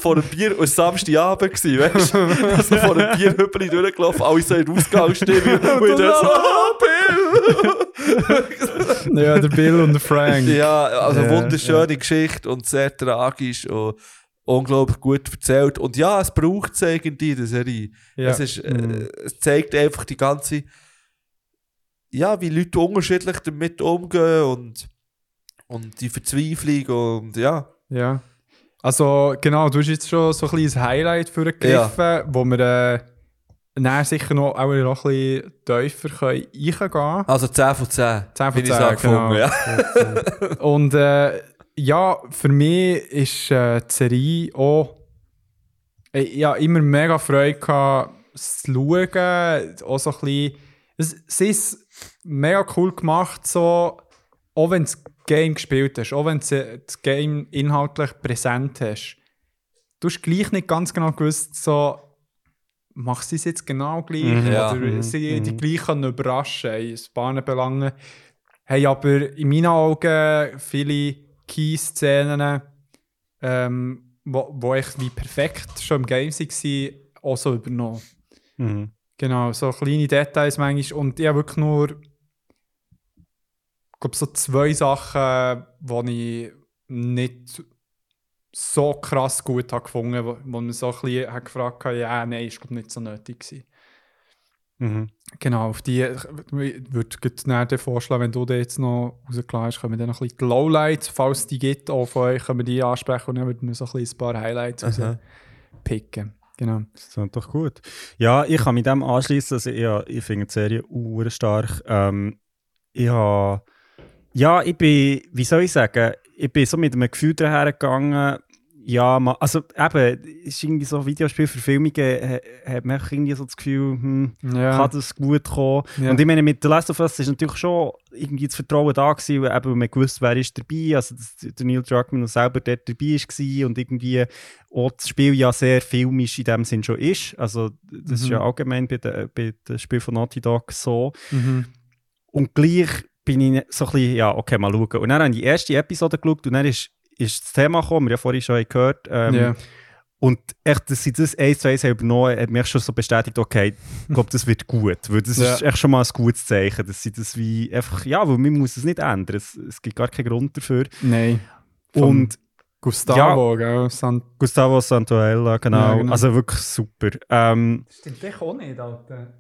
vor dem Bier, und Samstagabend gewesen, weißt du, also vor dem Bierhübeli durchgelaufen, alle so in Ausgangsstimme, und ich dann so, oh, Bill! ja, der Bill und der Frank. Ja, also Ja, wunderschöne Geschichte und sehr tragisch und unglaublich gut erzählt. Und ja, es braucht es irgendwie in der Serie. Ja. Es, ist, äh, Mhm. es zeigt einfach die ganze, ja, wie Leute unterschiedlich damit umgehen und, und die Verzweiflung und ja. Ja. Also, genau, du hast jetzt schon so ein kleines Highlight für gegriffen, wo wir äh, nachher sicher noch, auch noch ein bisschen tiefer können reingehen können. Also 10 von 10. 10 von bin ich 10, so gefunden, genau. ja. Und äh, ja, für mich ist äh, die Serie auch. Ich ja, immer mega Freude gehabt, es zu schauen. Auch so ein bisschen. Es, sie ist mega cool gemacht, so, auch wenn du das Game gespielt hast, auch wenn du das Game inhaltlich präsent hast. Du hast gleich nicht ganz genau gewusst, so, machst du es jetzt genau gleich? Mhm. Ja. Oder Mhm. sie Mhm. die gleich können überraschen in ein paar Belangen. Hey, aber in meinen Augen viele Key-Szenen, ähm, wo, wo echt wie perfekt schon im Game waren, auch so übernommen. Mhm. Genau, so kleine Details manchmal. Und ich habe wirklich nur, ich glaube, so zwei Sachen, die ich nicht so krass gut habe gefunden wo, wo man so ein bisschen gefragt hat, ja, nein, ist glaub, nicht so nötig gewesen. Mhm. Genau, auf die ich würde ich dir vorschlagen, wenn du die jetzt noch rausgelassen hast, können wir dann noch ein bisschen die Lowlights, falls es die gibt, auch von euch, können wir die ansprechen und dann würden wir so ein, bisschen ein paar Highlights Aha. rauspicken. Genau. Das klingt doch gut. Ja, ich kann mit dem anschließen. Also ich, ich finde die Serie uhr stark. Ähm, ich habe, ja, ich bin, wie soll ich sagen, ich bin so mit einem Gefühl dahergegangen. Ja, also eben, ist irgendwie so Videospielverfilmungen, ha- hat man irgendwie so das Gefühl, hm, Ja. kann das gut kommen. Ja. Und ich meine, mit The Last of Us ist natürlich schon irgendwie das Vertrauen da gewesen, weil eben man gewusst, wer ist dabei, also dass der Neil Druckmann selber dort dabei war und irgendwie auch das Spiel ja sehr filmisch in dem Sinn schon ist. Also das ist Mhm. ja allgemein bei den bei den Spielen von Naughty Dog so. Mhm. Und gleich bin ich so ein bisschen, ja, okay, mal schauen. Und dann habe ich die erste Episode geschaut und dann ist, ist das Thema gekommen, wir haben ja vorhin schon gehört. Ähm, Ja. Und echt, dass sie das eins zu eins übernommen hat mich schon so bestätigt, okay, ich glaube, das wird gut. Weil das Ja. ist echt schon mal ein gutes Zeichen, dass sie das wie einfach, ja, weil man muss es nicht ändern. Es, es gibt gar keinen Grund dafür. Nein. Von Und Gustavo, gell? San Gustavo Santoella, genau. Ja, genau. Also wirklich super. Ähm, Stimmt dich auch nicht, Alter.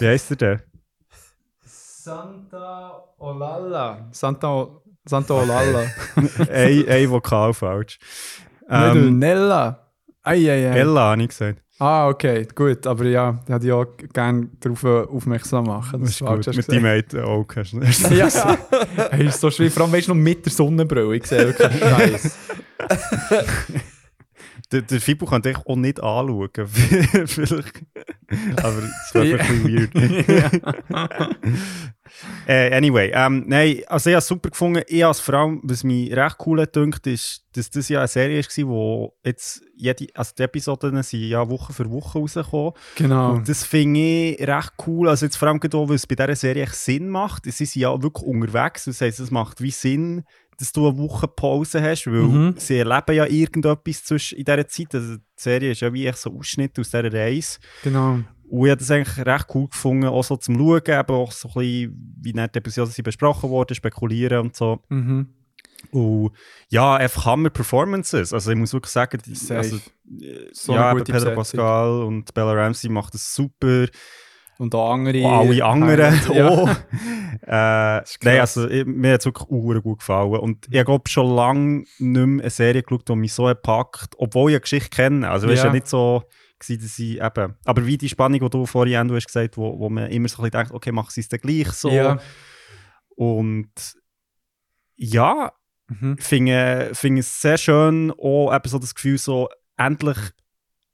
wie heisst er denn? Santa Olalla. Santa, o Santa Olalla. ein, ein Vokal falsch. Ähm, Nella. Eieiei. Ella habe ich gesagt. Ah, okay, gut. Aber ja, ich hätte ja auch gerne darauf äh, aufmerksam machen. Das ist falsch gut. Mit deinem Auge hast du Ja, hey, ist so schwer. Vor allem, weißt du, noch mit der Sonnenbrille. Ich sehe wirklich nice. Der, der Fibu kann dich auch nicht anschauen. Vielleicht. Aber es Ja. ein weird. äh, anyway, ähm, nein, also ich habe es super gefunden. Ich habe es vor allem, was mich recht cool dünkt, ist, dass das ja eine Serie war, wo jetzt jede, also die Episoden sind ja Woche für Woche rausgekommen. Genau. Und das finde ich recht cool. Also jetzt vor allem auch, weil es bei dieser Serie echt Sinn macht. Sie sind ja wirklich unterwegs. Das heisst, es macht wie Sinn, dass du eine Woche Pause hast, weil Mhm. sie erleben ja irgendetwas zwischen in dieser Zeit. Also die Serie ist ja wie echt so Ausschnitt aus dieser Reise. genau. Und ich habe das eigentlich recht cool gefunden, auch so zum Schauen, aber auch so ein bisschen, wie nicht die Episoden sind besprochen worden, spekulieren und so. Mhm. Und ja, einfach Hammer-Performances. Also ich muss wirklich sagen, die, also, So ja, eben Pedro. Pascal und Bella Ramsey macht das super. Und auch andere. Und alle anderen Ja. auch. Äh, nein, also ich, mir hat es wirklich ur gut gefallen. Und ich glaube schon lange nicht mehr eine Serie geschaut, die mich so gepackt, obwohl ich eine Geschichte kenne. Also es Ja. ja nicht so, gewesen, dass ich eben... Aber wie die Spannung, die du vorhin Endo hast gesagt wo, wo man immer so ein bisschen denkt, okay, sie es dann gleich so. Ja. Und ja, Mhm. finde finde es sehr schön, auch eben so das Gefühl, so endlich,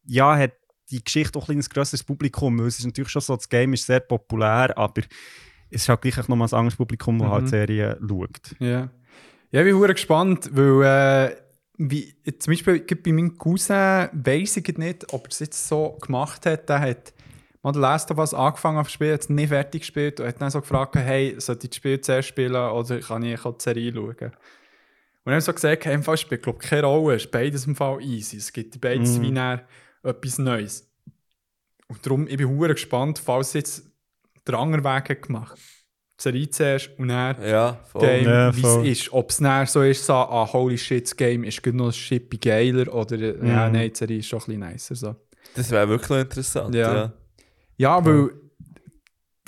ja, hat die Geschichte auch ein ein grösseres Publikum, es ist natürlich schon so, das Game ist sehr populär, aber es ist halt gleich noch mal ein anderes Publikum, das Mhm. halt die Serie schaut. Ja. Ja, ich bin hure gespannt, weil äh, wie, zum Beispiel bei meinem Cousin weiss ich nicht, ob er es jetzt so gemacht hat. Der hat mal The Last of Us angefangen zu spielen, hat es nicht fertig gespielt und hat dann so gefragt, hey, soll ich das Spiel zuerst spielen oder kann ich auch die Serie schauen? Und dann haben so gesagt, hey, im Fall spielt glaube keine Rolle, es ist beides im Fall easy. Es gibt beides Mhm. wie etwas Neues. Und darum, ich bin hure gespannt, falls jetzt den anderen Weg hat gemacht. Die Serie zuerst und dann Ja, voll. Game, Ja, wie es ist. Ob es dann so ist, so, ah, holy shit, das Game ist noch ein Shippi geiler oder äh, ja, Mhm. nein, die Serie ist schon ein bisschen nicer. So. Das wäre wirklich interessant. Ja. Ja. Ja, weil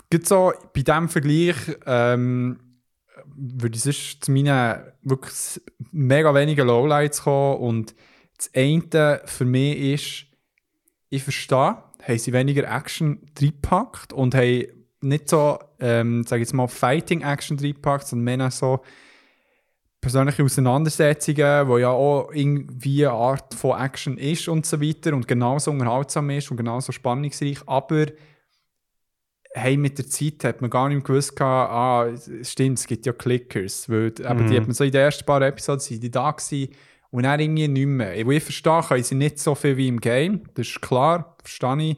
gerade so bei diesem Vergleich ähm, würde ich sonst zu meinen wirklich mega wenigen Lowlights kommen und das eine für mich ist, ich verstehe, haben sie weniger Action reingepackt und haben nicht so, ähm, sage ich jetzt mal, Fighting-Action reingepackt, sondern mehr so persönliche Auseinandersetzungen, wo ja auch irgendwie eine Art von Action ist und so weiter und genauso unterhaltsam ist und genauso spannungsreich, aber hey, mit der Zeit hat man gar nicht gewusst, gehabt, ah, es stimmt, es gibt ja Clickers, weil eben, die Mhm. hat man so in den ersten paar Episoden sind die da gewesen und dann irgendwie nicht mehr. Ich, verstehe, können sie nicht so viel wie im Game, das ist klar, verstehe ich.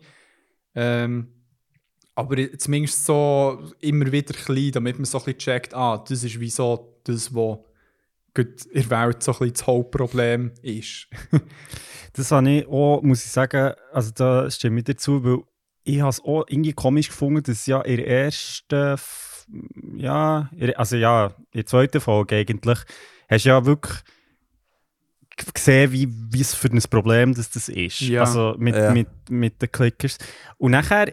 Ähm, aber zumindest so immer wieder klein, damit man so ein bisschen checkt, ah, das ist wie so das, was in der Welt so ein bisschen das Hauptproblem ist. Das habe ich auch, muss ich sagen, also da stimme ich dazu, weil ich habe es auch irgendwie komisch gefunden, dass ja in der ersten, ja, also ja, in der zweiten Folge eigentlich, hast du ja wirklich gesehen, wie, wie es für ein Problem das, das ist. Ja. Also mit, Ja. mit, mit den Clickers. Und nachher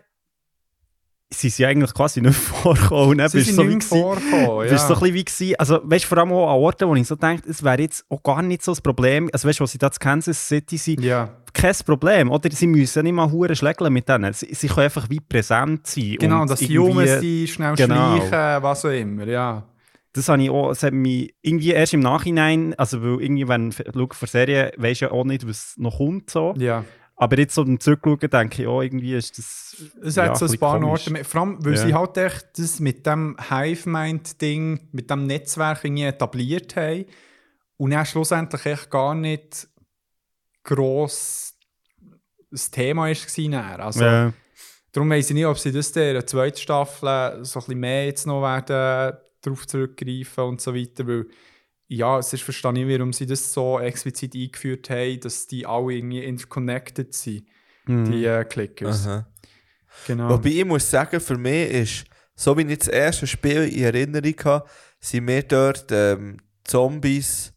sind sie eigentlich quasi nicht vorgekommen. Und dann Sie sind so nicht vorgekommen, bist so ja. ein bisschen wie gewesen, also weißt du, vor allem auch an Orten, wo ich so denke, es wäre jetzt auch gar nicht so das Problem, also weißt du, wo sie da zu Kansas City sind, Ja, kein Problem, oder? Sie müssen nicht mal hure schlägeln mit denen, sie, sie können einfach wie präsent sein. genau, und dass die irgendwie- Jungs die schnell Genau. schleichen, was auch immer, ja. Das habe ich auch, es hat mich irgendwie erst im Nachhinein, also weil irgendwie, wenn du für Serien, weisst ja auch nicht, was noch kommt, so. ja. Aber jetzt so beim Zurückschauen denke ich auch, irgendwie ist das... Es ja, hat so ein bisschen paar komisch. Orte, vor allem, weil Ja. sie halt echt das mit dem Hive-Mind-Ding, mit dem Netzwerk irgendwie etabliert haben und dann schlussendlich echt gar nicht gross das Thema nachher. Also, Ja. Darum weiss ich nicht, ob sie das in der zweiten Staffel so ein bisschen mehr jetzt noch werden darauf zurückgreifen und so weiter, weil ja, es ist verstehe ich, warum sie das so explizit eingeführt haben, dass die alle irgendwie interconnected sind, Mhm. die äh, Clickers. Aha. Genau. Wobei ich muss sagen, für mich ist, so wie ich das erste Spiel in Erinnerung habe, sind mir dort ähm, Zombies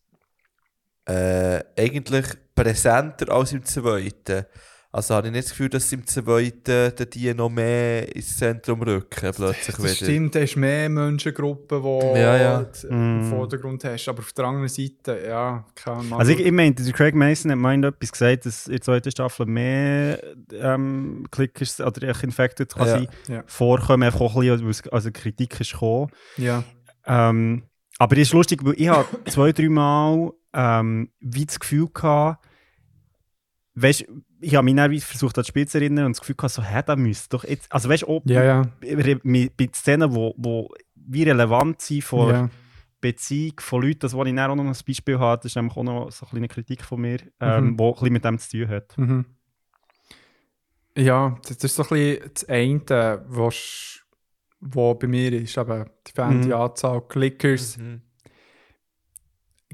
äh, eigentlich präsenter als im zweiten. Also habe ich nicht das Gefühl, dass im zweiten die noch mehr ins Zentrum rücken, plötzlich Das wieder. stimmt, du hast mehr Menschengruppen, die Ja, ja. du im Mm. Vordergrund hast. Aber auf der anderen Seite, ja, kann man. Also ich, ich meine, der Craig Mason hat meint etwas gesagt, dass in der zweiten Staffel mehr ähm, Clickers oder Infected kann Ja. vorkommen, einfach auch ein bisschen, also Kritik ist gekommen. ja. Ähm, aber es ist lustig, weil ich habe zwei, drei Mal ähm, wie das Gefühl gehabt, weißt, ich habe mich dann versucht, an das Spiel zu erinnern und das Gefühl gehabt, so, hä, da müsste doch jetzt, also weißt du, ja, ja. bei, Szenen, wo, wo wie relevant sind von ja. Beziehung von Leuten, das, was ich dann auch noch ein Beispiel habe, das ist nämlich auch noch so eine kleine Kritik von mir, ähm, Mhm. wo ein bisschen mit dem zu tun hat. Mhm. Ja, das ist so ein bisschen das eine, was wo bei mir ist, eben die Fan, die Mhm. Anzahl Clickers. Mhm.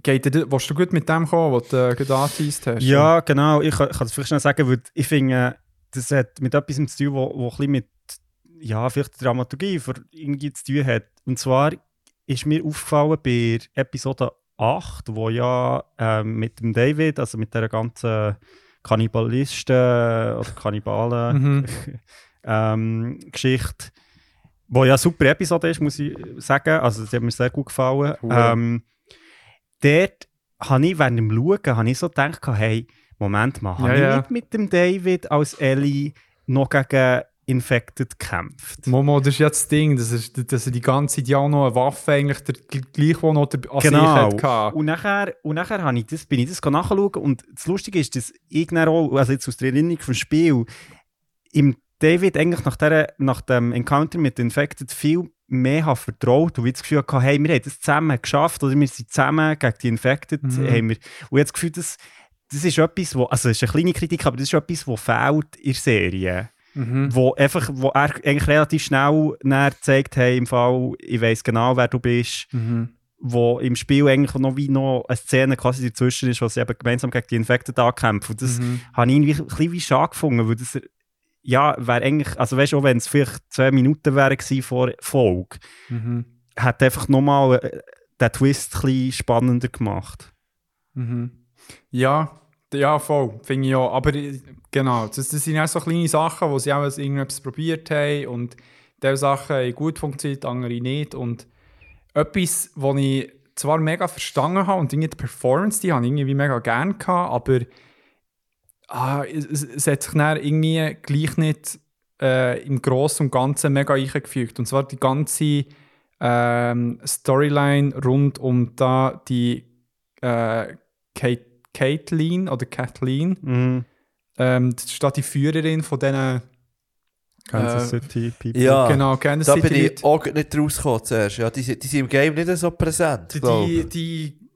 Geht dir, willst du gut mit dem kommen, was du äh, gerade angeteased hast? Ja, genau. Ich kann, das vielleicht schnell sagen, weil ich finde, das hat mit etwas zu tun, wo, wo ein bisschen mit ja, vielleicht Dramaturgie für irgendwie zu tun hat. Und zwar ist mir aufgefallen bei Episode 8, wo ja ähm, mit dem David, also mit der ganzen Kannibalisten oder Kannibalen Mhm. ähm, Geschichte, wo ja eine super Episode ist, muss ich sagen. Also, sie hat mir sehr gut gefallen. Hure. Ähm, dort habe ich während dem Schauen habe ich so gedacht, hey, Moment mal, habe Ja, ich ja. nicht mit dem David als Ellie noch gegen Infected gekämpft? Momo, das ist jetzt das Ding, dass er, dass er die ganze Zeit ja noch eine Waffe eigentlich der, gleich, wo noch der, an sich Genau. hatte. Und nachher, und nachher habe ich das, bin ich das nachschauen und das Lustige ist, dass ich dann auch, also jetzt aus der Erinnerung vom Spiel, im David eigentlich nach, der, nach dem Encounter mit Infected viel mehr habe vertraut und wie das Gefühl hatte, hey, wir haben das zusammen geschafft oder wir sind zusammen gegen die Infected. Mhm. Haben wir, und jetzt das Gefühl, das, das ist etwas, wo, also es ist eine kleine Kritik, aber das ist etwas, was fehlt in der Serie. Mhm. Wo, einfach, wo er eigentlich relativ schnell näher zeigt, hey, im Fall, ich weiß genau, wer du bist Mhm. wo im Spiel eigentlich noch wie noch eine Szene quasi dazwischen ist, wo sie eben gemeinsam gegen die Infekten ankämpfen. Und das Mhm. habe ich irgendwie ein bisschen wie schade gefunden, weil das, ja, wäre eigentlich, also weißt du, auch wenn es vielleicht zwei Minuten wären vor Folge, Mhm. hat einfach nochmal äh, den Twist ein bisschen spannender gemacht. Mhm. Ja, ja, voll, finde ich auch. Aber äh, genau, das, das sind auch so kleine Sachen, wo sie auch irgendetwas probiert haben und diese Sachen haben gut funktioniert, andere nicht. Und etwas, was ich zwar mega verstanden habe und irgendwie die Performance, die habe ich irgendwie mega gerne gehabt, aber ah, es, es, hat sich dann irgendwie gleich nicht äh, im Großen und Ganzen mega eingefügt. Und zwar die ganze ähm, Storyline rund um da die äh, Kate, Caitlin oder Kathleen. Mhm. Ähm, das ist da die Führerin von diesen Kansas Äh, City People. Ja, genau, Kansas da bin City. ich auch nicht rausgekommen zuerst. Ja, die, sind- die sind im Game nicht so präsent, die, die, die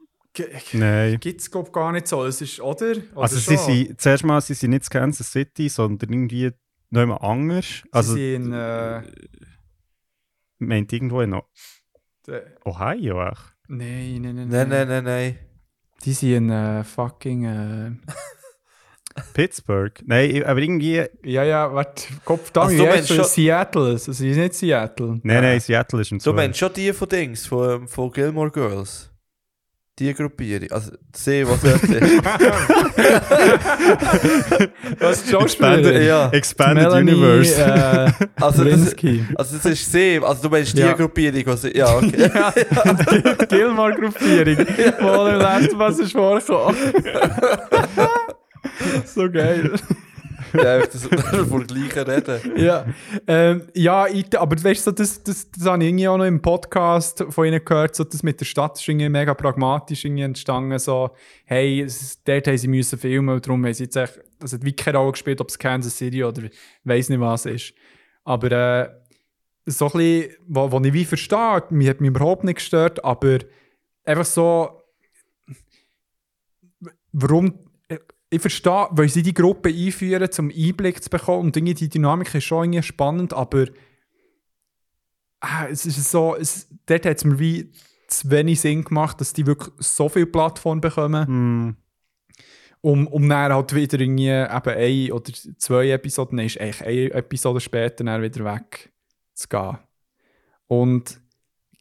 Nein. gibt es glaube gar nicht so. Es ist, oder? oder Also sie sind, zuerst mal, sie sind nicht in Kansas City, sondern irgendwie noch jemand anders. Sie Also, sind in, äh, meint irgendwo in Ohio, echt? nein, nein, nein, Nein, nein, nein, nein. Die sind in äh, fucking. Äh, Pittsburgh? Nein, ich- aber irgendwie... ja, ja, warte, Kopf da, Also du meinst das? schon- Seattle. Also, sie ist nicht Seattle. Nein, nein, Seattle ist ein Du meinst schon die von Dings, von, von Gilmore Girls? Die Gruppierung. Also, sie, was dort ist. Was Schauspielerin? ja. Expanded Melanie, Universe. Äh, Also, das, also, das ist sie. Also, du meinst die Ja. Gruppierung, was sie, Ja, okay. ja, die Gilmore-Gruppierung, wo im letzten was ist vorgekommen. so geil. Das, das von gleichen reden. Ja, ähm, ja ich, aber weißt du, das, das, das habe ich irgendwie auch noch im Podcast von ihnen gehört, so, das mit der Stadt ist irgendwie mega pragmatisch irgendwie entstanden, so, hey, es, dort haben sie müssen filmen und darum haben sie jetzt echt, es hat wie keine Rolle gespielt, ob es Kansas City oder weiss nicht was ist. Aber äh, so ein bisschen, wo ich wie verstehe, mich hat mich überhaupt nicht gestört, aber einfach so, warum, ich verstehe, weil sie die Gruppe einführen, um Einblick zu bekommen und irgendwie die Dynamik ist schon irgendwie spannend, aber ah, es ist so, es, dort hat es mir wie zu wenig Sinn gemacht, dass die wirklich so viel Plattform bekommen, Hm. um, um dann halt wieder irgendwie eben eine oder zwei Episoden, dann ist eigentlich eine Episode später dann wieder weg zu gehen. Und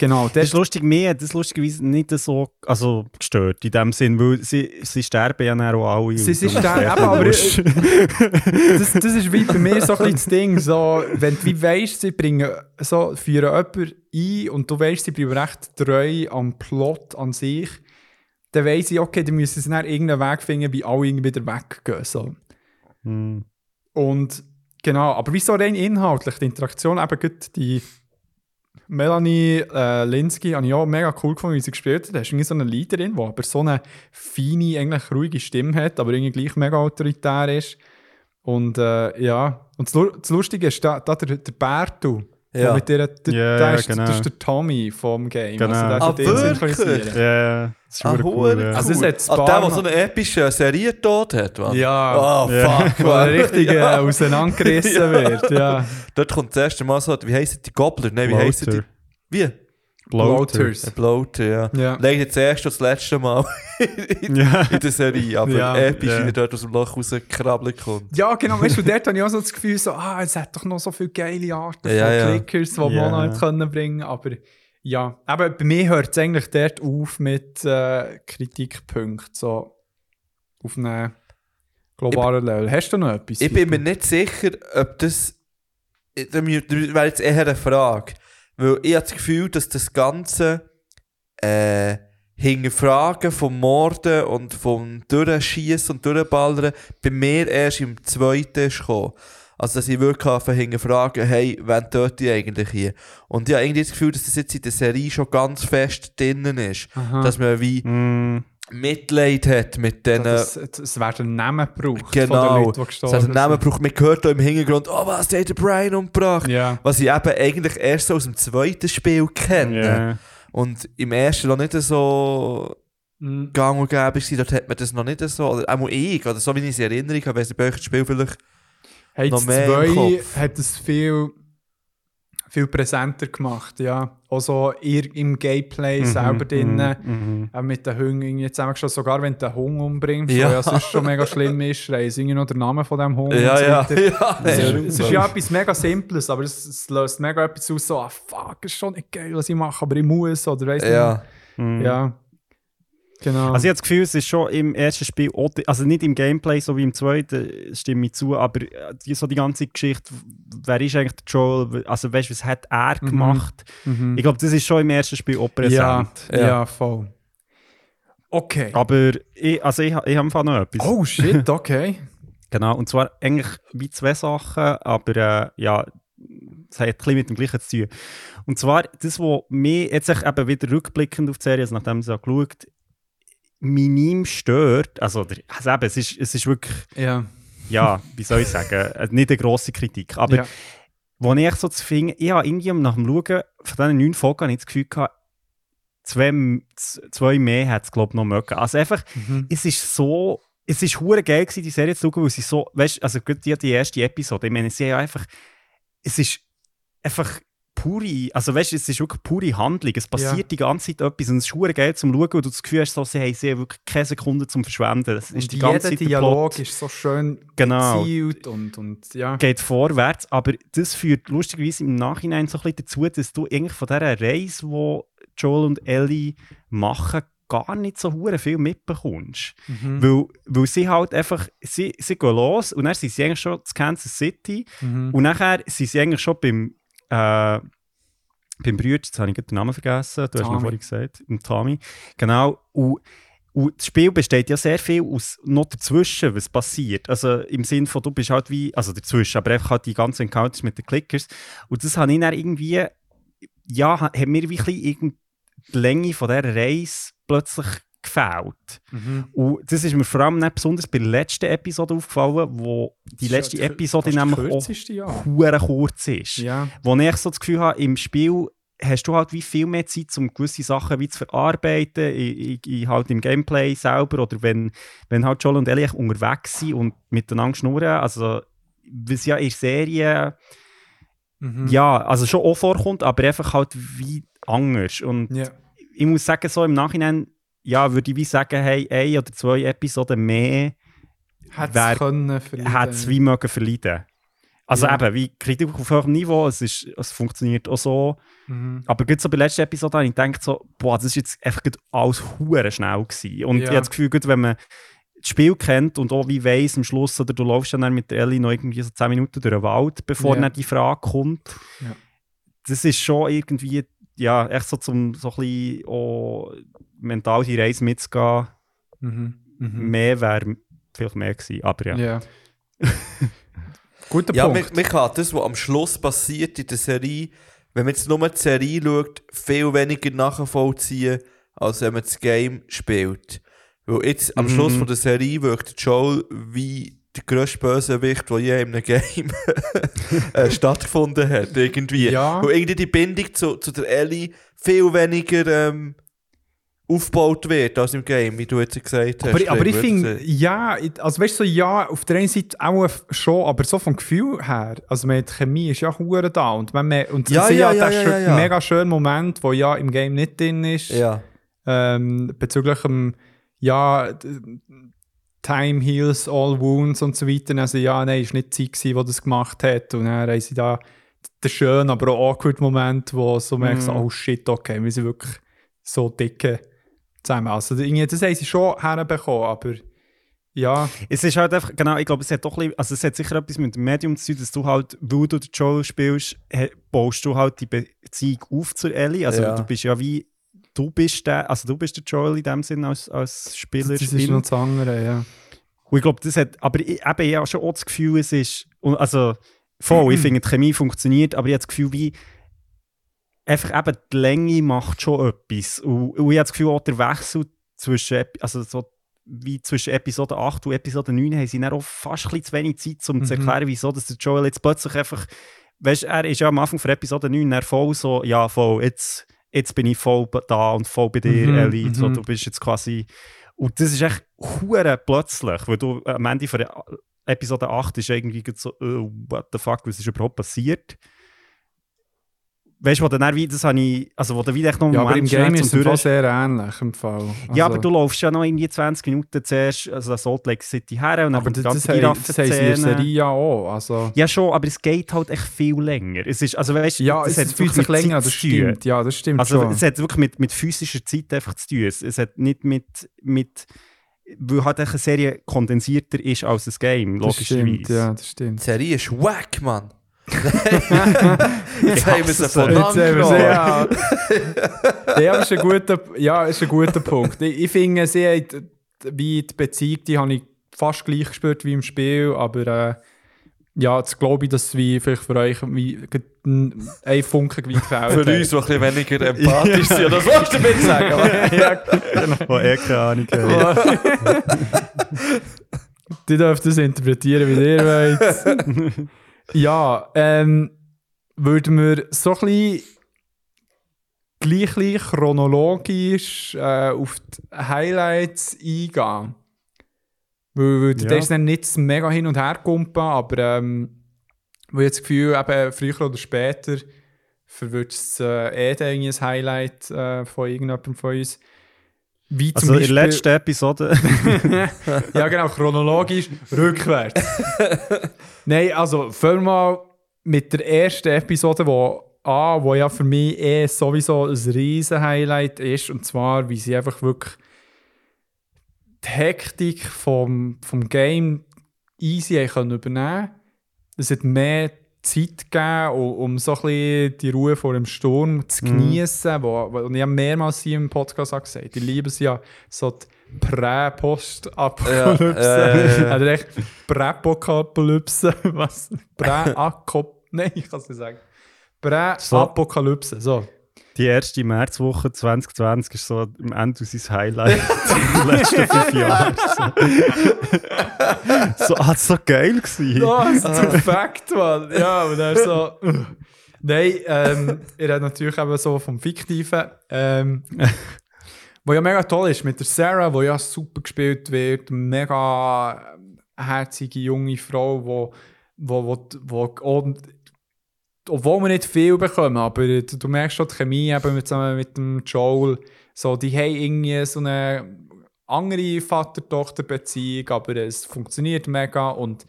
genau, Das das ist lustig, mir hat das lustigerweise nicht so also, gestört, in dem Sinn, weil sie, sie sterben ja dann auch alle. Sie- sie sterben, eben, aber- das, das ist wie bei mir so ein bisschen das Ding. So, wenn du wie weißt, sie bringen so, führen jemanden ein und du weißt, sie bleiben recht treu am Plot an sich, dann weiss ich, okay, dann müssen sie dann irgendeinen Weg finden, wie alle irgendwie wieder weggehen. So. Hm. Und genau, aber wieso rein inhaltlich? Die Interaktion, eben gerade die Melanie äh, Linsky, habe ich auch mega cool gefunden, wie sie gespielt hat. Da ist irgendwie so eine Leaderin, die aber so eine feine, eigentlich ruhige Stimme hat, aber irgendwie gleich mega autoritär ist. Und äh, ja, und das Lustige ist, da, da der, der Bertu, Ja. mit der, der, Ja, der ja, ist, genau. das ist der Tommy vom Game. Genau. Also, der Ah, wirklich? Ja, ja, das ist Ah, cool. Ja. Also, es hat ein Ah, der, der so eine epische Serie tot hat, was? Ja. Oh, Ja. fuck, Wo er man. richtig äh, Ja. auseinandergerissen wird. Ja. Dort kommt das erste Mal so, wie heisst die Gobbler? Nein, wie heisst die? Wie? Bloaters. Ein Bloater, ja. Ja. Leider das erste und das letzte Mal in, Ja. in der Serie, aber Ja. episch, Ja. wie er dort aus dem Loch rauskrabbeln kommt. Ja, genau, weißt du, dort habe ich auch so das Gefühl, so, ah, es hat doch noch so viele geile Arten Ja, von ja. Clickers, die Ja. man noch nicht können bringen aber Ja, aber bei mir hört es eigentlich dort auf mit äh, Kritikpunkten, so auf einem globalen Level. Hast du noch etwas? Ich bin mir nicht sicher, ob das. Das wäre jetzt eher eine Frage. Weil ich habe das Gefühl, dass das Ganze äh, Hinterfragen vom Morden und vom Durchschießen und Durchballern bei mir erst im zweiten ist gekommen. Also, dass ich wirklich hinterfragen, hey, wen tut die eigentlich hier? Und ich habe irgendwie das Gefühl, dass das jetzt in der Serie schon ganz fest drinnen ist. Aha. Dass man wie Mm, Mitleid hat mit diesen. es, es, werden Namen gebraucht von den Genau. Leuten, die Es gestorben hat einen Namen gebraucht. Man hört da im Hintergrund, oh was, der hat Brian umgebracht. Ja. Was ich eben eigentlich erst so aus dem zweiten Spiel kenne. ja. Und im ersten noch nicht so Mhm. gang und gäbe war. Dort hat man das noch nicht so, oder auch ich, oder so wie ich es in Erinnerung habe, weiss ich bei euch das Spiel vielleicht Hey, noch mehr im 2 Kopf. hat es viel, viel präsenter gemacht, ja. Also ihr im Gameplay selber drinnen, Mhm. auch mit den Hunden irgendwie zusammengeschaut, sogar wenn du den Hund umbringst, Ja. was ja sonst schon mega schlimm ist, schreien sie noch den Namen von dem Hund. Ja, ja, weiter. ja. Es ist, ja. es ist ja etwas mega Simples, aber es, es löst mega etwas aus, so, ah fuck, ist schon nicht geil, was ich mache, aber ich muss, oder weiss Ja. Mhm. nicht. Ja. Genau. Also ich habe das Gefühl, es ist schon im ersten Spiel, also nicht im Gameplay so wie im zweiten, stimme ich zu, aber äh, die, so die ganze Geschichte, wer ist eigentlich der Joel, also weißt du, was hat er Mhm. gemacht? mhm. Ich glaube, das ist schon im ersten Spiel auch präsent. ja, ja, Ja. voll. Okay. Aber ich, also ich, ich habe noch etwas. Oh shit, okay. Genau, und zwar eigentlich wie zwei Sachen, aber äh, ja, es hat ein bisschen mit dem Gleichen zu tun. Und zwar, das, was mich jetzt eben wieder rückblickend auf die Serie, also nachdem ich es geschaut minim stört, also, also eben, es, ist, es ist wirklich, Ja. ja, wie soll ich sagen, äh, nicht eine grosse Kritik, aber ja. wo ich so zu finden, ich habe irgendwie nach dem Schauen von diesen neun Folgen habe ich das Gefühl gehabt, zwei, zwei mehr hätte es, glaube ich, noch mögen. Also einfach, Mhm. es ist so, es ist hure geil gewesen, die Serie zu schauen, weil sie so, weißt, also gut, die, die erste Episode, ich meine, sie haben einfach, es ist einfach pure, also weißt, es ist wirklich pure Handlung, es passiert Ja. die ganze Zeit etwas und es ist hure geil zum Schauen, und du das Gefühl hast, so, sie haben wirklich keine Sekunde zum Verschwenden. Es ist Und die ganze jeder Zeit der Dialog ist so schön Genau. gezielt und, und ja. geht vorwärts, aber das führt lustigerweise im Nachhinein so ein bisschen dazu, dass du eigentlich von dieser Reise, die Joel und Ellie machen, gar nicht so hure viel mitbekommst. Mhm. Weil, weil sie halt einfach, sie, sie gehen los und dann sind sie eigentlich schon in Kansas City Mhm. und nachher sind sie eigentlich schon beim, äh, beim Bruder, jetzt habe ich den Namen vergessen, du hast Tommy. noch vorhin gesagt, im Tommy, genau, und, und das Spiel besteht ja sehr viel aus noch dazwischen, was passiert. Also im Sinn von, du bist halt wie, also dazwischen, aber einfach halt die ganzen Encounters mit den Clickers. Und das habe ich dann irgendwie, ja, ha- hat mir wirklich irgend die Länge von dieser Reise plötzlich gefällt. Mhm. Und das ist mir vor allem nicht besonders bei der letzten Episode aufgefallen, wo die letzte ja Episode nämlich auch ja. kurz ist. Ja. Wo ich so das Gefühl habe, im Spiel hast du halt wie viel mehr Zeit, um gewisse Sachen wie zu verarbeiten, in, in halt im Gameplay selber oder wenn, wenn halt Joel und Ellie unterwegs sind und miteinander schnurren, also was ja in der Serie Mhm. ja, also schon auch vorkommt, aber einfach halt wie anders und ja. ich muss sagen, so im Nachhinein ja, würde ich wie sagen, hey, ein oder zwei Episoden mehr Hätte es wie mögen verleiden. Also Ja. eben, wie Kritik auf hohem Niveau, es, ist, es funktioniert auch so. Mhm. Aber gerade so bei der letzten Episode habe ich gedacht, so, boah, das ist jetzt einfach alles hure schnell gewesen. Und Ja. ich habe das Gefühl, wenn man das Spiel kennt und auch wie weiss am Schluss, oder du läufst dann mit Ellie noch irgendwie so 10 Minuten durch den Wald, bevor Ja. dann die Frage kommt. Ja. Das ist schon irgendwie, ja, echt so zum so ein bisschen auch mental die Reise mitzugehen. Mhm. Mhm. Mehr wäre vielleicht mehr gewesen, aber ja. Ja. Guter Ja, Punkt. man kann das, was am Schluss passiert in der Serie, wenn man jetzt nur die Serie schaut, viel weniger nachvollziehen, als wenn man das Game spielt. Weil jetzt am Mhm. Schluss von der Serie wirkt Joel wie der grösste Bösewicht, der je in einem Game äh, stattgefunden hat. Irgendwie. Ja. Weil irgendwie die Bindung zu, zu der Ellie viel weniger ähm, aufgebaut wird als im Game, wie du jetzt gesagt hast. aber, aber ich finde, ja, also weißt du, so, ja, auf der einen Seite auch schon, aber so vom Gefühl her, also die Chemie ist ja hure da und man, und Ja, sind ja, ja, ja, ja, ja, ja. mega schöner Moment, wo ja im Game nicht drin ist? Ja. ähm, bezüglich dem, ja, Time heals all wounds und so weiter, also ja, nein, ist nicht die Zeit gewesen, die das gemacht hat und dann haben sie da der schöne, aber auch awkward Moment, wo so merkst, Mhm. oh shit, okay, wir sind wirklich so dicke zusammen. Also irgendwie, das haben sie schon herbekommen, aber ja, Es ist halt einfach, genau, ich glaube, es hat doch ein bisschen, also es hat sicher etwas mit dem Medium zu tun, dass du halt, weil du den Joel spielst, baust du halt die Beziehung auf zur Ellie. Also Ja. du bist ja wie, du bist der, also du bist der Joel in dem Sinn als, als Spieler. das ist noch das andere, ja. Und ich glaube, das hat, aber ich, eben, ich habe schon auch das Gefühl, es ist, also voll, ich finde, die Chemie funktioniert, aber ich habe das Gefühl, wie, einfach eben die Länge macht schon etwas. Und, und ich habe das Gefühl, auch der Wechsel zwischen, also so, wie zwischen Episode 8 und Episode 9 haben sie dann auch fast ein bisschen zu wenig Zeit, um zu Mhm. erklären, wieso dass der Joel jetzt plötzlich einfach, weißt er ist ja am Anfang von Episode 9 dann voll so, ja voll, jetzt, jetzt bin ich voll da und voll bei dir, Mhm, so, mhm. du bist jetzt quasi und das ist echt hure plötzlich, weil du am Ende von der Episode 8 ist irgendwie so, äh, what the fuck, was ist überhaupt passiert? Weißt du, wo dann wie, das habe ich, also wo dann wieder echt noch einen Ja, aber im Game ist es im Fall sehr ähnlich im Fall. Ja, Also- aber du laufst ja noch irgendwie 20 Minuten zuerst, also Salt Lake City her und dann aber kommt die das, ganze das, das sie in der. Serie ja auch. Also, Ja schon, aber es geht halt echt viel länger. Es ist, also weißt, ja, das es, hat es fühlt sich länger das stimmt. Ja, das stimmt Also schon. es hat wirklich mit, mit physischer Zeit einfach zu tun. Es, es hat nicht mit, mit weil halt eine Serie kondensierter ist als ein Game, das stimmt, logischerweise. ja, das Die stimmt. Serie ist wack, Mann. Jetzt haben wir es. Jetzt haben wir sie, angenommen. ja. ja, das ist ein guter, ja, ist ein guter Punkt. Ich, ich finde, sie hat, wie die Beziehung, die habe ich fast gleich gespürt wie im Spiel, aber äh, ja, jetzt glaube ich, dass wie vielleicht für euch wie ein Funken wie gefällt Für uns, die ein bisschen weniger empathisch sind. Was willst du damit sagen? ja, genau. Wo eh keine Ahnung haben. Die dürft das interpretieren, wie ihr wollt. ja, ähm, würden wir so ein bisschen gleich, chronologisch äh, auf die Highlights eingehen. Weil, weil Ja. das ist dann nicht mega hin und her kumpen, aber ähm, weil ich das Gefühl eben früher oder später verwirrt es äh, eh ein Highlight äh, von irgendjemandem von uns. Wie zum Also in Beispiel, der letzten Episode. ja, genau, chronologisch rückwärts. Nein, also fangen wir mal mit der ersten Episode, wo an, wo ja für mich eh sowieso ein riesen Highlight ist, und zwar, wie sie einfach wirklich die Hektik vom, vom Game easy haben können übernehmen Es hat mehr Zeit gegeben, um, so ein bisschen die Ruhe vor dem Sturm zu genießen, wo und ich habe mehrmals hier im Podcast auch gesagt, ich liebe es ja so die Prä-Post-Apokalypse. Ja, ja, ja. Oder echt Prä-Apokalypse, was? Prä-Akop... Nein, ich kann es nicht sagen. Prä-Apokalypse, so. Die erste Märzwoche 2020 ist so am Ende sein Highlight in den letzten fünf Jahren. So, so ah, war so geil. Gewesen. Oh, das ist perfekt, Mann. Ja, und dann so. Nein, ähm, ihr habt natürlich eben so vom Fiktiven. Ähm, wo ja mega toll ist mit der Sarah, wo ja super gespielt wird. Mega ähm, herzige junge Frau, wo, wo, wo, wo obwohl wir nicht viel bekommen, aber du, du merkst schon die Chemie eben mit, zusammen mit dem Joel. So, die haben irgendwie so eine andere Vater-Tochter-Beziehung, aber es funktioniert mega und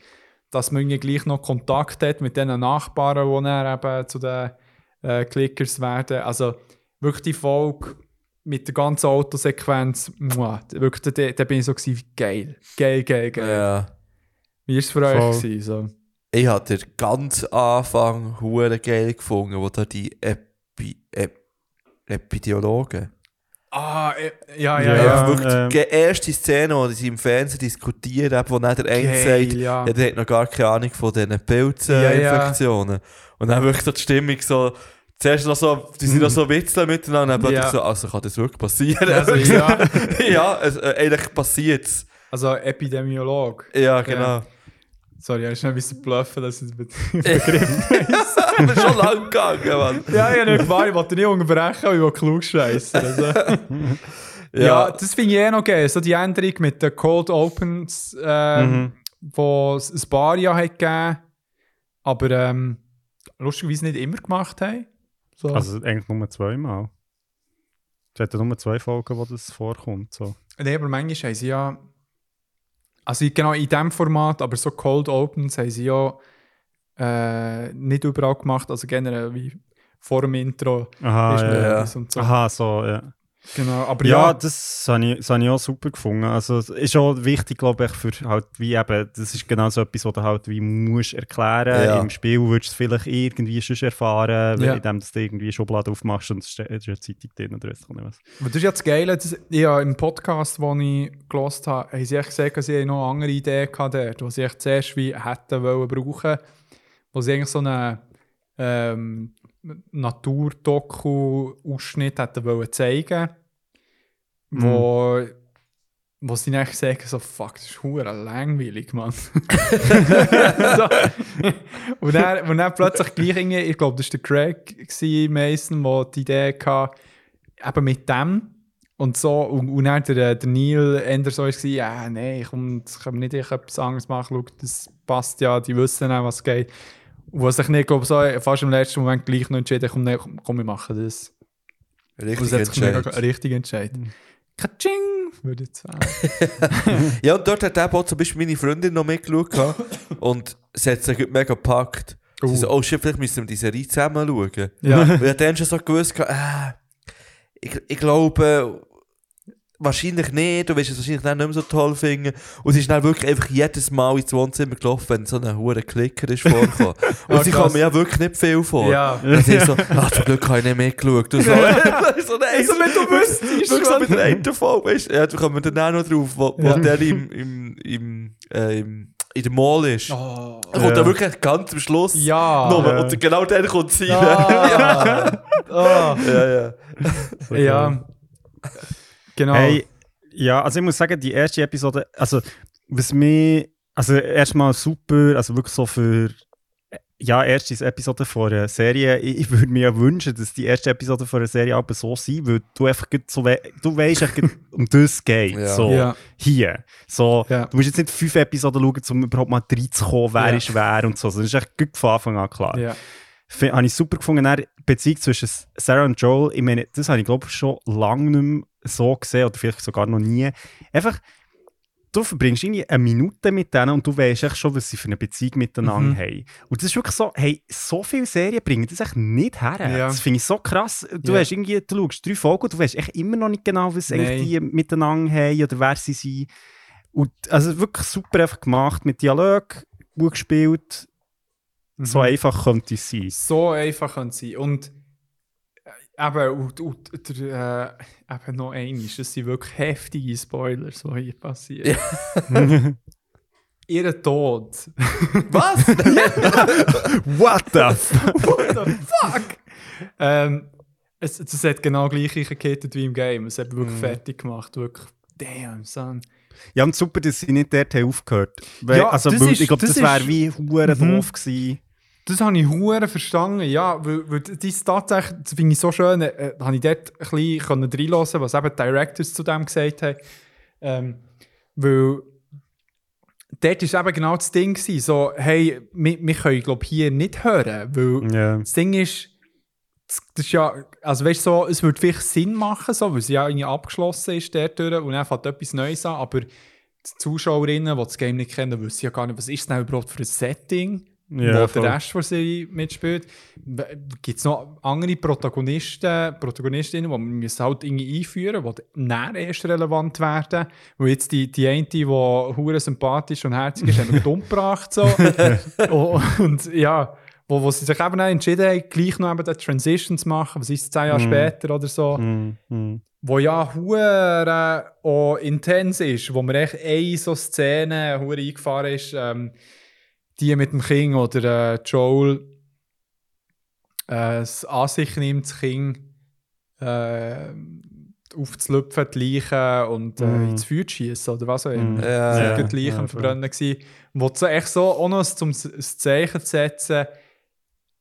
dass man gleich noch Kontakt hat mit den Nachbarn, die dann eben zu den äh, Clickers werden. Also wirklich die Folge mit der ganzen Autosequenz, muah, wirklich, da, da bin ich so gewesen, geil, geil, geil, geil. Ja. Wie war es für euch? Voll. Gewesen, so? Ich habe den ganz Anfang hure geil gefunden, wo da die Epi Ep Epidemiologen. Ah, äh, ja, Ja, ja, Ja, ja. wirklich ähm, die erste Szene, wo sie im Fernsehen diskutieren, wo dann der eine Geil, sagt, ja. ja, der hat noch gar keine Ahnung von diesen Ja, Pilzinfektionen. Und dann wirklich so die Stimmung so, zuerst noch so, die sind noch so Witzeln miteinander, und dann Ja. so, also kann das wirklich passieren? Also, ja. ja, es, äh, eigentlich passiert es. Also Epidemiolog. Ja, genau. Sorry, ich habe ein bisschen bluffen, dass ich den Aber schon lang gegangen, Mann. Ja, ich habe nicht gewartet, ich wollte nicht unterbrechen, aber ich will klug scheißen. Also. ja. das finde ich eh noch geil. So die Änderung mit den Cold Opens, ähm, Mhm. wo es ein paar Jahre hat gegeben aber ähm, lustigerweise nicht immer gemacht haben. So. Also eigentlich nur zweimal. Es hat ja nur zwei Folgen, wo das vorkommt. So. Nee, aber manchmal haben sie ja. Also genau in diesem Format, aber so Cold Opens haben sie ja äh, nicht überall gemacht, also generell wie vor dem Intro Aha, ja, ja. so. Aha, so, ja. Genau, aber Ja, ja, das habe ich, das habe ich auch super gefunden. Also, es ist auch wichtig, glaube ich, für halt, wie eben, das ist genau so etwas, was du halt wie musst erklären. Ja. Im Spiel würdest du es vielleicht irgendwie schon erfahren, Ja. wenn indem du irgendwie eine Schublade aufmachst und es ist eine Zeitung drin oder weiss ich nicht was. Aber das ist ja das Geile, das, ja, im Podcast, den ich gelesen habe, haben sie echt gesagt, dass sie noch andere Ideen hatten, die sie echt zuerst wie hätten wollen brauchen, wo sie eigentlich so einen ähm, Naturdoku-Ausschnitt hätten wollen zeigen, wo, wo sie dann sagen, so, fuck, das ist hure langweilig, Mann. so. und, dann, und dann plötzlich gleich irgendwie, ich glaube, das war der Craig gewesen, Mason, der die Idee hatte, eben mit dem und so, und, und dann der, der Neil Ender so war, ja, nein, komm, das können wir nicht etwas anderes machen, schau, das passt ja, die wissen auch, was geht. Was ich nicht, glaube so fast im letzten Moment gleich noch entschieden komm, nee, komm, komm, wir machen das. Richtig Und das hat sich mega Entscheid. richtig entschieden. Katsching, würde ich sagen. Ja, und dort hat eben auch zum Beispiel meine Freundin noch mitgeschaut und sie hat sich mega gepackt. Sie Uh. so, oh shit, vielleicht müssen wir die Serie zusammen schauen. Ja. Und ich dann schon so gewusst, äh, ich, ich glaube, wahrscheinlich nicht, du wirst es wahrscheinlich dann nicht mehr so toll finden. Und sie ist dann wirklich einfach jedes Mal ins Wohnzimmer gelaufen, wenn so ein hoher Klicker ist vorgekommen. Und Ah, sie kommt mir ja wirklich nicht viel vor. Ja. Und sie ist so, ach, zum Glück habe ich nicht mitgeschaut. Und so, so, nein, Also, wenn du wüsstest, Wirklich so mit der einen Folge, weißt du, ja, da kommen wir dann auch noch drauf, wo, wo Ja. der im, im, im, äh, im, in der Mall ist. Oh. Kommt Ja. dann wirklich ganz am Schluss. Ja. Nur, Ja. Und genau der kommt sie rein. Ah. Ah. Ja, ja. Ja. Genau. Hey, ja, also ich muss sagen, die erste Episode, also was mir, also erstmal super, also wirklich so für, ja, erste Episode von einer Serie, ich, ich würde mir ja wünschen, dass die erste Episode von einer Serie aber so sein, weil du einfach so, we du weißt, um das geht, Ja. so, Ja. hier, so, Ja. du musst jetzt nicht fünf Episoden schauen, um überhaupt mal reinzukommen, wer Ja. ist wer und so, das ist echt gut von Anfang an klar. Ja. Habe ich super gefunden. Dann die Beziehung zwischen Sarah und Joel, ich meine, das habe ich glaube ich schon lange nicht mehr so gesehen oder vielleicht sogar noch nie. Einfach, du verbringst irgendwie eine Minute mit denen und du weißt echt schon, was sie für eine Beziehung miteinander Mhm. haben. Und das ist wirklich so, hey, so viele Serien bringen das echt nicht her. Ja. Das finde ich so krass. Du Ja. hast irgendwie, du schaust drei Folgen und du weißt echt immer noch nicht genau, was eigentlich Nein. die miteinander haben oder wer sie sind. Und also wirklich super einfach gemacht, mit Dialog, gut gespielt. So Mhm. einfach könnte es sein. So einfach kann es sein. Und eben, und, und, der, äh, eben noch eines, das sind wirklich heftige Spoilers, die hier passieren. Ihr Tod. Was? What the f What the fuck? ähm, es, es hat genau gleich gekettet wie im Game. Es hat wirklich fertig gemacht. Wirklich, damn, son. Ja, und super, dass sie nicht dort haben aufgehört Weil, Ja, also, das weil ist- ich glaube, das das, wäre wie hure Mhm. doof gewesen. Das habe ich hure verstanden, ja, weil, weil das tatsächlich, das finde ich so schön, äh, habe ich dort ein bisschen reinhören, was eben die Directors zu dem gesagt haben. Ähm, weil dort ist eben genau das Ding gewesen, so, hey, wir, wir können, glaube hier nicht hören, weil Ja. das Ding ist, das, das ist ja, also weißt so, es würde vielleicht Sinn machen, so, weil es ja irgendwie abgeschlossen ist dort und dann fängt etwas Neues an, aber die Zuschauerinnen, die das Game nicht kennen, wissen ja gar nicht, was ist denn überhaupt für ein Setting, Ja, wo voll. der Rest der Serie mitspielt. Gibt es noch andere Protagonisten, Protagonistinnen, die man müssen halt irgendwie einführen die dann erst relevant werden? Weil jetzt die, die eine, die hure sympathisch und herzig ist, haben wir umgebracht. So. Oh, und ja, wo, wo sie sich eben entschieden haben, gleich noch eben den Transition zu machen, was ist zehn Jahre später oder so, Mhm. Mhm. wo ja hure auch intens ist, wo mir echt eine so Szene hure eingefahren ist, ähm, die mit dem Kind oder äh, Joel äh, das Ansicht nimmt, das Kind äh, aufzulüpfen, die Leichen und äh, Mhm. ins Feuer zu schießen oder was auch immer. Es Ja, ja, die Leichen ja. Verbrennen gewesen, wo so echt so, auch noch zum Zeichen zu setzen,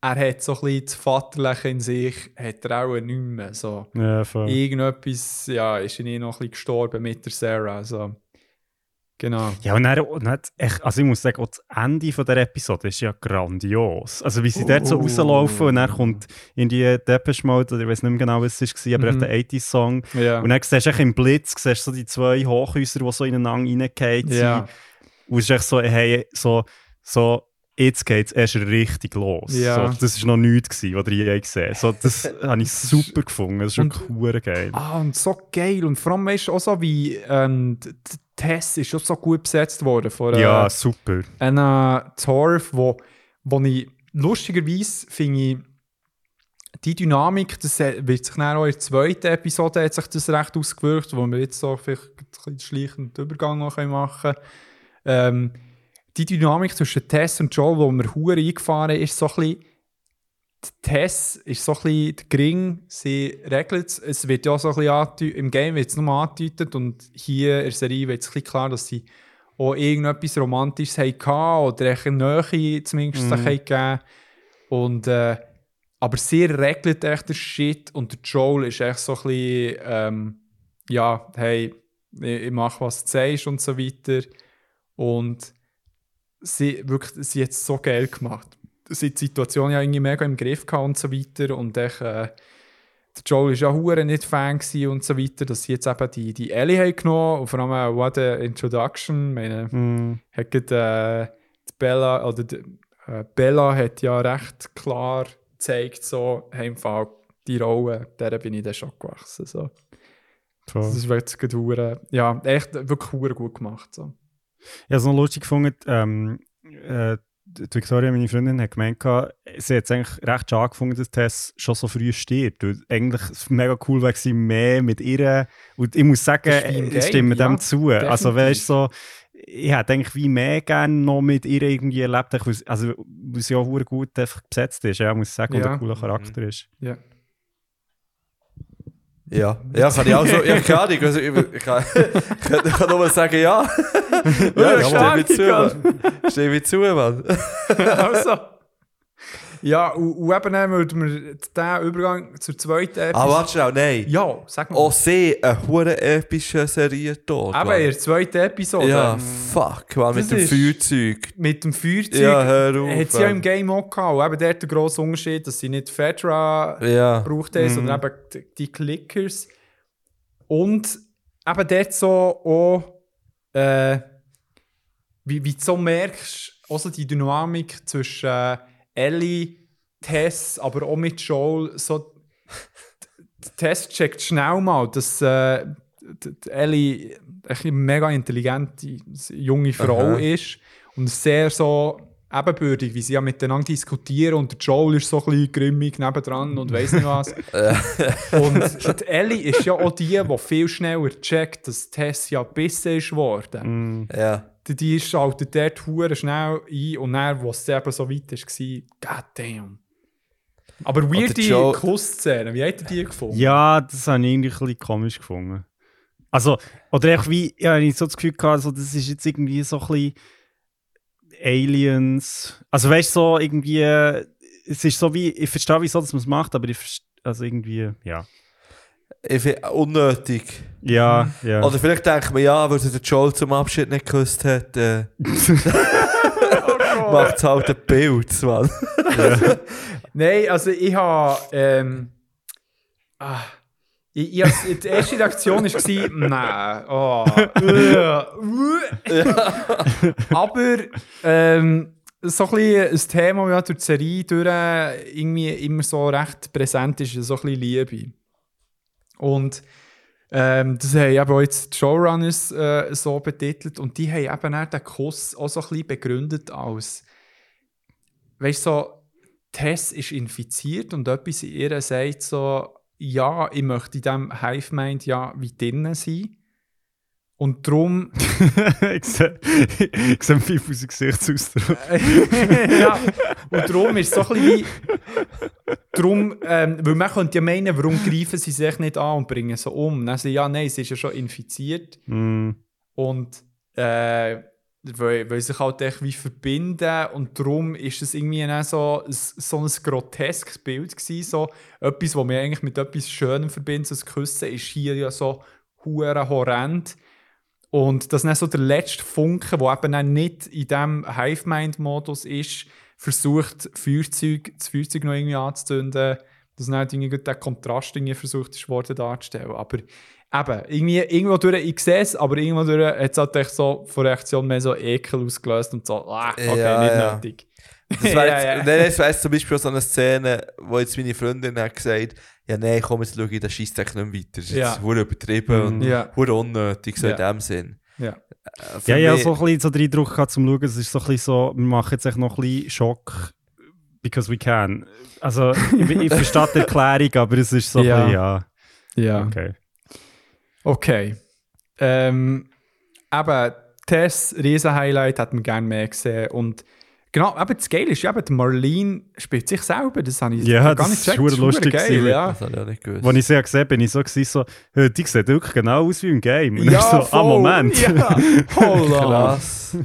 er hat so ein bisschen das Vaterliche in sich, hat er auch nicht mehr. So Ja, voll. irgendetwas, ja, ist in ihm noch ein bisschen gestorben mit der Sarah. Also, genau. Ja, und dann, und dann echt, also ich muss sagen, auch das Ende von der Episode ist ja grandios. Also wie sie dort so Oh. rauslaufen und dann kommt in die Depeche Mode, oder ich weiß nicht mehr genau, was es war, aber echt Mhm. der 80s-Song. Ja. Und dann siehst du echt im Blitz, siehst du so die zwei Hochhäuser, die so ineinander reingehen ja. Und es ist echt so, hey, so, so jetzt geht es erst richtig los. Ja. So, das war noch nichts, gewesen, was ihr je gesehen habt. So, Das habe ich super gefunden. Das ist wirklich hure geil. Ah, und so geil. Und vor allem weißt du auch so, wie ähm, Tess ist schon so gut besetzt worden von äh, Ja, super. einer Torf, wo, wo ich lustigerweise finde die Dynamik, das wird sich dann auch in der zweiten Episode hat sich das recht ausgewirkt, wo wir jetzt so vielleicht ein bisschen schleichenden Übergang noch machen können. Ähm, die Dynamik zwischen Tess und Joel, wo mir hure eingefahren ist, so ein bisschen die Tess ist so ein bisschen der Gring, sie regelt es. Es wird ja so ein bisschen im Game wird es nur angedeutet und hier in der Serie wird es ein bisschen klar, dass sie auch irgendetwas Romantisches hatten oder eine Nähe zumindest haben gegeben und äh, aber sie regelt echt den Shit und der Joel ist echt so ein bisschen ähm, ja, hey, ich, ich mache, was du sagst und so weiter und sie, wirklich, sie hat es so geil gemacht. Sie die Situation ja irgendwie mega im Griff gehabt und so weiter. Und ich, äh, der Joel war ja hure nicht Fan und so weiter, dass sie jetzt eben die, die Ellie haben genommen und vor allem What a Introduction. Ich Meine, Mm. hat gerade, äh, die Bella, oder die, äh, Bella hat ja recht klar gezeigt, so, hey, im Fall, die Rolle, der bin ich dann schon gewachsen. So. Voll. Das ist wirklich gerade hure- ja, echt wirklich hure gut gemacht. So. Ich habe es noch lustig gefunden, ähm, äh, die Victoria, meine Freundin, hat gemeint, sie hat es eigentlich recht schade gefunden, dass Tess schon so früh stirbt. Weil eigentlich es mega cool wäre gewesen, mehr mit ihr. Und ich muss sagen, ich stimme dem ja, zu. Also, definitiv. weißt du, so, ich hätte eigentlich wie mehr gerne noch mit ihr irgendwie erlebt, also, weil sie auch gut besetzt ist, ja, muss ich sagen, und Ja. ein cooler Charakter ist. Ja. Ja, ja, kann ich auch so. Ja, keine Ahnung. Also, ich, ich, kann, ich, kann, nur mal sagen, ja. ja, Ja, stimme mir zu, Mann. Stimme mir zu, Mann. also. Ja, und, und eben dann würden wir den Übergang zur zweiten Episode. Aber warte schnell, nein. ja, sag mal. Auch sie, eine hure epische Serie tot. eben in der zweiten Episode. Ja, fuck, Das mit dem Feuerzeug. Mit dem Feuerzeug Ja, hör auf. hat sie ja im. Game auch gehabt. Und eben dort der grosse Unterschied, dass sie nicht Fedra Ja. gebraucht haben, sondern eben die, die Clickers. Und eben dort so auch, äh, wie, wie du so merkst, also die Dynamik zwischen äh, Ellie, Tess, aber auch mit Joel, so Tess checkt schnell mal, dass äh, Ellie eine mega intelligente junge Frau Aha. ist und sehr so ebenbürtig, wie sie ja miteinander diskutieren und der Joel ist so ein bisschen grimmig nebendran und weiss nicht was. und die Ellie ist ja auch die, die viel schneller checkt, dass Tess ja bissen ist worden. Mm. Ja. Die, die schaltet dort hure schnell ein und dann, wo es eben so weit war, god damn. Aber weirde Kussszenen, wie habt ihr die gefunden? Ja, das habe ich irgendwie ein bisschen komisch gefunden. Also, oder echt wie, ja, ich so das Gefühl gehabt, also, das ist jetzt irgendwie so ein bisschen Aliens. Also, weißt du, so irgendwie, es ist so wie, ich verstehe, wieso man es macht, aber ich verstehe, also irgendwie, ja. Ich finde unnötig. Ja, ja. Oder vielleicht denkt man, ja, weil sie den Joel zum Abschied nicht geküsst hat, äh, macht es halt ein Bild, Mann. Nein, also ich habe. Ähm, ah, ich, die erste Reaktion war, nein, oh, äh, äh. Aber ähm, so ein, ein Thema, das ja durch die Serie durch irgendwie immer so recht präsent ist, ist so ein bisschen Liebe. Und ähm, das haben eben auch jetzt die Showrunners äh, so betitelt und die haben eben auch den Kuss auch so ein bisschen begründet als, weißt du, so, Tess ist infiziert und etwas in ihr sagt so, ja, ich möchte in diesem Hive-Mind ja wie drinnen sein. Und darum, ich sehe viel aus dem Gesichtsausdruck. ja, und darum ist es so ein bisschen wie, darum, ähm, weil man könnte ja meinen, warum greifen sie sich nicht an und bringen sie um? Dann sagen sie, ja, nein, sie ist ja schon infiziert. Mm. Und äh, weil, weil sich halt echt wie verbinden und darum ist es irgendwie dann so, ein- so ein groteskes Bild gewesen, so etwas, was man eigentlich mit etwas Schönem verbindet, so das Küssen ist hier ja so hure horrend und das dann so der letzte Funke, der eben dann nicht in diesem Hive-Mind-Modus ist, versucht Feuerzeug, das Feuerzeug noch irgendwie anzuzünden, dass dann irgendwie gut der Kontrast irgendwie versucht ist worden darzustellen, aber eben, irgendwie, irgendwo durch, ich sehe es, aber irgendwo durch hat es halt echt so von Reaktion mehr so Ekel ausgelöst und so, ah, okay, Ja, nicht ja. nötig. Das Ja, jetzt, ja. Nein, das zum Beispiel so eine Szene, wo jetzt meine Freundin hat gesagt ja nein, komm, jetzt schaue ich den Scheissdreck nicht mehr weiter. Das ist Ja. jetzt übertrieben und Ja. unnötig, so in dem Sinn. Ja. Äh, für Ja, ja, so ein bisschen so den Eindruck gehabt, zum Schauen, es ist so ein bisschen so, wir machen jetzt echt noch ein bisschen Schock, because we can. Also, ich, ich verstehe die Erklärung, aber es ist so ein Ja. bisschen, ja, Ja. okay. Okay. Ähm, eben, Tess, Riesen-Highlight, hat man gerne mehr gesehen. Und genau, eben das Geile ist, eben, die Marlene spielt sich selber. Das habe ich Ja, gar nicht gecheckt. verdammt Das ist lustig geil, gewesen. ja. Das habe ich auch nicht gewusst. Als ich sie gesehen habe, bin ich so, gewesen, so «Hä, die sieht wirklich genau aus wie im Game. Und Ja, ich so, ah, voll. Moment. Ja, on. Krass.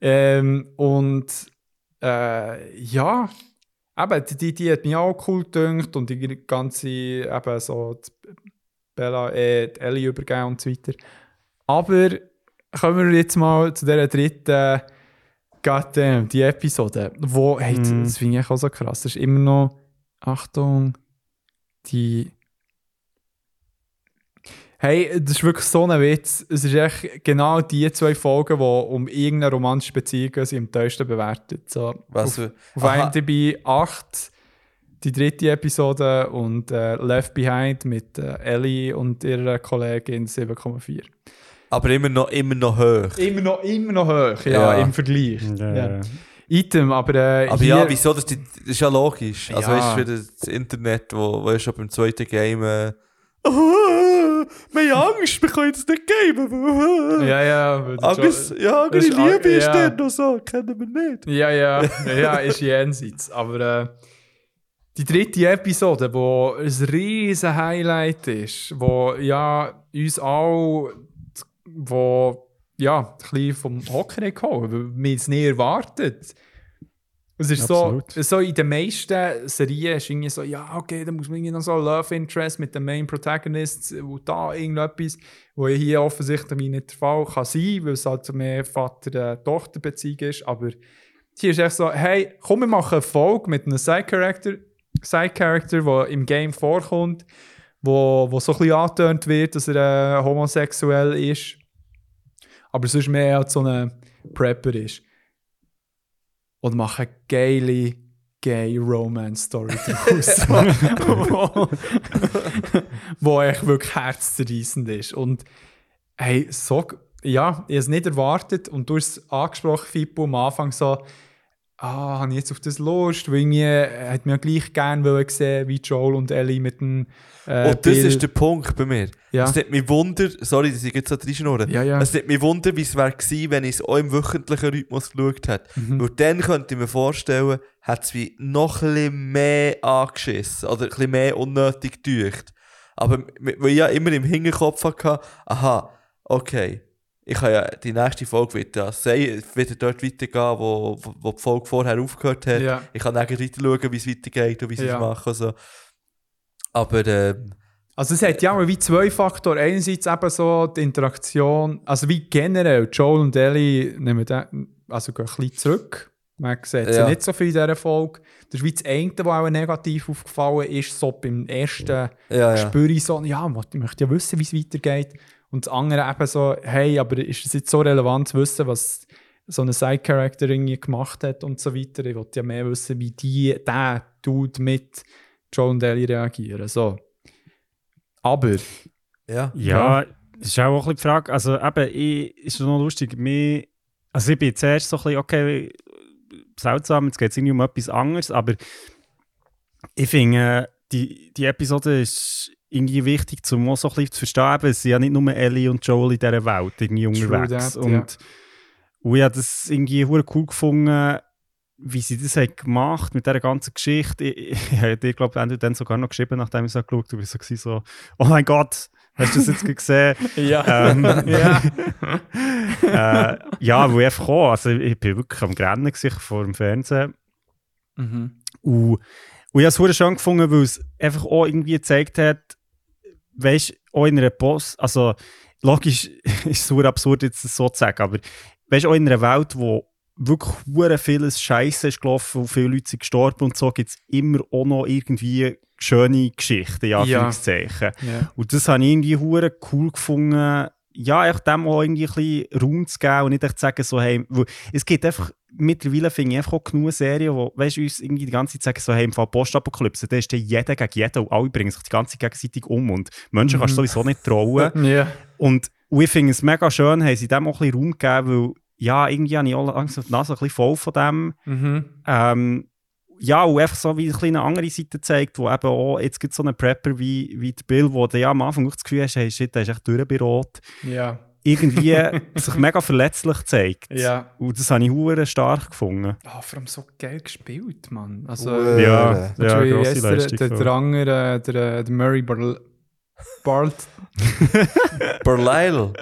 Ähm, und äh, ja, eben, die, die, hat mich auch cool gedünkt und die ganze, eben so, die Bella, äh, die Ellie übergeben und so weiter. Aber kommen wir jetzt mal zu dieser dritten, goddamn, die Episode, wo, hey, Mhm. das finde ich auch so krass, das ist immer noch, Achtung, die Hey, das ist wirklich so ein Witz. Es ist echt genau die zwei Folgen, die um irgendeine romantische Beziehung sind am teuersten bewertet. So, Was auf, für- auf. IMDb 8, die dritte Episode und äh, Left Behind mit äh, Ellie und ihrer Kollegin 7,4. Aber immer noch, immer noch hoch. Immer noch, immer noch hoch, ja, Ja. im Vergleich. Ja, Ja. Item, aber, äh, Aber hier, ja, wieso? Das, die- das ist ja logisch. Also Ja. weißt du, wieder das Internet, wo, wo schon beim zweiten Game äh, oh, wir haben Angst, wir können jetzt nicht gamen. Ja, ja. Angst, schon- ja, ist Liebe ist ja. dann noch so, kennen wir nicht. Ja, ja, ja, ist jenseits. Aber äh, die dritte Episode, wo ein riesen Highlight ist, wo ja uns auch, wo ja, ein bisschen vom Hocker gekommen, weil wir es nie erwartet. Es ist so, Absolut. so in den meisten Serien ist irgendwie so, ja, okay, da muss man irgendwie noch so Love Interest mit dem Main Protagonist, wo da irgendetwas, wo ja hier offensichtlich nicht der Fall kann sein, weil es halt mehr Vater-Tochter-Beziehung ist, aber hier ist echt so, hey, komm, wir machen eine Folge mit einem Side-Character, Side-Character, der im Game vorkommt, wo, wo so ein bisschen angetönt wird, dass er äh, homosexuell ist, aber sonst mehr als so ein Prepper ist. Und machen geile Gay-Romance-Story daraus. wo, wo echt wirklich herzzerreißend ist. Und hey, so, ja, ich habe es nicht erwartet und du hast es angesprochen, Fippo, am Anfang so, ah, habe ich jetzt auf das Lust, weil irgendwie äh, hat mir gleich gerne wollen sehen, wie Joel und Ellie mit dem äh, Und das Bill- ist der Punkt bei mir. Ja. Es nimmt mich Wunder, sorry, dass ich jetzt so reinschnurren. Ja, ja. Es nimmt mich Wunder, wie es wäre gewesen, wenn ich es auch im wöchentlichen Rhythmus geschaut hätte. Mhm. Weil dann könnte ich mir vorstellen, hat es wie noch ein bisschen mehr angeschissen oder ein bisschen mehr unnötig gedeucht. Aber weil ich ja immer im Hinterkopf hatte, aha, okay, ich kann ja die nächste Folge wieder, sei, wieder dort weitergehen, wo, wo- die Folge vorher aufgehört hat. Ja. Ich kann dann weiter schauen, wie es weitergeht und wie sie Ja. es machen. und So. Aber ähm, Also es hat ja auch wie zwei Faktoren. Einerseits eben so die Interaktion, also wie generell, Joel und Ellie nehmen den, also gehen ein bisschen zurück. Man sieht sie Ja. nicht so viel in dieser Folge. Das ist wie das eine, was auch negativ aufgefallen ist, so beim ersten ja, ja. spüre ich so, ja, ich möchte ja wissen, wie es weitergeht. Und das andere eben so, hey, aber ist es jetzt so relevant zu wissen, was so ein Side-Character irgendwie gemacht hat und so weiter. Ich wollte ja mehr wissen, wie die, der Dude mit Joel und Ellie reagieren. So. Aber, ja. Ja, das ist auch ein bisschen die Frage. Also eben, ich, ist noch lustig, mir, also ich bin zuerst so ein bisschen, okay, seltsam, jetzt geht es irgendwie um etwas anderes, aber ich finde, die, die Episode ist irgendwie wichtig, um auch so ein bisschen zu verstehen, eben, es sind ja nicht nur Ellie und Joel in dieser Welt irgendwie unterwegs. that, und, ja. und ich habe das irgendwie cool gefunden, wie sie das haben gemacht mit dieser ganzen Geschichte. Ich, ich, ich habe dir, glaube ich, dann sogar noch geschrieben, nachdem ich es geschaut habe, so, so, oh mein Gott, hast du das jetzt gesehen? ja. ähm, ja. äh, ja, wo ich einfach auch, also ich bin wirklich am Grennen vor dem Fernsehen. Mhm. Und, und ich habe es schön gefunden, weil es einfach auch irgendwie gezeigt hat, weißt du, auch in einer Post, also logisch ist es verdammt absurd, jetzt das so zu sagen, aber weißt du, auch in einer Welt, wo wirklich hure vieles Scheiße ist gelaufen und viele Leute sind gestorben und so, gibt es immer auch noch irgendwie schöne Geschichten, ja. Anführungszeichen. Ja. Und das habe ich irgendwie hure cool gefunden, ja, echt dem auch irgendwie ein bisschen Raum zu geben und nicht echt zu sagen, so, hey, es gibt einfach, mittlerweile finde ich einfach auch genug Serien, wo, weißt uns irgendwie die ganze Zeit sagen, so, hey, im Fall Postapokalypse, da ist dann jeder gegen jeden und alle bringen sich die ganze Zeit gegenseitig um und Menschen kannst du sowieso nicht trauen. Ja. Und, und ich finde es mega schön, haben sie dem auch ein bisschen Raum gegeben, weil, ja, irgendwie habe ich auch langsam die Nase ein bisschen voll von dem. Mhm. Ähm, ja, und einfach so wie ein eine andere Seite zeigt, wo eben auch, jetzt gibt es so einen Prepper wie, wie der Bill, wo du ja am Anfang auch das Gefühl hast, hey, shit, der ist echt durch bei Rot. Ja. Irgendwie sich mega verletzlich zeigt. Ja. Und das habe ich hure stark gefunden. Ah, vor allem so geil gespielt, Mann. Also, Ure. Ja, ja, ja, grosse heisst der, Leistung. der, der andere, der, der Murray Barl Bart. Dirkman.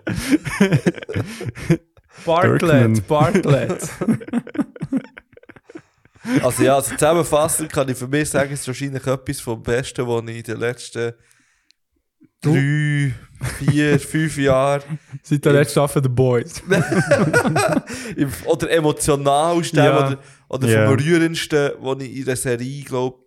Bartlett, Bartlett. Also ja, also zusammenfassend kann ich für mich sagen, es ist wahrscheinlich etwas vom Besten, was ich in den letzten drei, vier, fünf Jahren Seit der letzten Staffel The Boys. oder emotionalsten Ja. oder, oder Ja. vom berührendsten, was ich in der Serie, glaube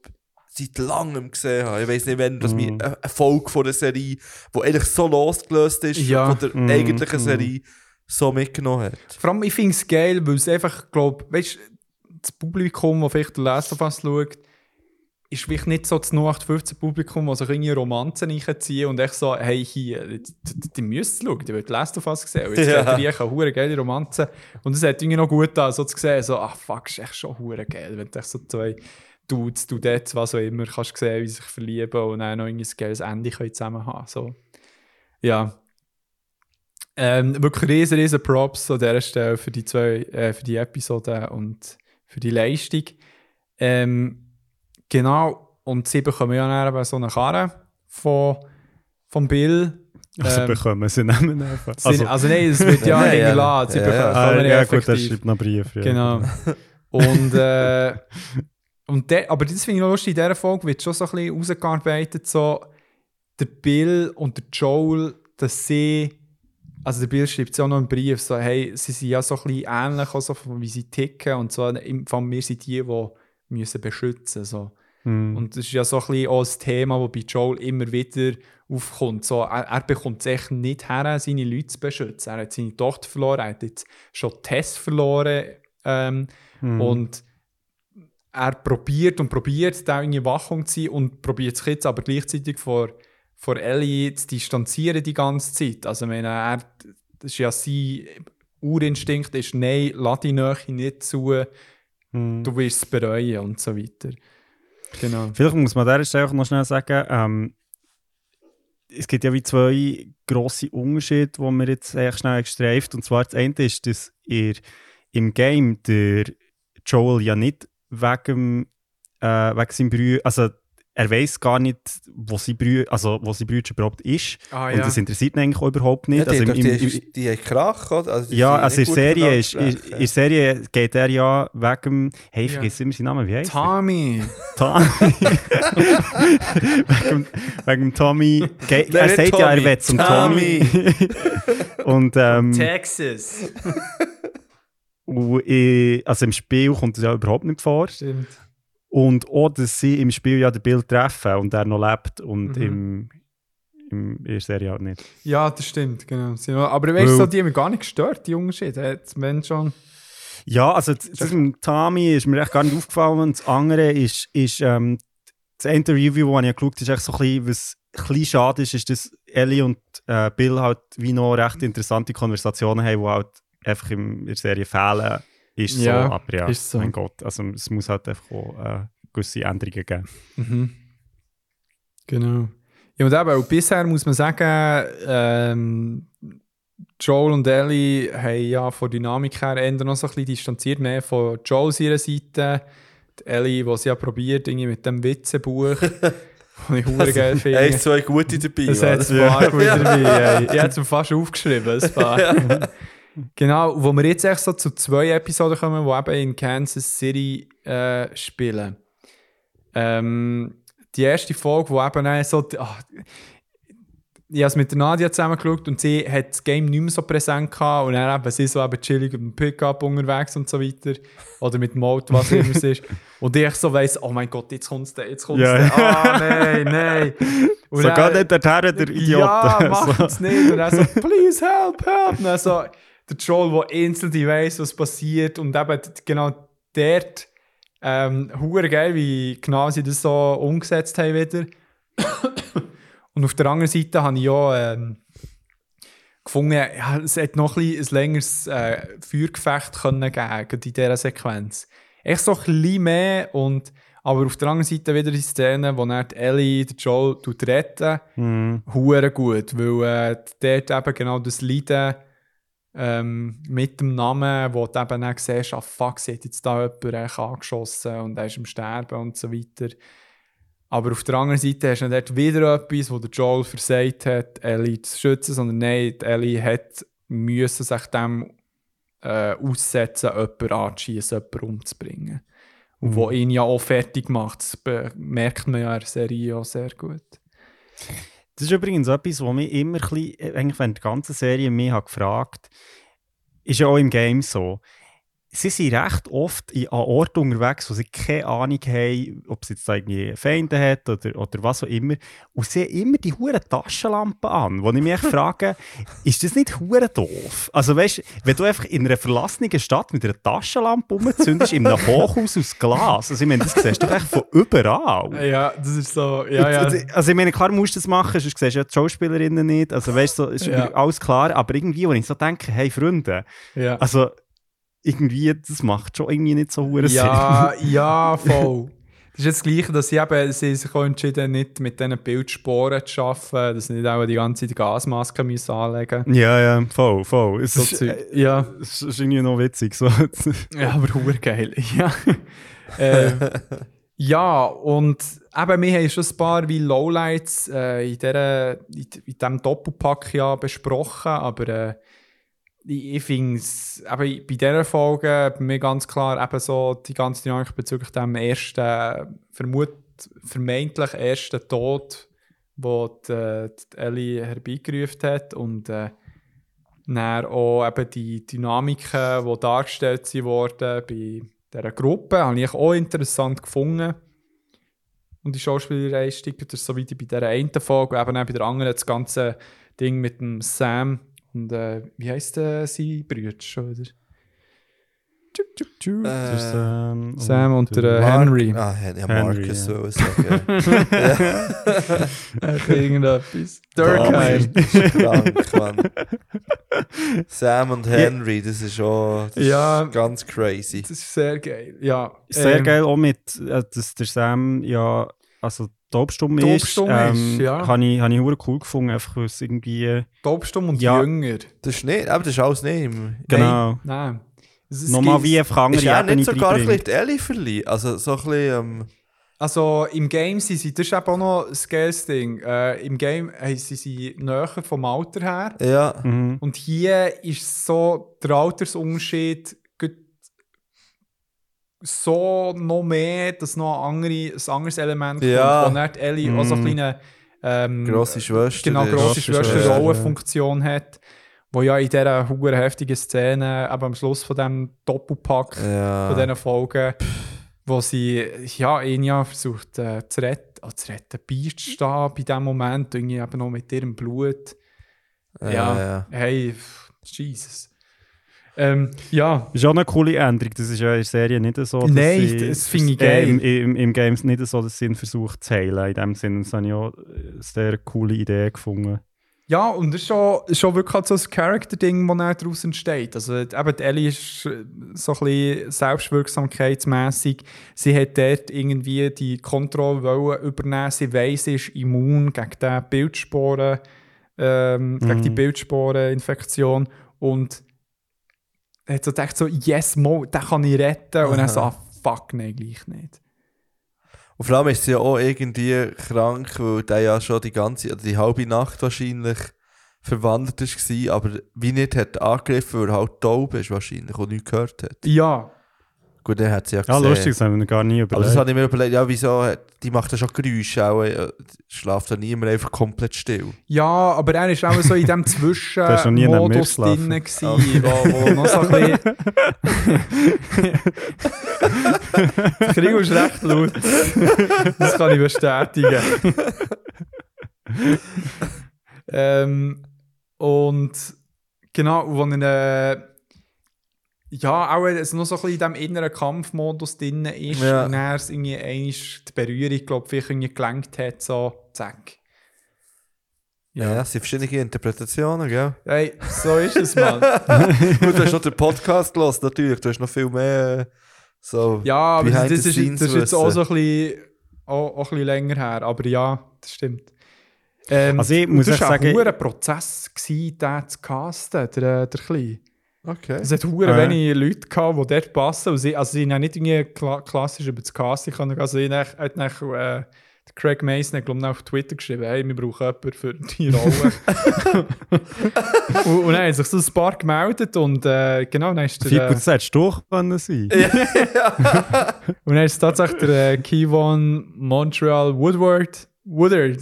seit langem gesehen habe. Ich weiß nicht, wenn das mir eine eine Folge von der Serie, die eigentlich so losgelöst ist Ja. von der Mhm, eigentlichen mhm. Serie, so mitgenommen hat. Vor allem, ich finde es geil, weil es einfach, glaube weißt das Publikum, das vielleicht The Last of Us schaut, ist vielleicht nicht so das 0815 Publikum, das sich irgendwie Romanzen reinziehen und echt so, hey, hier, die, müsst schauen, die The Last of Us sehen. Und jetzt Ja. ja. riechen hure geile Romanzen. Und es hat irgendwie noch gut an, so zu sehen, so, ach fuck, ist echt schon hure geil, wenn du echt so zwei Dudes, Dudettes, was auch immer, kannst sehen, wie sie sich verlieben und dann noch irgendwie ein geiles Ende können zusammen haben. So. Ja. Ähm, wirklich riesen, riesen Props an dieser Stelle für die zwei, äh, für die Episoden und für die Leistung. Ähm, genau, und sie bekommen ja dann eben so eine Karre von, von Bill. Also Ähm, bekommen sie nehmen einfach. Also, also nein, es wird ja ja. lassen. Sie Ja, bekommen, ja. ah, bekommen ja, gut, er schreibt noch Brief. Ja. Genau. Und, äh, und der, aber das finde ich noch lustig, in dieser Folge wird schon so ein bisschen rausgearbeitet, so der Bill und der Joel, dass sie, also der Bill schreibt es ja auch noch im Brief, so, hey, sie sind ja so ein bisschen ähnlich, auch so, von wie sie ticken und so, im Fall wir sind die, die müssen beschützen so. Hm. Und das ist ja so ein bisschen auch das Thema, das bei Joel immer wieder aufkommt. So, er, er bekommt es echt nicht her, seine Leute zu beschützen. Er hat seine Tochter verloren, er hat jetzt schon Tess verloren. Ähm, Hm. Und er probiert und probiert, da irgendwie Wachung zu sein und probiert sich jetzt aber gleichzeitig vor, vor Ellie zu distanzieren die ganze Zeit. Also, meine, er, das ist ja sein Urinstinkt, ist nein, lass die Nähe nicht zu, Hm. du wirst es bereuen und so weiter. Genau. Vielleicht muss man an dieser Stelle auch noch schnell sagen, ähm, es gibt ja wie zwei grosse Unterschiede, die wir jetzt echt schnell gestreift Und zwar das eine ist, dass ihr im Game der Joel ja nicht wegen, äh, wegen seinem Brüder, also er weiß gar nicht, wo sein Brüder, also wo sein Bruder überhaupt ist. Ah, Und das interessiert ihn eigentlich auch überhaupt nicht. Ja, die, also die, im, im, die, die haben Krach, oder? Also die ja, also in der Serie, ist, in, in der Serie geht er ja wegen, hey, ich Ja. vergesse immer seinen Namen, wie heißt er? Tommy! Tommy. wegen, wegen Tommy. Ge er sagt ja, er will zum Tommy. und, ähm, Texas! und ich, also im Spiel kommt das ja überhaupt nicht vor. Stimmt. Und auch, dass sie im Spiel ja den Bild treffen und er noch lebt und Mhm. im, im, in der Serie halt nicht. Ja, das stimmt, genau. Aber weißt du, so, die haben mich gar nicht gestört, die Unterschiede. Jetzt, wenn schon. Ja, also das, das mit Tommy ist mir echt gar nicht aufgefallen. Und das andere ist, ist ähm, das eine Review, das ich geschaut habe, ist echt so ein bisschen, was ein bisschen schade ist, ist, dass Ellie und äh, Bill halt wie noch recht interessante Konversationen haben, die halt einfach in der Serie fehlen. Ist so, Ja, aber ja, ist so. mein Gott. Also es muss halt einfach auch äh, gewisse Änderungen geben. Mhm. Genau. Ja, und eben, auch bisher muss man sagen, ähm, Joel und Ellie haben ja von Dynamik her eher noch so ein bisschen distanziert, mehr von Joel seiner Seite. Die Ellie, die sie ja probiert, irgendwie mit dem Witzebuch, das ich hure geil finde. Eins, zwei gute dabei. Es hat ein paar gut dabei. ey. Ich habe es fast aufgeschrieben, ein paar. Genau, wo wir jetzt echt so zu zwei Episoden kommen, die eben in Kansas City äh, spielen. Ähm, die erste Folge, wo eben so... ah, ich habe es mit der Nadia zusammen geschaut und sie hat das Game nicht mehr so präsent gehabt und dann eben sie so eben chillig mit dem Pickup unterwegs und so weiter. Oder mit dem Auto, was immer es ist. Und ich so weiss, oh mein Gott, jetzt kommt's dann, jetzt kommt's Ja. dann. Ah, nein, nein. Und So dann- geht nicht dorthin, der Idiot. Ja, So. macht's nicht. Und dann so, please help, help. Und dann so, der Joel, der instantly weiss, was passiert. Und eben genau dort, ähm, hure geil, wie genau sie das so umgesetzt haben wieder. Und auf der anderen Seite habe ich ja ähm, gefunden, ja, es hätte noch ein, ein längeres äh, Feuergefecht können geben in dieser Sequenz. Echt so ein bisschen mehr und aber auf der anderen Seite wieder die Szene, wo dann Ellie den Joel retten Mhm. hure gut, weil äh, dort eben genau das Leiden ähm, mit dem Namen, wo du eben dann siehst, ah fuck, sie hat jetzt da jemanden angeschossen und er ist am Sterben und so weiter. Aber auf der anderen Seite hast du dort wieder etwas, wo der Joel versagt hat, Ellie zu schützen, sondern nein, Ellie hat müssen sich dem äh, aussetzen, jemanden anzuschießen, jemanden umzubringen. Und wo ihn ja auch fertig macht, das merkt man ja in der Serie auch sehr gut. Das ist übrigens etwas, was mich immer ein bisschen, äh, eigentlich während der ganzen Serie mich hat gefragt ist ja auch im Game so. Sie sind recht oft in, an Orten unterwegs, wo sie keine Ahnung haben, ob sie jetzt irgendwie Feinde hat oder, oder was auch immer. Und sie haben immer die hure Taschenlampe an, wo ich mich frage, ist das nicht hure doof? Also weißt, wenn du einfach in einer verlassenen Stadt mit einer Taschenlampe rumzündest, in einem Hochhaus aus Glas, also ich meine, das siehst du doch echt von überall. Ja, das ist so, ja, ja. Und, Also ich meine, klar musst du das machen, sonst siehst du ja die Schauspielerinnen nicht. Also weißt du, so, ist Ja. alles klar. Aber irgendwie, wenn ich so denke, hey Freunde, ja. also irgendwie, das macht schon irgendwie nicht so hure Ja, ja, voll. Das ist jetzt das Gleiche, dass sie, eben, sie sich auch entschieden nicht mit diesen Bildsporen zu arbeiten, dass sie nicht auch die ganze Zeit Gasmaske müssen anlegen Sinn. Ja, ja, voll, voll. Es So ist, äh, Ja. es ist irgendwie noch witzig. So. Ja, aber hure geil. Ja. äh, ja, und eben, wir haben schon ein paar wie Lowlights äh, in, dieser, in, in diesem Doppelpack ja besprochen, aber äh, ich, finde es eben bei dieser Folge bei mir ganz klar eben so die ganze Dynamik bezüglich dem ersten, vermut, vermeintlich ersten Tod, wo die, die Ellie herbeigerufen hat und äh, dann auch eben die Dynamiken, die dargestellt sind worden bei dieser Gruppe, habe ich auch interessant gefunden. Und die Schauspielleistung, das so wie bei dieser einen Folge, eben auch bei der anderen das ganze Ding mit dem Sam und äh, wie heisst äh, sein Bruder schon wieder? Tschüp, tschüp, Äh, ähm, Sam und der äh, Mark- Henry. Ah, Hen- ja, Henry, Marcus ja. so sagen. Äh, irgendetwas. Durkheim. krank, Mann. Sam und Henry, das ist schon das Ja. ist ganz crazy. Das ist sehr geil. Ja, Sehr ähm, geil auch mit, äh, dass der Sam ja, also taubstumm ist. Taubstumm ist, ja. Habe ich, hab ich cool gefunden, einfach weil es irgendwie, Taubstumm und Ja. jünger. Das ist nicht, aber das ist alles nicht im... genau, Nein. Es- es nochmal wie einfach andere Ist er nicht sogar ein bisschen verliehen? Also so ein bisschen... Ähm, Also im Game sind sie, das ist eben auch noch ein geiles Ding. Äh, Im Game haben sie sie näher vom Alter her. ja. Mhm. Und hier ist so der Altersunterschied so noch mehr, dass noch ein, andere, ein anderes Element Ja. kommt, wo nicht Ellie auch so eine Mhm. kleine ähm, Grosse Schwester. genau, grosse Grosse Schwester Schwester, Rollenfunktion hat, wo ja in dieser hure heftigen Szene, aber am Schluss von dem Doppelpack Ja. von diesen Folgen, wo sie ja, ihn ja versucht äh, zu retten, ah, zu retten, beizustehen bei diesem Moment, irgendwie eben noch mit ihrem Blut. Ja, Ja, ja. hey, Jesus. Ähm, ja, Ist auch eine coole Änderung. Das ist ja in der Serie nicht so. dass Nein, sie- das finde ich äh, geil. Im, im, Im Game nicht so, dass sie ihn versucht zu heilen. In dem Sinne, das habe ich auch eine sehr coole Idee gefunden. ja, und das ist schon, schon wirklich halt so ein Charakter-Ding, das dann daraus entsteht. Also eben, Ellie ist äh, so ein bisschen selbstwirksamkeitsmässig. Sie hat dort irgendwie die Kontrolle übernehmen. Sie weiss, sie ist immun gegen die Bildsporen, ähm, gegen die Mhm. Bildsporeninfektion. Und hat so gedacht, so, yes, Mo, den kann ich retten. Und dann so, ah, fuck, nein, gleich nicht. Und vor allem ist sie ja auch irgendwie krank, weil der ja schon die ganze, oder die halbe Nacht wahrscheinlich verwandelt war, aber wie nicht hat angegriffen, weil er halt taub ist wahrscheinlich und nichts gehört hat. Ja. Gut, dann hat sie ja Ja, gesehen. lustig, das haben wir gar nie Aber überlegt. das habe ich mir überlegt, ja, wieso, hat- die macht ja schon Geräusche, auch, äh, schlaft da niemand einfach komplett still. Ja, aber er war auch so in mir Zwischenmodus drin, gewesen, wo, wo noch so ein bisschen... Krieg ist recht laut. Das kann ich bestätigen. ähm, und genau, wo er... Äh, ja, auch also noch so ein bisschen in diesem inneren Kampfmodus drin ist Ja. und er es irgendwie einmal die Berührung, glaube ich, vielleicht irgendwie gelenkt hat, so zack. Ja, ja es sind verschiedene Interpretationen, gell? Hey, so ist es, Mann. Gut, du hast noch den Podcast gelesen, natürlich, du hast noch viel mehr äh, so... Ja, aber das, ist, das ist jetzt auch so ein bisschen, auch, auch ein bisschen länger her. Aber ja, das stimmt. Ähm, Also ich muss das war sagen- ein Prozess, gewesen, den zu casten, der, der Kleine. Okay. Es hat hure ja. wenige Leute gehabt, die dort passen. Und sie, also sie haben nicht irgendwie kla klassisch über das Casting können. Also ich hat hat nach, äh, Craig Mason hat, glaub ich, auf Twitter geschrieben, hey, wir brauchen jemanden für die Rolle. und, und dann haben sich so ein paar gemeldet und äh, genau, dann ist der... Fico, äh, das hättest du doch können sein. Und dann ist es tatsächlich der äh, Keyone Montreal Woodward Woodard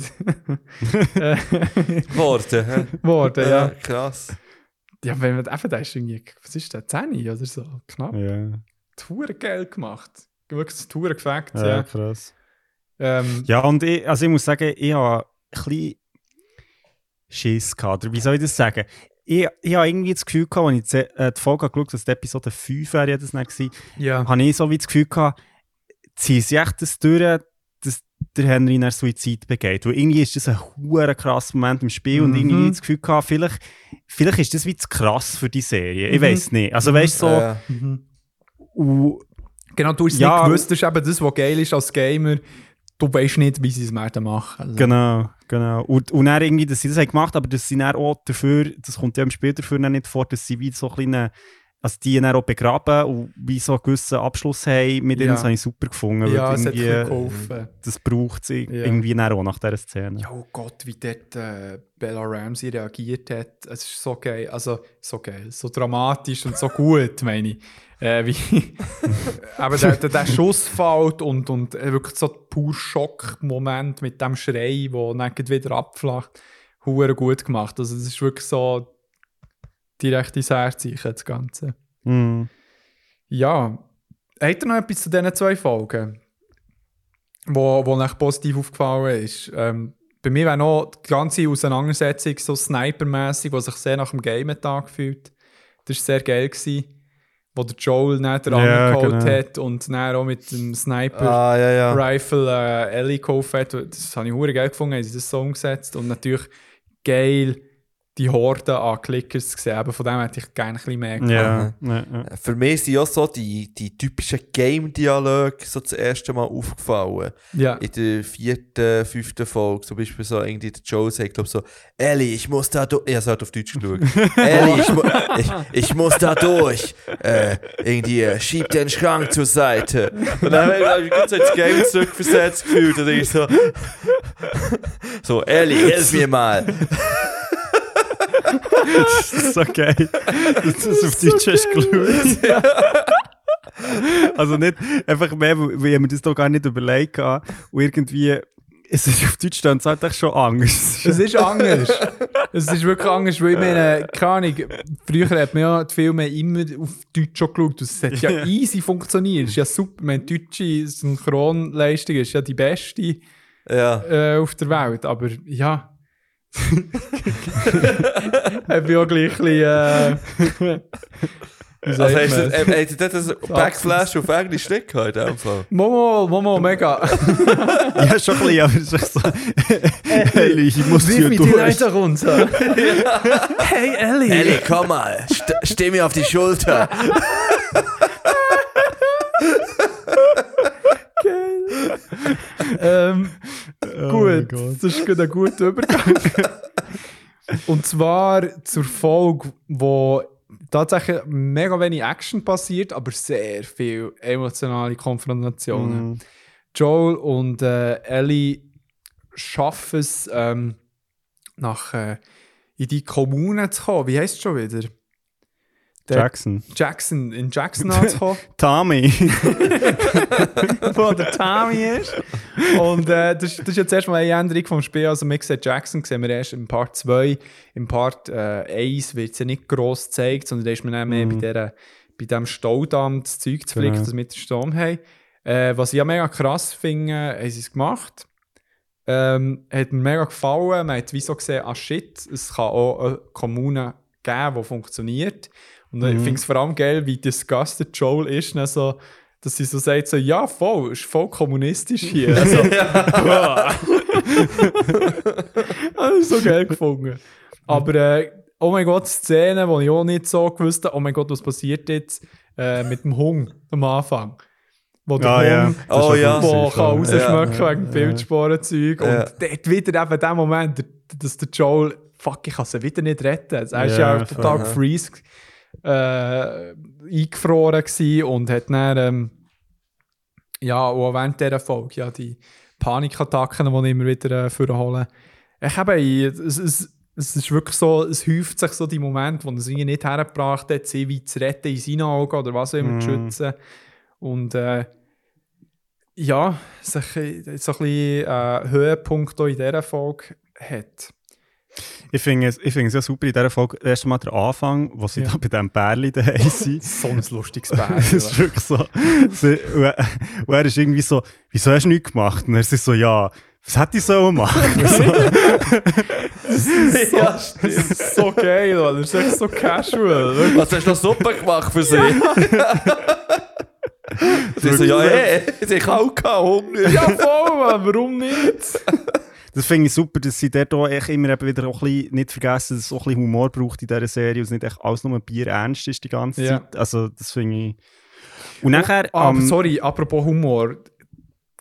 äh, Worte, hä? geworden, ja. krass. Ja, wenn man einfach, der ist irgendwie, was ist der, 10 oder so, knapp. Ja, Tour Geld gemacht. Wirklich das Tour gefackt, ja, ja. krass. Ähm, Ja, und ich, also ich muss sagen, ich habe ein bisschen Schiss gehabt. Oder wie soll ich das sagen? Ich, ich habe irgendwie das Gefühl gehabt, als ich die, äh, die Folge geschaut habe, dass die Episode 5 wäre, das nicht gewesen, ja. habe ich so wie das Gefühl gehabt, ziehen sie echt das durch, der Henry nach Suizid begeht. Weil irgendwie ist das ein hoher krasser Moment im Spiel und Mhm. irgendwie das Gefühl gehabt, vielleicht, vielleicht ist das wie zu krass für die Serie. Ich Mhm. weiß nicht. Also weißt du, so, Äh, Mhm. und, Genau, du hast Ja, nicht gewusst, das ist eben das, was geil ist als Gamer. Du weißt nicht, wie sie es werden machen. Also, Genau, genau. Und, und dann irgendwie, dass sie das haben gemacht aber dass sie dann auch dafür, das kommt ja im Spiel dafür nicht vor, dass sie wie so kleine, also die dann auch begraben und wie so einen gewissen Abschluss haben mit ihnen, Ja. das habe ich super gefunden. ja, es hat geholfen. das braucht sie Ja. irgendwie dann auch nach dieser Szene. Ja, oh Gott, wie dort äh, Bella Ramsey reagiert hat. Es ist so geil. Also, so geil. So dramatisch und so gut, meine ich. Äh, wie aber der, der, der Schuss fällt und, und äh, wirklich so ein pur Schockmoment mit dem Schrei, der dann wieder abflacht. Hure gut gemacht. Also, es ist wirklich so direkt ins Herz zeichen, das Ganze. Mhm. Ja. Hat er noch etwas zu diesen zwei Folgen, wo, wo euch positiv aufgefallen ist? Ähm, bei mir wäre noch die ganze Auseinandersetzung so snipermäßig, die sich sehr nach dem Game angefühlt. Das war sehr geil, gewesen, wo der Joel dann den Ja, angeholt genau. hat und dann auch mit dem Sniper ah, ja, ja. Rifle äh, Ellie gekauft hat. Das habe ich hure geil gefunden, haben sie das so umgesetzt. Und natürlich geil, die Horde an Clickers zu sehen. Aber von dem hätte ich gerne ein bisschen mehr gehabt. Ja, ja, ja. Für mich sind ja so die, die typischen Game-Dialoge so das erste Mal aufgefallen. Ja. In der vierten, fünften Folge, zum Beispiel so irgendwie der Joe sagt, glaub so, Ellie, ich muss da durch. Ich hab's halt auf Deutsch geschaut. Ellie, ich, mu ich, ich muss da durch. Äh, irgendwie, äh, schieb den Schrank zur Seite. Und dann habe ich mich ganz ins Game zurückversetzt gefühlt und ich so, so, Ellie, hilf mir mal. Das ist so geil, dass du das auf Deutsch hast geschaut. Also nicht einfach mehr, weil ich mir das doch gar nicht überlegt habe. Und irgendwie, es ist auf Deutsch dann halt echt schon Angst. Es ist anders. es ist wirklich anders, weil ich meine, keine Ahnung, früher hat man ja die Filme immer auf Deutsch schon geschaut. Es hat ja easy funktioniert. Es ist ja super. Meine deutsche Synchronleistung ist ja die beste Ja. äh, auf der Welt. Aber ja. ich bin auch gleich ein bisschen. Äh, wie Also hast du, äh, hast du das Backflash auf Englisch nicht gehabt in dem Fall? Momo, Momo, mega. Ja, schon ein bisschen, aber es ist so. Ellie, ich muss Wirf hier mich die durch. Leiter runter. hey, Ellie. Ellie, komm mal, st steh mir auf die Schulter. ähm, Oh gut, das ist ein guter Übergang. Und zwar zur Folge, wo tatsächlich mega wenig Action passiert, aber sehr viel emotionale Konfrontationen. Mhm. Joel und äh, Ellie schaffen es, ähm, nach, äh, in die Kommune zu kommen. Wie heisst es schon wieder? Der Jackson. Jackson in Jackson anzukommen, Tommy. wo der Tommy ist. Und äh, das, das ist jetzt erstmal eine Änderung vom Spiel. Also, wir sehen Jackson sehen wir erst im Part 2. Im Part äh, 1 wird es ja nicht gross gezeigt, sondern da ist man dann mehr bei, dieser, bei diesem Staudamm das Zeug zu flicken, Genau. das mit dem Sturm haben. Äh, was ich ja mega krass finde, haben sie es gemacht. Ähm, hat mir mega gefallen. Man hat wie so gesehen, ah shit, es kann auch eine Kommune geben, die funktioniert. Und ich finde es vor allem geil, wie disgusted Joel ist, dann so, dass sie so sagt, so, ja, voll, ist voll kommunistisch hier. Also, ja. das ist so geil gefunden. Aber, äh, oh mein Gott, Szene, wo ich auch nicht so gewusst habe, oh mein Gott, was passiert jetzt äh, mit dem Hung am Anfang. Wo der Ah, ja. Ist Oh, ja. wo kann rausschmecken Ja. wegen Bildsporenzeug. Und Ja. dort wieder eben der Moment, dass der Joel, fuck, ich kann sie wieder nicht retten. Er ist Ja, ja total voll. gefreeze, äh, eingefroren und hat dann, ähm, ja, auch während dieser Folge, ja, die Panikattacken, die ich immer wieder äh, vorhole. Ich habe, es, es, es ist wirklich so, es häuft sich so die Momente, wo er es irgendwie nicht hergebracht hat, sie wie zu retten in seinen Augen oder was auch immer zu Mm. schützen. Und äh, ja, sich so ein bisschen äh, Höhepunkt in dieser Folge hat. Ich finde es, ich finde es ja super in dieser Folge, erst mal der Anfang, wo sie Ja. da bei diesem Bärli daheim sind. So ein lustiges Das ist Bär. wirklich so. Sie, und, er- und er ist irgendwie so, wieso hast du nichts gemacht? Und er ist so, ja, was hätte ich sollen machen? so, so, das ist so geil, Mann. das ist echt so casual. wirklich. Was hast du noch Suppe gemacht für sie? Sie so, ja, ey, sie hat auch keinen Hunger. Ja, voll, Mann, warum nicht? Das finde ich super, dass sie dort auch echt immer eben wieder auch ein bisschen, nicht vergessen, dass es auch ein bisschen Humor braucht in dieser Serie und es nicht echt alles nur Bier ernst ist die ganze Ja. Zeit. Also, das finde ich. Und nachher. Ah, aber am- sorry, apropos Humor.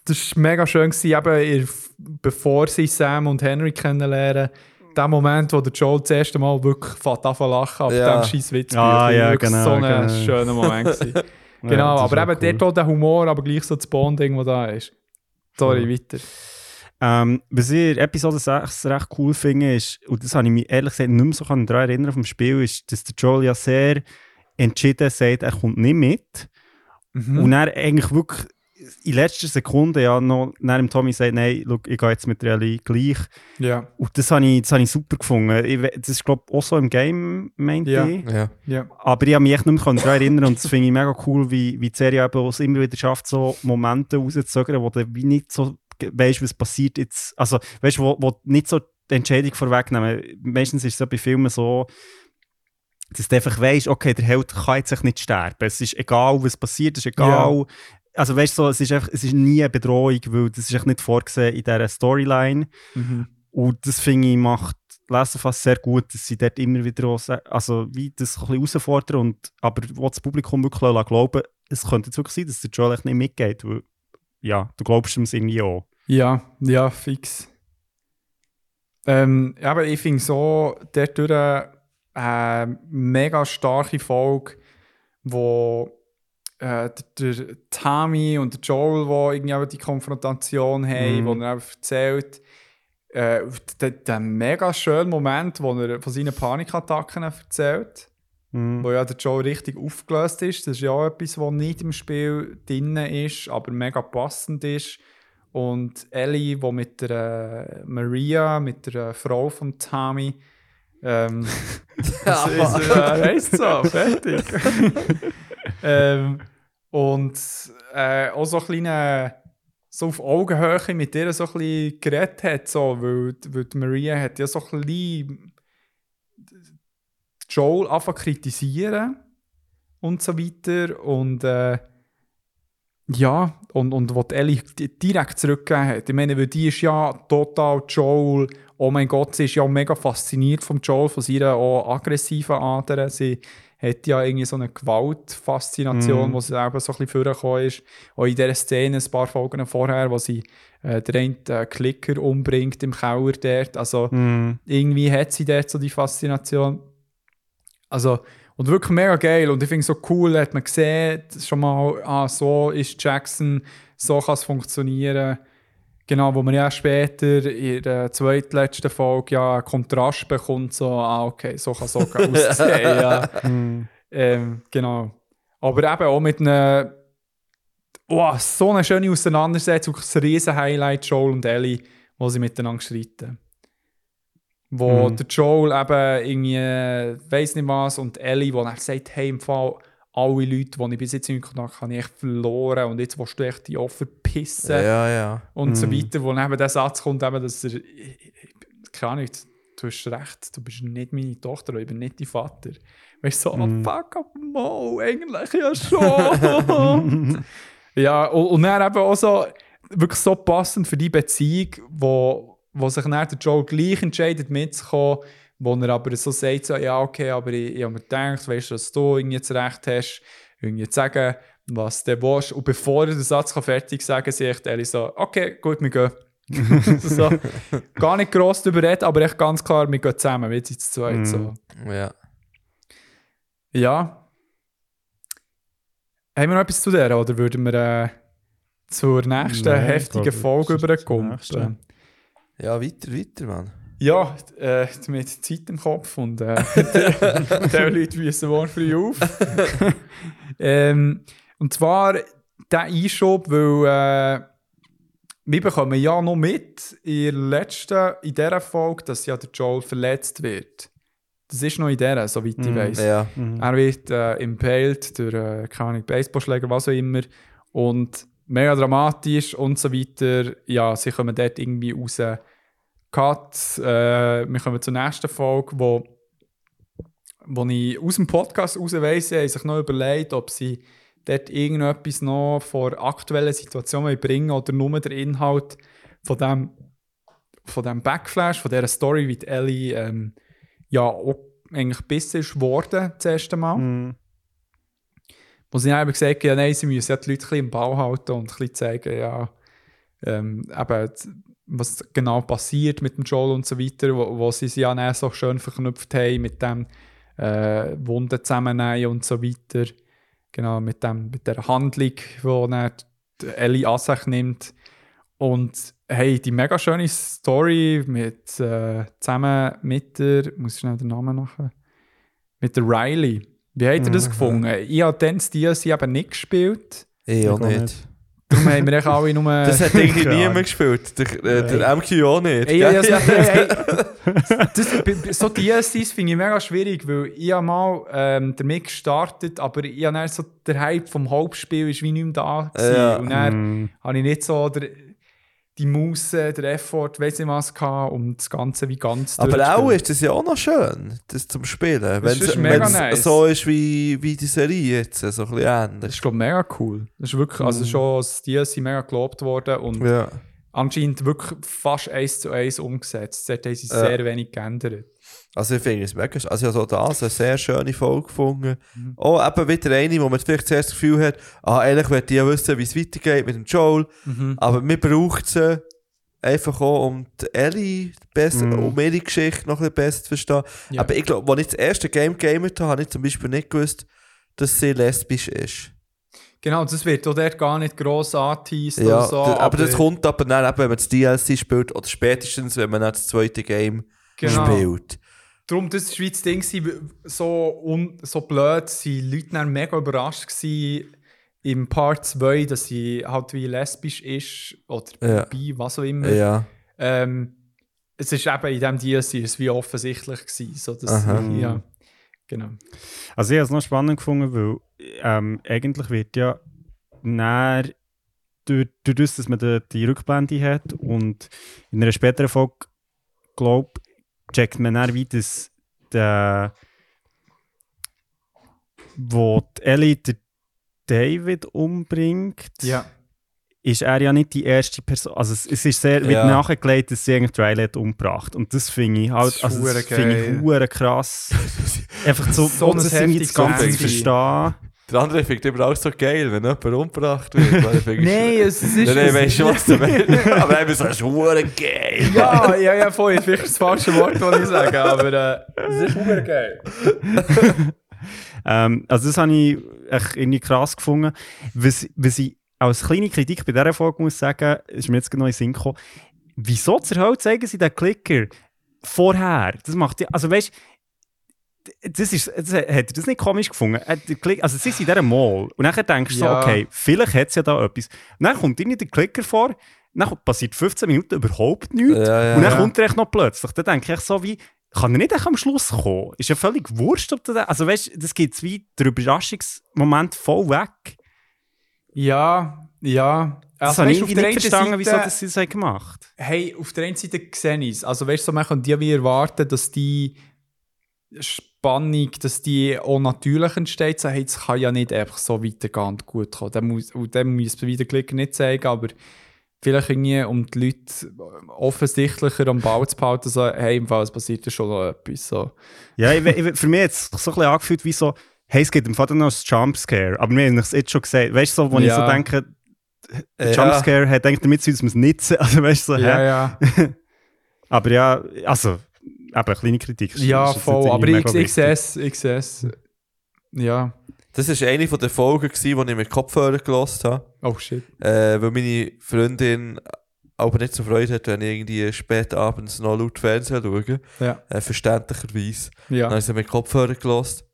Das war mega schön, gewesen, eben, ihr- bevor sie Sam und Henry kennenlernen. Der Moment, wo der Joel das erste Mal wirklich an zu lachen auf Ja. dem scheiß Witz. Ah, ja, genau, so ein genau. schöner Moment. gewesen. Ja, genau, ist aber eben dort auch der Humor, aber gleich so das Bonding, das da ist. Sorry, weiter. Ähm, was ich in Episode 6 recht cool finde, ist, und das habe ich mich ehrlich gesagt nicht mehr so daran erinnern vom Spiel, ist, dass der Joel ja sehr entschieden sagt, er kommt nicht mit. Mhm. Und er eigentlich wirklich in letzter Sekunde ja noch nach dem Tommy sagt, nein, schau, ich gehe jetzt mit der Ellie gleich. ja, Und das habe ich, das habe ich super gefunden. Ich, das ist, glaube ich, auch so im Game, meinte Ja. ich. Ja. ja. Aber ich habe mich echt nicht mehr daran erinnern und das finde ich mega cool, wie, wie die Serie eben auch immer wieder schafft, so Momente rauszuzögern, wo du wie nicht so weißt, was passiert jetzt. Also, weißt du, wo, wo nicht so die Entscheidung vorwegnehmen. Meistens ist es ja bei Filmen so, dass du einfach weißt, okay, der Held kann jetzt echt nicht sterben. Es ist egal, was passiert, es ist egal. Also, weißt du, so, es, ist einfach, es ist nie eine Bedrohung, weil das ist echt nicht vorgesehen in dieser Storyline. Mhm. Und das finde ich macht Lesen fast sehr gut, dass sie dort immer wieder auch, also wie das ein bisschen herausfordern und aber wo das Publikum wirklich glauben, es könnte jetzt wirklich sein, dass der Joel echt nicht mitgeht, weil ja, du glaubst ihm irgendwie auch. Ja, ja, fix. Ähm, aber ich finde so, dort durch eine mega starke Folge, wo äh, der, der Tommy und der Joel, wo irgendwie die Konfrontation haben, Mhm. wo er einfach erzählt, äh, der, der mega schöne Moment, wo er von seinen Panikattacken erzählt, Mhm. wo ja der Joel richtig aufgelöst ist. Das ist ja auch etwas, was nicht im Spiel drin ist, aber mega passend ist. Und Ellie, die mit der äh, Maria, mit der äh, Frau von Tommy, ähm, das ist, äh, heisst so, fertig. ähm, und äh, auch so ein kleiner, so auf Augenhöhe mit ihr so ein bisschen geredet hat, so, weil, weil die Maria hat ja so ein bisschen Joel anfangen kritisieren und so weiter und äh, ja, und, und was die Ellie di- direkt zurückgegeben hat. Ich meine, weil die ist ja total Joel, oh mein Gott, sie ist ja mega fasziniert vom Joel, von seiner auch aggressiven Ader. Sie hat ja irgendwie so eine Gewaltfaszination, Mhm. wo sie eben so ein bisschen vorgekommen ist. Auch in dieser Szene, ein paar Folgen vorher, wo sie äh, den einen äh, Klicker umbringt im Keller dort. Also Mhm. irgendwie hat sie dort so die Faszination. Also, und wirklich mega geil. Und ich finde es so cool, hat man gesehen, schon mal, ah, so ist Jackson, so kann es funktionieren. Genau, wo man ja später in der zweitletzten Folge ja einen Kontrast bekommt, so, ah, okay, so kann es auch aussehen. ja. Mhm. Ähm, genau. Aber eben auch mit einer. Oh, so eine schöne Auseinandersetzung, wirklich ein riesen Highlight, Joel und Ellie, wo sie miteinander streiten. Wo Mhm. der Joel eben irgendwie, weiß nicht was, und Ellie, wo er sagt, hey, im Fall, alle Leute, die ich bis jetzt in Kontakt habe, ich verloren und jetzt willst du echt die Opfer pissen Ja, ja. und so Mhm. weiter, wo neben der Satz kommt, eben, dass er, keine Ahnung, du hast recht, du bist nicht meine Tochter, ich bin nicht dein Vater. Weißt du, so, Mhm. oh fuck up, Mo, eigentlich ja schon. ja, und, und dann eben auch so, wirklich so passend für die Beziehung, wo, wo sich dann der Joe gleich entscheidet mitzukommen, wo er aber so sagt, so, ja okay, aber ich, ich habe mir gedacht, weißt du, dass du irgendwie Recht hast, irgendwie zu sagen, was du willst. Und bevor er den Satz kann fertig sagen kann, sagt er so, okay, gut, wir gehen. so, gar nicht gross darüber reden, aber echt ganz klar, wir gehen zusammen, wir sind zu zweit. Mhm. So. Ja. Ja. Haben wir noch etwas zu der oder würden wir äh, zur nächsten Nein, heftigen Folge überkommen? Ja, weiter, weiter, Mann. Ja, äh, mit Zeit im Kopf und äh, die Leute wissen morgen früh auf. ähm, und zwar der Einschub, weil äh, wir bekommen ja noch mit in der letzten, in dieser Folge, dass ja der Joel verletzt wird. Das ist noch in dieser, soweit ich Mhm. weiß. Ja. Mhm. Er wird äh, impaled durch, äh, keine Ahnung, Baseballschläger, was auch immer. Und mega dramatisch und so weiter. Ja, sie kommen dort irgendwie raus. Cut. Äh, wir kommen zur nächsten Folge, wo, wo ich aus dem Podcast raus weiss, haben sich noch überlegt, ob sie dort irgendetwas noch vor aktuellen Situationen bringen oder nur der Inhalt von dem, von dem Backflash, von dieser Story, wie die Ellie ähm, ja auch eigentlich besser ist geworden, das erste Mal. Mhm. Wo sie dann eben gesagt haben, ja, nein, sie müssen ja die Leute ein bisschen im Bau halten und ein bisschen zeigen, ja, ähm, eben, was genau passiert mit dem Joel und so weiter, wo, wo sie sie ja dann so schön verknüpft haben mit dem äh, Wunden zusammennehmen und so weiter. Genau, mit, dem, mit der Handlung, die dann Ellie an sich nimmt. Und hey, die mega schöne Story mit, äh, zusammen mit der, muss ich schnell den Namen nachher, mit der Riley. Wie habt ihr das gefunden? Ich habe dann das DLC eben nicht gespielt. Ich auch Ich auch nicht. nicht. Darum haben wir alle nur... Das hat irgendwie Keine niemand gespielt. Der, äh, der MQ auch nicht. Ey, ja, gell? ja, so, ey, ey, das, so DLCs finde ich mega schwierig, weil ich habe mal ähm, damit gestartet, aber ich habe so, der Hype vom Hauptspiel ist wie nicht mehr da gewesen. Ja. Und dann Mhm. habe ich nicht so der, die Muße, der Effort, weiss nicht was gehabt, um das Ganze wie ganz Aber auch ist das ja auch noch schön, das zum Spielen. Wenn ist mega es nice. so ist wie, wie die Serie jetzt, so ein bisschen Das ähnlich. ist, glaube ich, mega cool. Das ist wirklich, also schon das DLC mega gelobt worden und Ja. anscheinend wirklich fast eins zu eins umgesetzt. Dort haben sie Ja. sehr wenig geändert. Also ich finde es mega sch- Also ich habe das eine sehr schöne Folge gefunden. Mhm. Auch eben wieder eine, wo man vielleicht zuerst das Gefühl hat, ah, eigentlich möchte ich ja wissen, wie es weitergeht mit dem Joel. Mhm. Aber mir braucht sie einfach auch, um die Ellie besser, Mhm. um ihre Geschichte noch ein bisschen besser zu verstehen. Ja. Aber ich glaube, als ich das erste Game gamet habe, habe ich zum Beispiel nicht gewusst, dass sie lesbisch ist. Genau, das wird auch dort gar nicht gross angeteased Ja, oder so. d- aber, das kommt aber dann, eben, wenn man das DLC spielt, oder spätestens, wenn man dann das zweite Game Genau. spielt. Darum, das war das Ding, so, un, so blöd, waren Leute dann mega überrascht gewesen im Part 2, dass sie halt wie lesbisch ist oder Ja. bi, was auch immer. Ja. Ähm, es ist eben in diesem DLC ist es wie offensichtlich gewesen. So, dass, Aha. ja, genau. Also ich habe es noch spannend gefunden, weil ähm, eigentlich wird ja näher durch, durch das, dass man die, die Rückblende hat und in einer späteren Folge, glaube checkt man dann wie das der wo die Ellie den David umbringt, Ja. ist er ja nicht die erste Person. Also es, es ist sehr, wird Ja. nachgelegt, dass sie eigentlich Riley hat umgebracht. Und das finde ich halt, also das finde ich hure krass. Einfach so, So ein das irgendwie das Ganze zu verstehen. Der andere findet immer auch so geil, wenn jemand umgebracht wird. Nein, es ist. Nein, nein, weißt du, was du meinst? Aber eben so, das ist geil. Ja, ja, ja, voll. Vielleicht das falsche Wort, das ich sage, aber äh, es ist geil. Ähm, also das habe ich echt irgendwie krass gefunden. Was, was ich als kleine Kritik bei dieser Folge muss sagen, ist mir jetzt genau in den Sinn gekommen, wieso zur Hölle zeigen sie den Klicker vorher? Das macht ja, also weißt das ist, das, hat er das nicht komisch gefunden? Also sie sind in dieser Mall und dann denkst du Ja. so, okay, vielleicht hat es ja da etwas. Und dann kommt irgendwie der Klicker vor, dann passiert 15 Minuten überhaupt nichts Ja, ja, und dann kommt er echt noch plötzlich. Dann denke ich so wie, kann er nicht echt am Schluss kommen? Ist ja völlig wurscht, ob der, also weißt du, das gibt wie der Überraschungsmoment voll weg. Ja, ja. Das Also, habe ich irgendwie nicht verstanden, wieso Seite- das sie so gemacht Hey, auf der einen Seite sehe ich es. Also, weißt du, so, man kann die wie erwarten, dass die Spannung, dass die auch natürlich entsteht. So, hey, es kann ja nicht einfach so weitergehen und gut kommen. Dann muss, und dann muss man wieder Klicker nicht zeigen, aber vielleicht irgendwie, um die Leute offensichtlicher am Ball zu behalten, so, hey, im Fall, es passiert ja schon noch etwas. So. Ja, ich, ich, für mich hat es so ein bisschen angefühlt wie so, hey, es gibt im Vater noch ein Jumpscare. Aber wir haben es jetzt schon gesagt. Weißt du, so, wo ich Ja. so denke, der Ja. Jumpscare hat eigentlich damit zu tun, dass man es nicht sieht. Also weißt du, so, Ja, ja. Aber ja, also, eine kleine Kritik. Ja, voll. Aber irgendwie ich, mega ich sehe wichtig. es. Ich sehe es. Ja. Das war eine von der Folgen, gewesen, wo ich mit Kopfhörer gelost habe. Oh shit. Äh, weil meine Freundin aber nicht so Freude hat, wenn ich irgendwie spät abends noch laut Fernsehen schaue. Ja. Äh, verständlicherweise. Dann Ja. habe ich sie mit Kopfhörer gelost.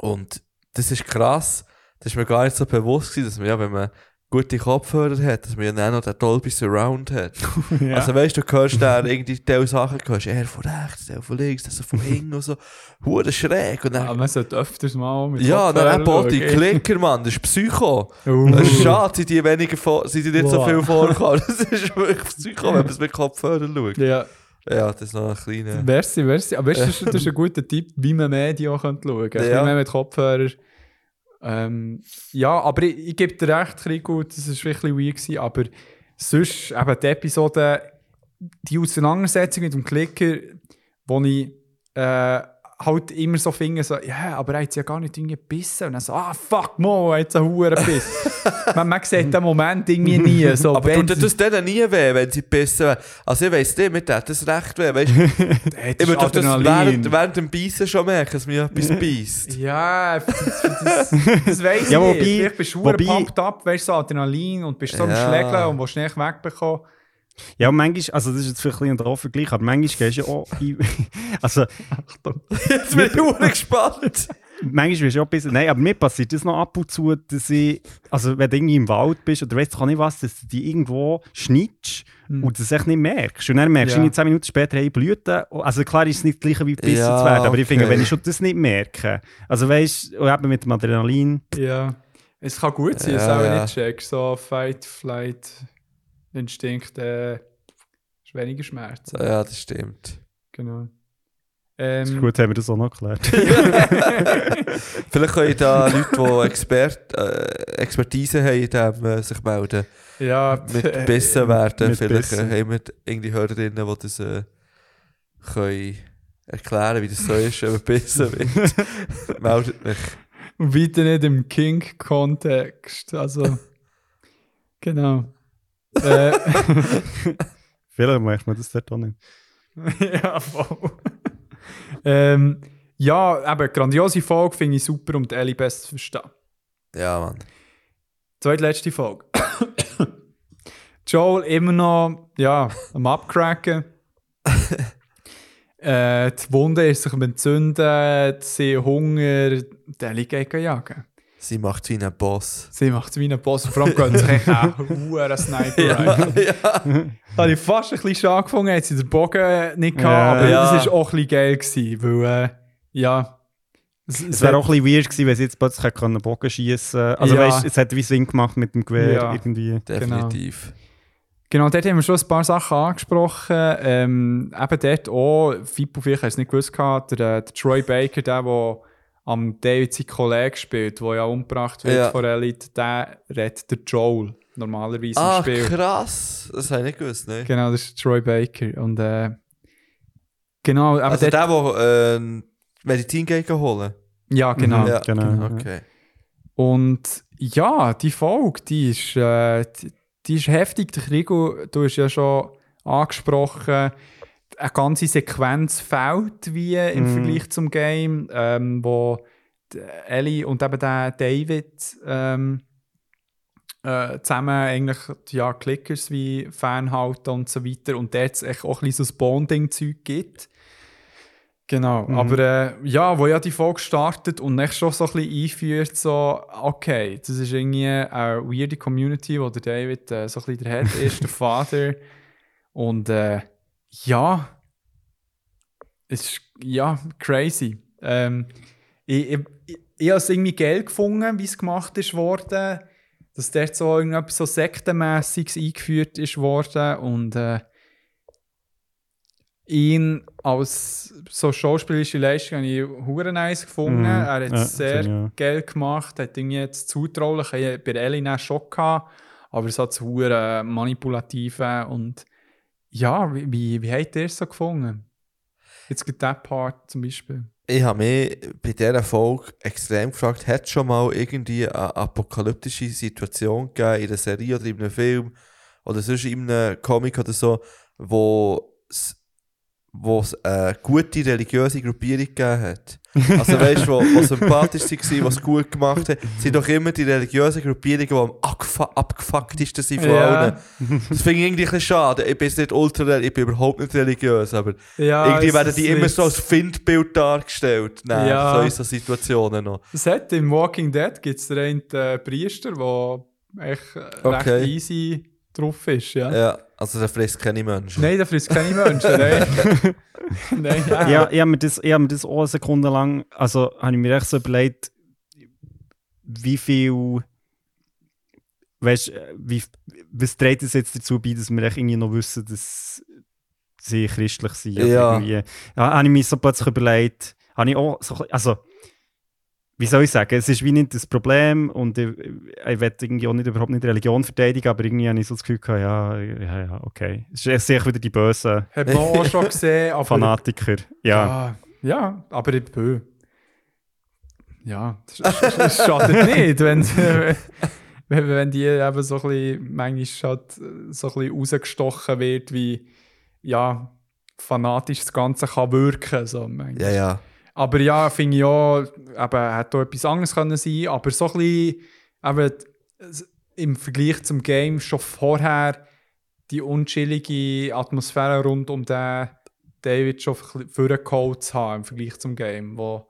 Und das ist krass. Das ist mir gar nicht so bewusst gewesen, dass man ja, wenn man gute Kopfhörer hat, dass man ja dann noch den Dolby Surround hat. ja. Also weißt du, du hörst dann irgendwie diese Sachen, du hörst er von rechts, der von links, der so von hinten und so. Hure schräg. Und Aber dann, man sollte öfters mal mit ja, dann Kopfhörern eben auch die. Klicker, Mann, das ist Psycho. Uh. Es ist schade, sind die weniger vor, sind die nicht so Wow. viel vorgekommen. Das ist wirklich Psycho, wenn man es mit Kopfhörern schaut. Ja, Ja, das ist noch ein kleiner... merci, merci. Aber weißt, du, das, ist, das ist ein guter Tipp, wie man Medien auch schauen könnte. Ja. Wie man mit Kopfhörern. Ähm, ja, aber ich, ich gebe dir recht, Rico, das war wirklich weird, gewesen, aber sonst eben die Episode, die Auseinandersetzung mit dem Klicker, wo ich äh, halt immer so finde, so, ja, aber er hat ja gar nicht irgendwie gebissen. Und dann so, ah, fuck, Mo, er hat so einen Huren Biss. man, man sieht den Moment irgendwie nie. So, Aber tut das denen nie weh, wenn sie pissen werden? Also ich weiss nicht, mir tut das recht weh, weißt Ich würde doch das während, während dem Beißen schon merken, dass mir etwas beißt. Ja, das, das, das weiss Ja, ich wobei- nicht. Vielleicht bist du wobei- wobei, pumped up, weißt du, so Adrenalin und bist so am Ja. Schlägeln und willst nicht wegbekommen. Ja, und manchmal, also das ist jetzt vielleicht ein bisschen Vergleich, aber manchmal gehst du ja auch in, also Jetzt bin ich hure gespannt. manchmal wirst du auch ein bisschen, nein, aber mir passiert das noch ab und zu, dass ich, also wenn du irgendwie im Wald bist oder weißt du nicht was, dass du die irgendwo schnittst und das echt nicht merkst. Und dann merkst du Ja. 10 Minuten später, hey, Blüten. Also klar ist es nicht das gleiche wie gebissen Ja, zu werden, aber ich finde, okay. wenn ich schon das nicht merke, also weißt du, eben mit dem Adrenalin, Ja. Es kann gut sein, dass Ja, du auch ja. nicht checkst. So Fight, Flight, Instinkt, äh, ist weniger Schmerz. Ja, das stimmt. Genau. ist Ähm, gut, haben wir das auch noch geklärt. Vielleicht können da Leute, die Expert, äh, Expertise haben, dem, äh, sich melden. ja, Mit Bissen werden. mit Vielleicht Bissen. äh, haben wir irgendwie Hörerinnen, die das äh, können erklären wie das so ist, wenn man bissen wird. Meldet mich. Und weiter nicht im King-Kontext. Also, genau. Äh, Vielleicht macht man das dort auch nicht. ja, voll. ähm, ja, eben, grandiose Folge finde ich super, um die Ellie besser zu verstehen. Ja, Mann. Zweitletzte Folge. Joel immer noch ja, am Abcracken. äh, die Wunde ist sich am Entzünden, sie Hunger, die Ellie geht jagen. Sie macht wie ein Boss. Sie macht es wie ein Boss. Vor allem gehen sie echt auch einen Sniper rein. ja. Da habe ich fast ein bisschen schade gefunden, hat sie den Bogen nicht gehabt, Ja. aber Ja. das war auch ein bisschen geil, gewesen, weil, äh, ja... Es, Es wäre auch ein bisschen weird gewesen, wenn sie jetzt plötzlich können Bogen schießen Also Ja. weißt du, es hätte wie Sinn gemacht mit dem Gewehr Ja. irgendwie. Definitiv. Genau, dort haben wir schon ein paar Sachen angesprochen. Ähm, eben dort auch, Fippo, vielleicht hast du es nicht gewusst, gehabt, der, äh, der Troy Baker, der, der am David sein Kollege spielt, der ja umgebracht wird Ja. von Elite, der redet der Joel normalerweise Ah, im Spiel. krass. Das habe ich nicht gewusst, ne? Genau, das ist Troy Baker. Und äh, genau, aber Also der, der äh, Medizin holen. ja, genau. Mhm. Ja, genau, Okay. Und ja, die Folge, die ist, äh, die, die ist heftig. Der Rigo, du hast ja schon angesprochen, eine ganze Sequenz fehlt wie im Mhm. Vergleich zum Game, ähm, wo Ellie und eben der David ähm, äh, zusammen eigentlich ja, Clickers wie fernhalten und so weiter und dort echt auch ein bisschen so Bonding-Zeug gibt. Genau, Mhm. aber äh, ja, wo ja die Folge startet und nicht schon so ein bisschen einführt, so, okay, das ist irgendwie eine weirde Community, wo der David äh, so ein bisschen der Head ist, der Vater. Und äh, ja, es ist ja crazy. Ähm, ich ich, ich, ich habe es irgendwie geil gefunden, wie es gemacht ist worden, dass dort so irgendetwas so sektenmässiges eingeführt ist worden und äh, ihn als so schauspielerische Leistung habe ich hure nice gefunden. Mhm. Er hat Ja, sehr auch. geil gemacht, hat irgendwie jetzt zutraulich, bei Elina schon gehabt, aber es hat das hure manipulative und ja, wie, wie, wie habt ihr es so gefunden? Jetzt gibt der Part zum Beispiel. Ich habe mich bei dieser Folge extrem gefragt, hat es schon mal irgendwie eine apokalyptische Situation gegeben in einer Serie oder in einem Film oder sonst in einem Comic oder so, wo es wo es eine gute religiöse Gruppierung gegeben hat. Also weißt du, wo sympathisch waren, was gut gemacht hat, sind doch immer die religiösen Gruppierungen, die am abgefu abgefucktesten sind von Ja. allen. Das finde ich irgendwie ein bisschen schade. Ich bin nicht ultra, ich bin überhaupt nicht religiös, aber Ja, irgendwie es- werden die es immer so als Findbild dargestellt. Nein, Ja. so in so Situationen noch. Es hat im Walking Dead gibt es einen äh, Priester, der echt äh, Okay. recht easy drauf ist. Ja. Ja, also der frisst keine Menschen. Nein, der frisst keine Menschen. Nein. nein ja. ja, ich habe mir, das- ich hab mir das auch eine Sekunde lang, also habe ich mir echt so überlegt, wie viel, weißt du, wie, was trägt es jetzt dazu bei, dass wir echt irgendwie noch wissen, dass sie christlich sind? oder Ja. irgendwie. ja habe ich mir so plötzlich überlegt, habe ich auch so, also, wie soll ich sagen, es ist wie nicht das Problem und ich, ich will irgendwie auch nicht, überhaupt nicht Religion verteidigen, aber irgendwie habe ich so das Gefühl gehabt, ja, ja, ja, okay. Es ist echt wieder die bösen Hat man auch schon gesehen. Aber, Fanatiker. Ja. Ja, ja, aber ich bö. Ja, das schadet nicht, wenn, wenn, wenn die eben so ein bisschen, manchmal halt so ein bisschen rausgestochen wird, wie ja, fanatisch das Ganze kann wirken. So, manchmal. Ja, ja. Aber ja, finde ich auch, eben, hätte auch etwas anderes können sein aber so ein bisschen, eben, im Vergleich zum Game schon vorher die unchillige Atmosphäre rund um den David schon vorgeholt zu haben im Vergleich zum Game, wo,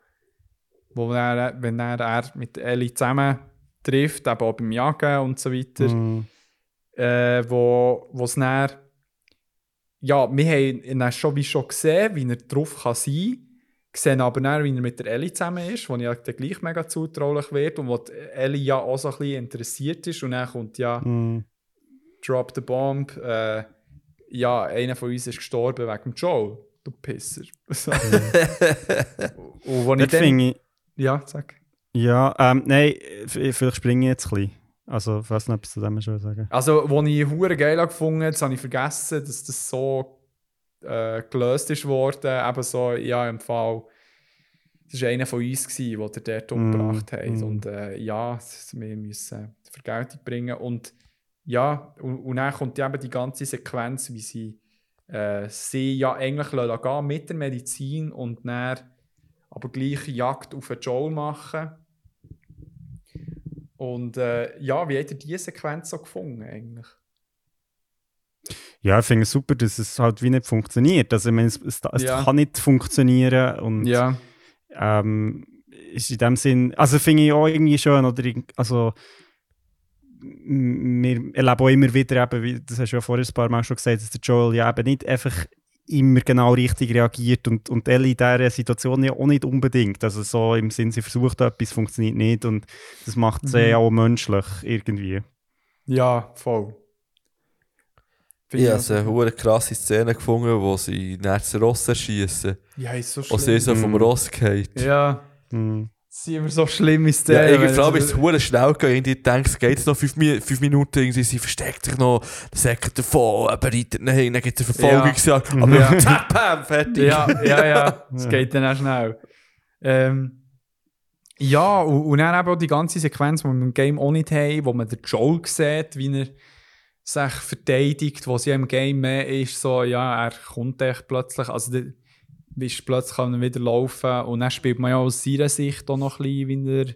wo er, wenn er, er mit Ellie zusammen trifft, eben auch beim Jagen und so weiter, Mhm. äh, wo wo es dann ja, wir haben ihn schon wie schon gesehen, wie er drauf kann sein kann. Sehen aber dann, wie er mit der Ellie zusammen ist, wo ja dann gleich mega zutraulich wird und wo Ellie ja auch so ein bisschen interessiert ist. Und dann kommt ja Mhm. Drop the Bomb. Äh, ja, einer von uns ist gestorben wegen Joel. Du Pisser. So. und wo ich Dort dann, ich, ja, sag. ja, ähm, nein, vielleicht springe ich jetzt ein bisschen. Also, falls noch etwas zu dem schon sagen. Also, wo ich hure geil habe gefunden, das habe ich vergessen, dass das so äh, gelöst ist worden. Eben so, ja, im Fall, das war einer von uns, gewesen, der dort umgebracht hat. mm. Und äh, ja, wir müssen Vergeltung bringen. Und ja, und, und dann kommt eben die ganze Sequenz, wie sie äh, sie ja eigentlich gehen mit der Medizin und dann aber gleich Jagd auf Joel machen. Und äh, ja, wie hat ihr diese Sequenz so gefunden eigentlich? Ja, ich finde es super, dass es halt wie nicht funktioniert. Also, ich meine, es, es, es Ja. kann nicht funktionieren und Ja, ähm, ist in dem Sinn, also finde ich auch irgendwie schön, oder also wir erleben auch immer wieder, eben, wie, das hast du ja vorher ein paar Mal schon gesagt, dass der Joel ja eben nicht einfach immer genau richtig reagiert und, und Ellie in dieser Situation ja auch nicht unbedingt. Also so im Sinn, sie versucht etwas, funktioniert nicht und das macht sie Mhm. auch menschlich irgendwie. ja, voll. Ich habe so eine krasse Szene gefunden, wo sie nach das Ross erschießen. Ja, ist so Wo sie so vom Mhm. Ross geht. Ja, Mhm. das sind immer so schlimme Ja, Szenen. irgendwie wenn vor allem ist es hure schnell gegangen. Irgendwie denkst du, geht es noch fünf, fünf Minuten, irgendwie, sie versteckt sich noch, dann sagt davon, er bereitet nach hinten, dann gibt es eine Verfolgungsjagd, aber Ja. zack, bam, fertig. Ja, ja, ja. Es geht dann auch schnell. Ähm, ja, und, und dann eben auch die ganze Sequenz, die wir im Game auch nicht haben, wo man den Joel sieht, wie er sich verteidigt, wo sie ja im Game mehr ist, so, ja, er kommt echt plötzlich, also der ist plötzlich kann er wieder laufen und dann spielt man ja aus seiner Sicht auch noch ein bisschen, wie er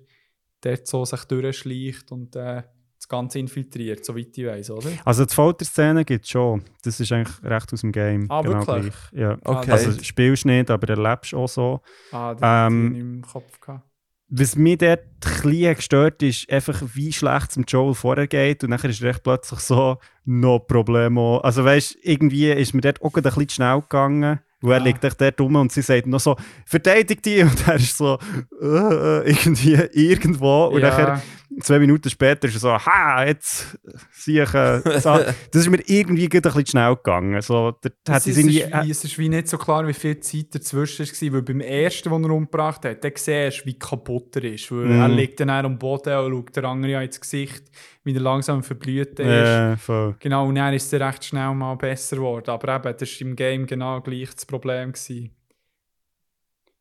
dort so sich durchschleicht und äh, das Ganze infiltriert, soweit ich weiß, oder? Also die Folterszene gibt es schon. Das ist eigentlich recht aus dem Game. Ah, wirklich? gleich. Ja. Okay. Also spielst du nicht, aber erlebst auch so. Ah, das Ähm, ähm, ich im Kopf gehabt. Was mich dort ein gestört ist, einfach wie schlecht es dem Joel vorher geht und nachher ist recht plötzlich so, no problemo. Also weißt du, irgendwie ist mir dort auch ein bisschen zu schnell gegangen. Wo er Ah. liegt echt dort rum und sie sagt noch so, verteidig die und er ist so, äh, äh, irgendwie irgendwo und nachher zwei Minuten später ist er so, ha, jetzt sehe ich, äh, so. das ist mir irgendwie ein bisschen zu schnell gegangen. So, da Es hat ist, es irgendwie, ist wie, es ist wie nicht so klar, wie viel Zeit dazwischen war, weil beim ersten, den er umgebracht hat, dann siehst du, wie kaputt er ist. Weil Mhm. Er liegt dann eher am Boden und schaut der andere ins Gesicht, wie er langsam verblüht ist. äh, voll. Genau, und dann ist er recht schnell mal besser geworden. Aber eben, das war im Game genau gleich das Problem. gewesen.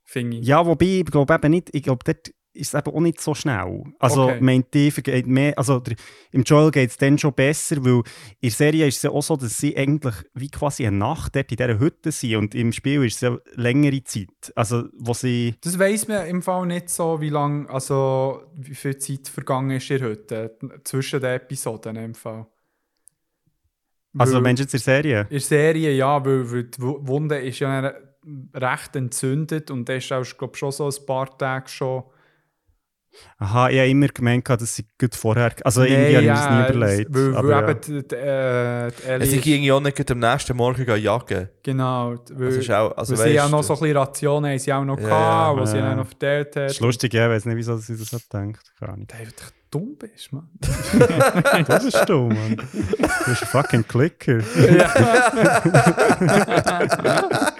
Finde ich. Ja, wobei, ich glaube eben nicht, ich glaube, dort ist es eben auch nicht so schnell. Also, Okay. meint die vergeht mehr, also der, im Joel geht es dann schon besser, weil in der Serie ist es ja auch so, dass sie eigentlich wie quasi eine Nacht dort in dieser Hütte sind und im Spiel ist es ja längere Zeit. Also, wo sie, Das weiss man im Fall nicht so, wie lange, also wie viel Zeit vergangen ist ihr heute zwischen den Episoden im Fall. also Weil- meinst du jetzt in der Serie? In der Serie, ja, weil, weil die Wu- Wunde ist ja recht entzündet und das ist auch, glaube schon so ein paar Tage schon. Aha, ich habe immer gemeint, dass sie gut vorher, also irgendwie habe ich mir das nie überlegt. Weil, weil aber ja. eben die, die, äh, die Ellie Es ist- ging auch nicht am nächsten Morgen jagen. Genau, weil, Das ist auch, also weil sie ja noch so ein bisschen Rationen haben sie auch noch Ja, gehabt, ja, die sie ja. dann noch verteilt Das ist hat. lustig, ja, ich weiß nicht, wieso sie das so denkt. Keine Ahnung. Weil du dumm bist, Mann. Das bist du, Mann. Du bist ein fucking Clicker.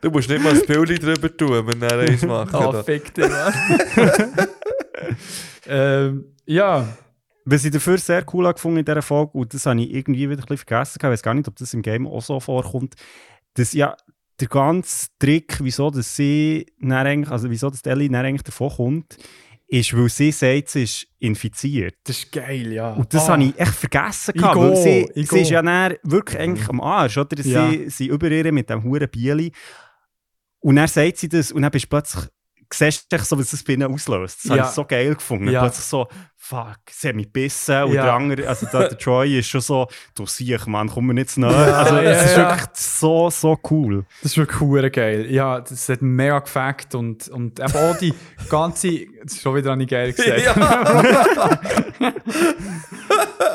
Du musst nicht mal ein Bild drüber tun, wenn er eins macht. Ah, fick dich, ähm, ja, Was ich dafür sehr cool habe gefunden in dieser Folge, und das habe ich irgendwie wieder ein bisschen vergessen, ich weiß gar nicht, ob das im Game auch so vorkommt, dass ja der ganze Trick, wieso dass sie dann eigentlich, also wieso dass die Ellie dann eigentlich davon kommt, ist, weil sie sagt, sie ist infiziert. das ist geil, ja. Und das Ah. habe ich echt vergessen. Gehabt, weil sie, ich sie ist ja dann wirklich eigentlich am Arsch, oder? Sie, Ja. sie über ihr mit dem huren Bieli. Und dann sagt sie das und dann bist du plötzlich, siehst du so, was das bei ihnen auslöst. Das Ja. habe ich so geil gefunden. Ja. Plötzlich so, fuck, sie hat mich gebissen. Und Ja. der andere, also der, der Troy ist schon so, du siehst, Mann, komm mir nicht zu nahe. Also ja, es ist ja. wirklich so, so cool. Das ist wirklich hure geil. Ja, das hat mega gefackt und, und eben auch die ganze. Das ist schon wieder eine geil gesagt. Ja!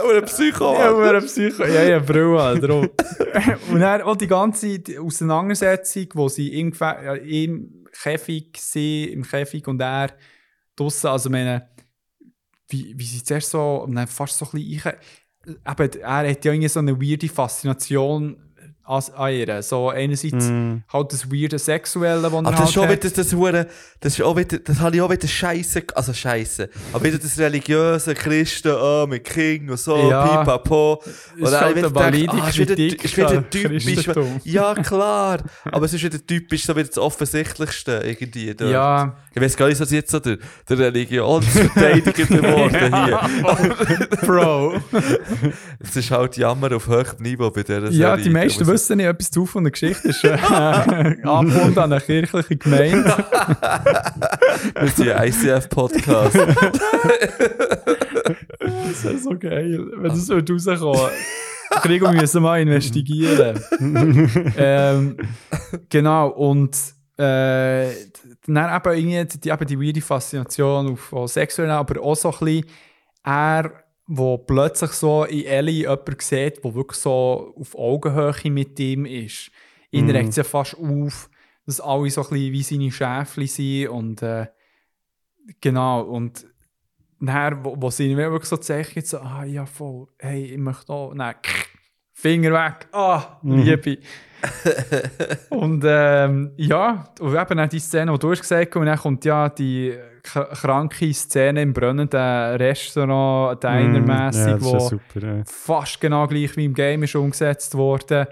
Oder Psycho. Ja, hure Psycho. Ja, ja, Brille, Alter. Und dann auch die ganze Auseinandersetzung, wo sie ja, im Käfig sind, im Käfig und er draussen, also meine, wie, wie sie zuerst so, fast so ein bisschen, ich, eben, er hat ja irgendwie so eine weirde Faszination an, an ihr. So einerseits Mm. halt das weirde Sexuelle, das er Aber das halt ist auch wieder, das, Hure- das ist auch wieder, das habe ich auch wieder Scheiße, also Scheiße. Aber wieder das religiöse Christen, oh, mit King und so, Ja. pipapo. Ist dann halt wieder gedacht, valide ah, ist wieder, ist wieder typisch. Ja, klar. Aber es ist wieder typisch, so wieder das Offensichtlichste irgendwie. Dort. Ja, Ich weiß gar nicht, was jetzt so der, der Religionsverteidiger geworden hier. Bro. Es ist halt Jammer auf höchstem Niveau bei dieser Serie. ja, die meisten wissen nicht etwas zu von der Geschichte. ist äh, angebunden an eine kirchliche Gemeinde. Wir sind ein ICF-Podcast. Das wäre so geil, wenn das würde rauskommen. Kriegen müssen mal investigieren. ähm, genau, und äh, dann eben, irgendwie die, eben die weirde Faszination auf, auf sexuell, aber auch so ein bisschen er, wo plötzlich so in Ellie jemanden sieht, der wirklich so auf Augenhöhe mit ihm ist. Ihn Mhm. regt es ja fast auf, dass alle so ein bisschen wie seine Schäfchen sind und äh, genau, und dann, wo, wo sie mir wirklich so zeichnet, so, ah ja voll, hey, ich möchte auch, nein, Finger weg, ah, Mhm. Liebe. und ähm, ja, und eben dann die Szene, die du hast gesagt und dann kommt ja die kranke Szene im brennenden Restaurant, dinermässig, Mm, ja, wo super. Ja. fast genau gleich wie im Game ist umgesetzt worden.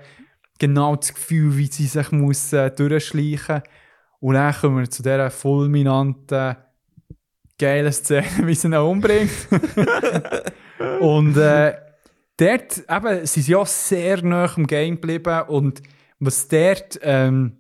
Genau das Gefühl, wie sie sich muss, äh, durchschleichen Und dann kommen wir zu dieser fulminanten, geilen Szene, wie sie ihn umbringt. und äh, dort eben, sind sie ja sehr nah am Game geblieben und was dort ähm,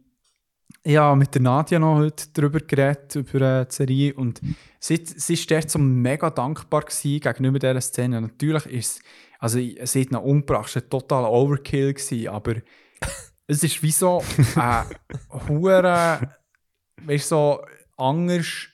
ja, mit der Nadja noch heute darüber geredet, über äh, die Serie. Und sie, sie ist dort so mega dankbar gewesen gegenüber dieser Szene. Natürlich ist es, also sie hat ihn umgebracht, es war ein totaler Overkill, gewesen, aber es ist wie so ein hure, weißt so anders,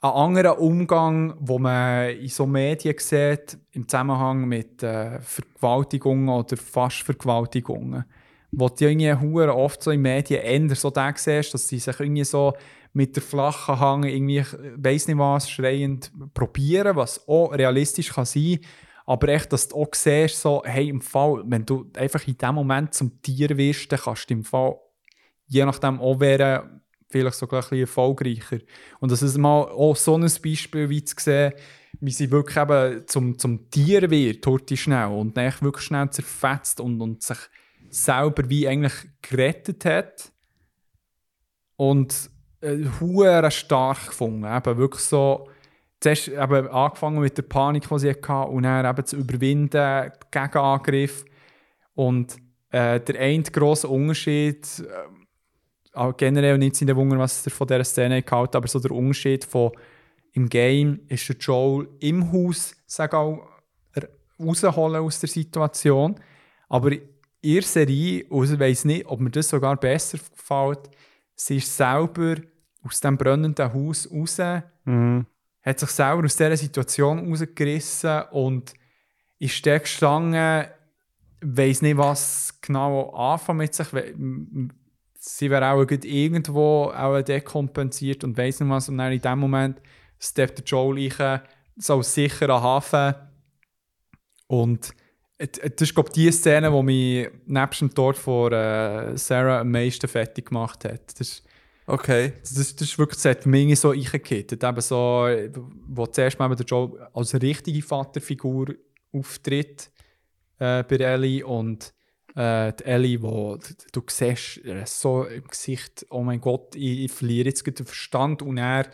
ein anderer Umgang, wo man in so Medien sieht, im Zusammenhang mit äh, Vergewaltigungen oder Fastvergewaltigungen. Wo du irgendwie oft so in Medien eher so da siehst, dass sie sich irgendwie so mit der flachen Hang irgendwie, weiss nicht was, schreiend probieren, was auch realistisch kann sein aber echt, dass du auch siehst, so, hey, im Fall, wenn du einfach in dem Moment zum Tier wirst, dann kannst du im Fall, je nachdem auch werden, vielleicht sogar ein bisschen erfolgreicher. Und das ist mal auch so ein Beispiel, wie zu sehen, wie sie wirklich eben zum, zum Tier wird, heute schnell, und dann wirklich schnell zerfetzt und, und sich selber wie eigentlich gerettet hat. Und äh, stark gefunden, eben wirklich so, zuerst eben angefangen mit der Panik, die sie hatte, und dann eben zu überwinden, Gegenangriff. Und äh, der eine grosse Unterschied, äh, generell nicht in der Wunder, was er von dieser Szene gehalten aber so der Unterschied von im Game ist der Joel im Haus, sag auch, rausholen aus der Situation. Aber der Serie, und ich weiss nicht, ob mir das sogar besser gefällt, sie ist selber aus dem brennenden Haus raus Mhm. hat sich selber aus dieser Situation rausgerissen und ist der gestanden, weiß nicht, was genau anfangen mit sich. Sie wäre auch irgendwo auch dekompensiert und weiß nicht was. Und dann in dem Moment steppt der Joel rein, so als sicherer Hafen. Und das ist, glaube ich, die Szene, die mich nebst dem Tod von äh, Sarah am meisten fertig gemacht hat. Das ist, Okay. das, das ist wirklich, das hat mich so eingekittet. Eben so, wo zuerst mal der Joel als richtige Vaterfigur auftritt äh, bei Ellie und äh, die Ellie, wo d- du siehst, äh, so im Gesicht, oh mein Gott, ich, ich verliere jetzt den Verstand und er,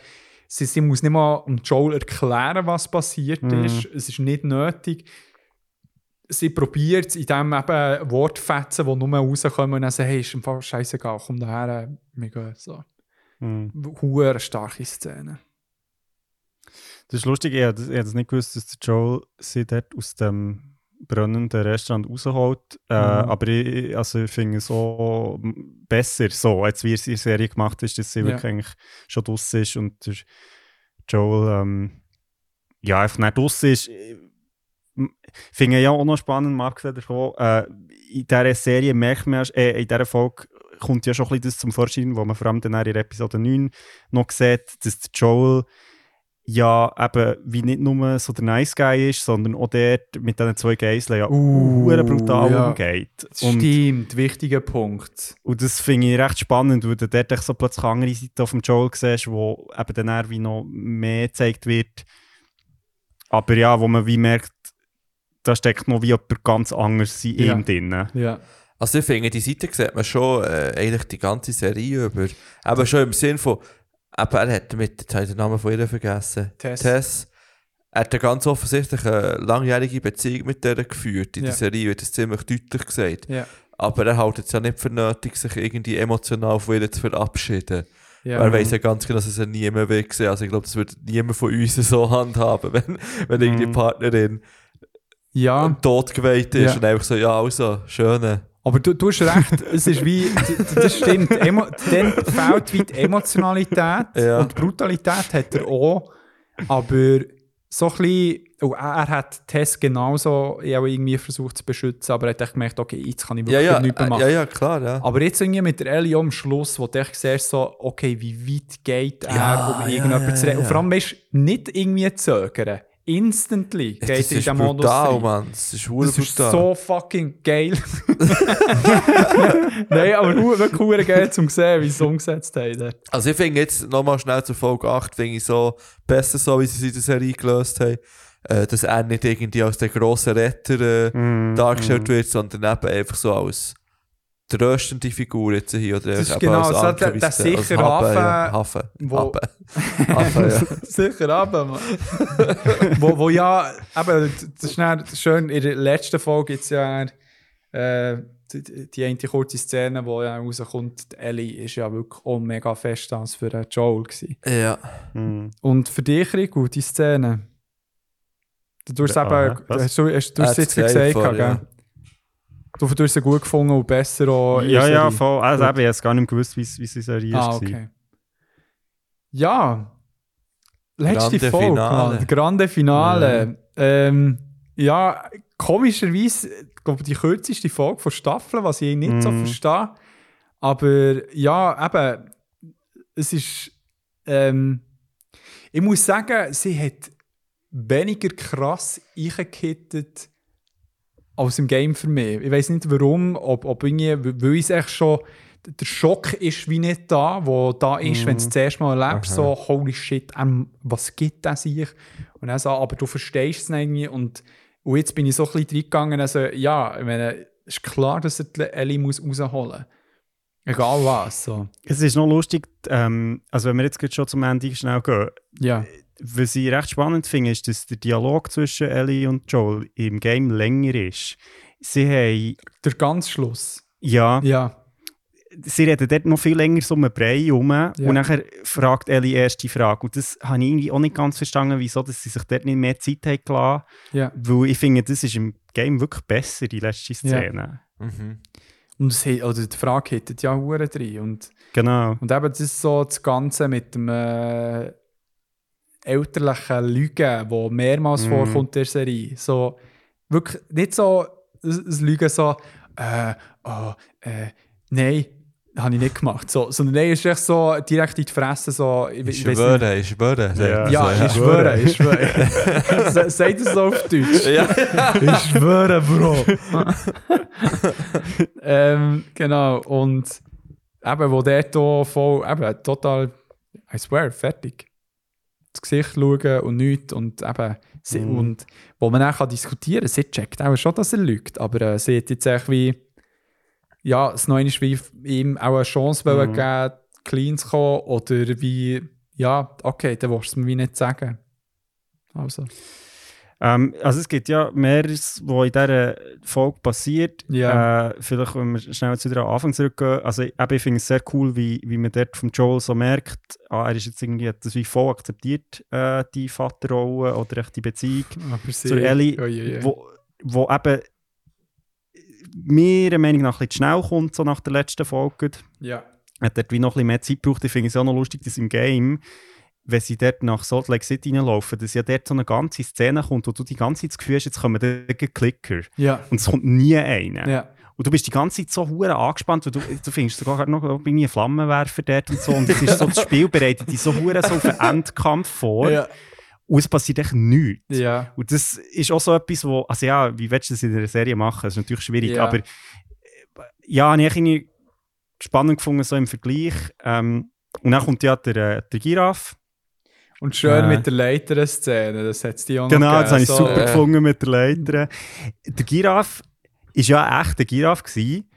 sie, sie muss nicht mal Joel erklären, was passiert ist. Es ist nicht nötig. Sie probiert es, indem eben Wortfetzen, die nur rauskommen und dann sagen, hey, ist im Fall scheißegal, komm daher, wir gehen. So. Mhm. Hure starke Szene. Das ist lustig, ich hätte das nicht gewusst, dass der Joel sie dort aus dem brennenden Restaurant rausholt. Äh, Mhm. Aber ich, also ich finde es so besser, so, als wie es in der Serie gemacht ist, dass sie Ja. wirklich eigentlich schon draussen ist und der Joel ähm, ja, einfach nicht draussen ist. Ich finde ja auch noch spannend, Marc davon, äh, in dieser Serie merkt man, äh, in dieser Folge kommt ja schon ein bisschen das zum Vorschein, wo man vor allem dann in Episode 9 noch sieht, dass der Joel ja eben wie nicht nur so der Nice Guy ist, sondern auch dort mit diesen zwei Geiseln ja Uh, brutal ja. umgeht. Und, Stimmt, wichtiger Punkt. und das finde ich recht spannend, weil du dort so plötzlich andere Seite vom Joel siehst, wo eben dann wie noch mehr gezeigt wird. Aber ja, wo man wie merkt, da steckt noch wie jemand ganz anderes in Ja. ihm drin. Ja. Also ich finde, die Seite sieht man schon äh, eigentlich die ganze Serie über. Aber schon im Sinn von, eben, er hat mit, jetzt habe ich den Namen von ihr vergessen, Tess. Tess er hat eine ganz offensichtlich eine langjährige Beziehung mit der geführt. In Ja. der Serie wird das ziemlich deutlich gesagt. Ja. Aber er hält es ja nicht für nötig, sich irgendwie emotional von ihr zu verabschieden. Ja. Er weiß ja ganz genau, dass es ja niemand will sehen. Also ich glaube, das würde niemand von uns so handhaben, wenn, wenn irgendwie Mhm. Partnerin ja, tot geweiht ist Ja. und einfach so, ja, also, schöne. aber du, du hast recht, es ist wie, das stimmt, Emo, dann fehlt wie die Emotionalität Ja. und die Brutalität hat er auch, aber so ein bisschen, oh, er, hat Tess genauso ja, irgendwie versucht zu beschützen, aber er hat echt gemerkt, okay, jetzt kann ich Ja, wirklich ja, nichts mehr machen. ja, ja, klar, ja. Aber jetzt irgendwie mit der Ellie am Schluss, wo du echt siehst, so, okay, wie weit geht er, Ja, um ja, irgendjemanden ja, zu retten. Und ja. vor allem, weißt du, nicht irgendwie zögern. Instantly geht das in den Modus brutal. Mann. Das ist Das ist so fucking geil. Nein, aber hu- wirklich hure geil zum sehen, wie sie es umgesetzt haben. Also ich finde jetzt nochmal schnell zur Folge 8, finde ich so besser so, wie sie der Serie gelöst haben, äh, dass er nicht irgendwie als der grosse Retter äh, Mhm. dargestellt wird, sondern eben einfach so als tröstende Figur jetzt hier. Oder Das ist genau als so Anker, der- wie der es- als sichere Hafen, ja. Hafen, Hafen. wo- Hafen. Hafen, ja. Sicher aber, Mann. wo, wo ja, eben, das ist dann schön, in der letzten Folge jetzt ja äh, die, die eine kurze Szene, wo ja rauskommt, die Ellie ist ja wirklich auch mega fest als für Joel gewesen. Ja. Hm. Und für dich, Rico, die Szene? Du hast Ja, eben, hast du, hast, du es jetzt gesagt, gell? Du, du hast sie gut gefunden und besser auch in Ja, ja, voll. Also eben, ich habe es gar nicht gewusst, wie es es der Serie Ah, war. okay. Ja. Letzte Grande Folge, Finale. Mann. Grande Finale. Ähm, ja, komischerweise, ich glaube, die kürzeste Folge von Staffeln, was ich nicht so Mhm. verstehe. Aber ja, eben, es ist. Ähm, ich muss sagen, sie hat weniger krass eingekittet als im Game für mich. Ich weiß nicht warum, ob, ob irgendwie, weil ich es echt schon. Der Schock ist wie nicht da, wo da ist, wenn du es das erste Mal erlebst, so, holy shit, ähm, was gibt das sich? Und dann so, aber du verstehst es nicht irgendwie. Und, und jetzt bin ich so ein bisschen reingegangen, also ja, ich meine, es ist klar, dass er Ellie muss rausholen muss. Egal was. So. Es ist noch lustig, ähm, also wenn wir jetzt gerade schon zum Ende schnell gehen, Ja. Was ich recht spannend finde, ist, dass der Dialog zwischen Ellie und Joel im Game länger ist. Sie haben, Der ganz Schluss. ja, Ja. sie reden dort noch viel länger so um einen Brei herum und nachher fragt Ellie erst die Frage. Und das habe ich irgendwie auch nicht ganz verstanden, wieso dass sie sich dort nicht mehr Zeit haben gelassen. Ja. Weil ich finde, das ist im Game wirklich besser, die letzte Szene. Mhm. Und es, oder die Frage hittet ja Huren drin. Und, Genau. und eben das ist so das Ganze mit dem äh, elterlichen Lügen, wo mehrmals Mhm. vorkommt in der Serie. So, wirklich nicht so das das Lügen so, äh, oh, äh, nein, habe ich nicht gemacht. So, sondern nein, es ist echt so direkt in die Fresse. So, ich, schwöre, ich schwöre. Ja. Ja, so, ich schwöre, ich schwöre. Sagt es so auf Deutsch. Ja. Ich schwöre, Bro. ähm, genau, und eben, wo der hier voll, eben, total, I swear, fertig. Das Gesicht schauen und nichts und eben, sie, Mhm. und wo man kann diskutieren kann, sie checkt auch schon, dass er lügt, aber äh, sie hat jetzt echt wie, ja, es noch einmal wie ihm auch eine Chance wollen Mhm. geben, clean zu kommen oder wie, ja, okay, dann willst du es mir wie nicht sagen. Also, Ähm, also es gibt ja mehreres, was in dieser Folge passiert. Ja. Äh, vielleicht, wenn wir schnell wieder am Anfang zurückgehen. Also eben, ich finde es sehr cool, wie, wie man dort von Joel so merkt, ah, er ist jetzt irgendwie, hat das wie voll akzeptiert, äh, die Vaterrolle oder echt die Beziehung aber sie, zur Ellie, ui, ui. wo, wo eben meiner Meinung nach ein bisschen schnell kommt, so nach der letzten Folge. ja. hat dort wie noch ein bisschen mehr Zeit gebraucht. Ich finde es auch noch lustig, dass im Game, wenn sie dort nach Salt Lake City reinlaufen, dass ja dort so eine ganze Szene kommt, wo du die ganze Zeit das Gefühl hast, jetzt kommen dort Klicker. Ja. Und es kommt nie einer. Ja. Und du bist die ganze Zeit so hure angespannt, weil du, du findest sogar noch irgendwie einen Flammenwerfer dort und so. Und es ist so, das Spiel bereitet dich so hure so auf einen Endkampf vor. Ja. Und es passiert echt nichts. Ja. Und das ist auch so etwas, wo, also ja, wie willst du das in einer Serie machen? Das ist natürlich schwierig, Ja. aber äh, ja, habe ich irgendwie spannend gefunden, so im Vergleich. Ähm, und dann kommt ja der, äh, der Giraffe. Und schön Äh. mit der Leiter-Szene, das hat es die auch Genau, das habe ich super äh. gefunden mit der Leiter. Der Giraffe ist ja echt der Giraffe gewesen.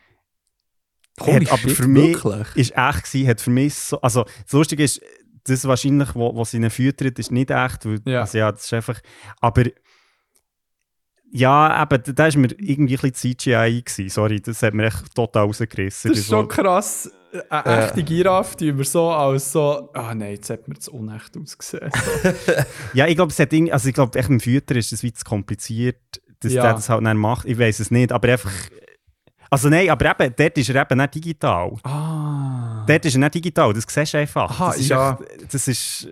Holy Hat aber shit, für mich wirklich? ist echt gewesen, hat für mich so, also das Lustige ist, das wahrscheinlich, wo, was ihn füttert, ist nicht echt, weil, Ja. also ja, das ist einfach, aber ja, eben, da ist mir irgendwie ein bisschen CGI gewesen, sorry, das hat mir echt total rausgerissen. Das ist schon krass. Eine echte Giraffe, die wir so als so, ah nein, jetzt hat mir das unecht ausgesehen. So. Ja, ich glaube, also ich glaube, echt im Fütter ist es wie zu kompliziert, dass Ja. der das halt dann macht. Ich weiß es nicht, aber einfach, also nein, aber eben, dort ist er eben nicht digital. ah. Dort ist er nicht digital, das siehst du einfach. Aha, das ist ja. echt- das ist,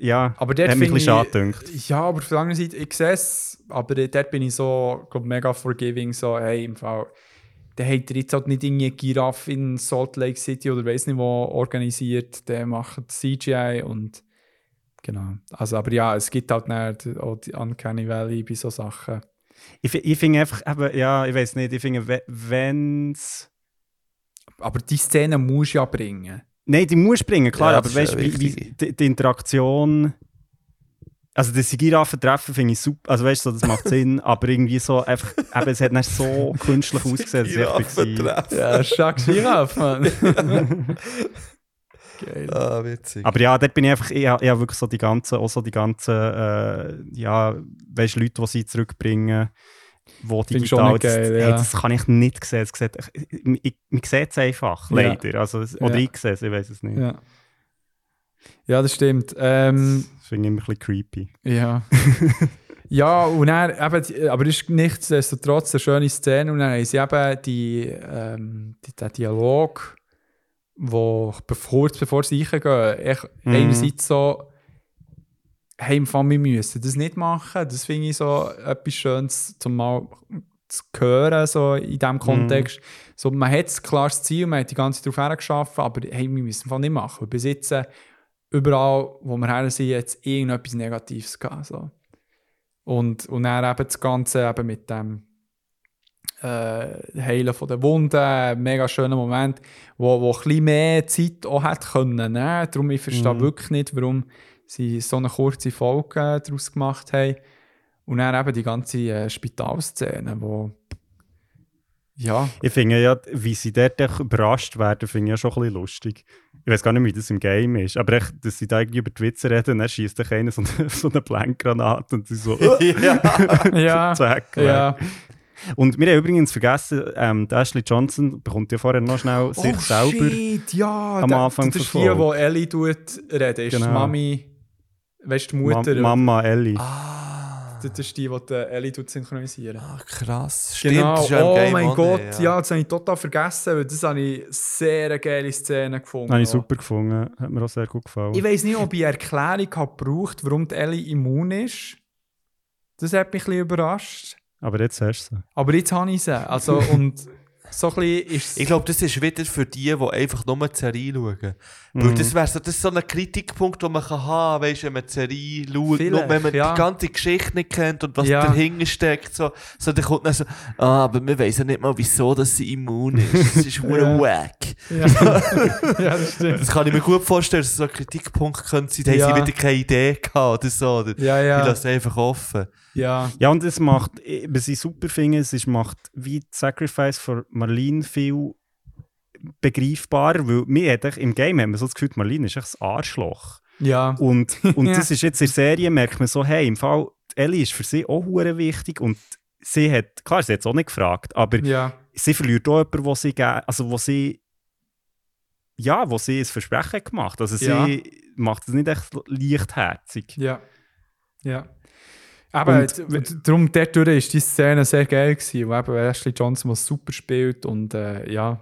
ja, Aber dort hat mich ein bisschen gedacht. Ja, aber auf der anderen Seite, ich sehe es, aber dort bin ich so, glaub, mega forgiving, so, hey, im Fall, der hat jetzt halt nicht irgendwie Giraffe in Salt Lake City oder weiß nicht wo organisiert, der macht CGI und genau. Also, aber ja, es gibt halt nicht auch die Uncanny Valley bei so Sachen. Ich, ich finde einfach, eben, ja, ich weiß nicht, ich finde, wenn es. Aber die Szene musst du ja bringen. Nein, die muss bringen, klar, Ja, aber weißt du, die, die Interaktion. Also, dass sie Giraffen treffen, finde ich super. Also, weißt du, so, das macht Sinn, aber irgendwie so einfach, eben, es hat nicht so künstlich ausgesehen. dass ich. Giraffentreffen. Ja, stark Giraffe, Mann. Geil. Ah, witzig. Aber ja, dort bin ich einfach eher, eher wirklich so die ganzen, auch so die ganzen, äh, ja, weißt du, Leute, die sie zurückbringen. wo ich schon digital, das, geil, hey, ja. das kann ich nicht sehen. Das sieht, ich, ich, man sieht es einfach, Ja. leider. Also, es- oder Ja. ich sehe es, ich weiß es nicht. Ja. Ja, das stimmt. Ähm, Das finde ich immer ein bisschen creepy. ja. ja, und dann, eben, aber es ist nichtsdestotrotz eine schöne Szene. Und dann haben sie eben die, ähm, die, den Dialog, wo bevor, kurz bevor sie reingehen, echt Mhm. einerseits so, hey, im Fall, wir müssen das nicht machen. Das finde ich so etwas Schönes, zum mal zu hören, so in diesem Kontext. So, man hat ein klares Ziel, man hat die ganze Zeit darauf hergeschafft, aber hey, wir müssen es nicht machen. Äh, überall, wo wir her sind, jetzt irgendetwas Negatives gehabt. So. Und, und dann eben das Ganze eben mit dem äh, Heilen von der Wunden, mega schöner Moment, wo, wo ein bisschen mehr Zeit auch hätte können nehmen. Darum, ich verstehe Mhm. wirklich nicht, warum sie so eine kurze Folge daraus gemacht haben. Und dann eben die ganze äh, Spitalszene, wo ja, Ich finde ja, wie sie dort überrascht werden, finde ich ja schon ein bisschen lustig. Ich weiß gar nicht, wie das im Game ist, aber echt, dass sie da irgendwie über die Witze reden dann schießt doch einer so eine, so eine Blankgranate und sie so ja. ja, zack. ja. Und wir haben übrigens vergessen, ähm, Ashley Johnson bekommt ja vorher noch schnell sich selber. Oh, shit, ja. am da- Anfang Das ist der die, wo Ellie tut reden. Ist Genau. die Mami, weißt du, die Ma Mutter. Mama Ellie. Ah, Das ist die, die Ellie tut synchronisieren. ah, krass. Stimmt, Genau, das ist ja oh Game mein auch Gott, nicht, ja. das habe ich total vergessen, weil das habe ich sehr eine geile Szene gefunden. Habe ich super gefunden. Hat mir auch sehr gut gefallen. Ich weiß nicht, ob ich eine Erklärung habe gebraucht, warum die Ellie immun ist. Das hat mich ein bisschen überrascht. Aber jetzt hast du sie. Aber jetzt habe ich sie. Also, und so ein bisschen ist Ich glaube, das ist wieder für die, die einfach nur die Serie schauen. Weil Mhm. das wäre so, das so ein Kritikpunkt, den man kann haben kann, weißt, wenn man die Serie schaut, Vielleicht, nur wenn man ja. die ganze Geschichte nicht kennt und was Ja. dahinter steckt. So, so, dann kommt dann so, ah, aber wir wissen ja nicht mal, wieso dass sie immun ist. Das ist Ja. ja. wack. ja. ja, das stimmt. Das kann ich mir gut vorstellen, dass so ein Kritikpunkt könnte sein, da Ja. haben sie wieder keine Idee gehabt oder so. Oder Ja, Ich ja. lasse es einfach offen. ja. Ja, und es macht, was ich super finde, es macht wie Sacrifice von Marlene viel begreifbarer, weil wir hat im Game haben wir so das Gefühl, Marlene ist echt ein Arschloch. Ja. Und, und Ja. das ist jetzt in der Serie, merkt man so, hey, im Fall, Ellie ist für sie auch hure wichtig und sie hat, klar, sie hat es auch nicht gefragt, aber Ja. sie verliert auch jemanden, wo sie, also wo sie, ja, wo sie ein Versprechen gemacht Also sie Ja. macht es nicht echt leichtherzig. Ja. Ja. Aber darum, dort ist die Szene sehr geil gewesen, wo eben Ashley Johnson, was super spielt und äh, ja.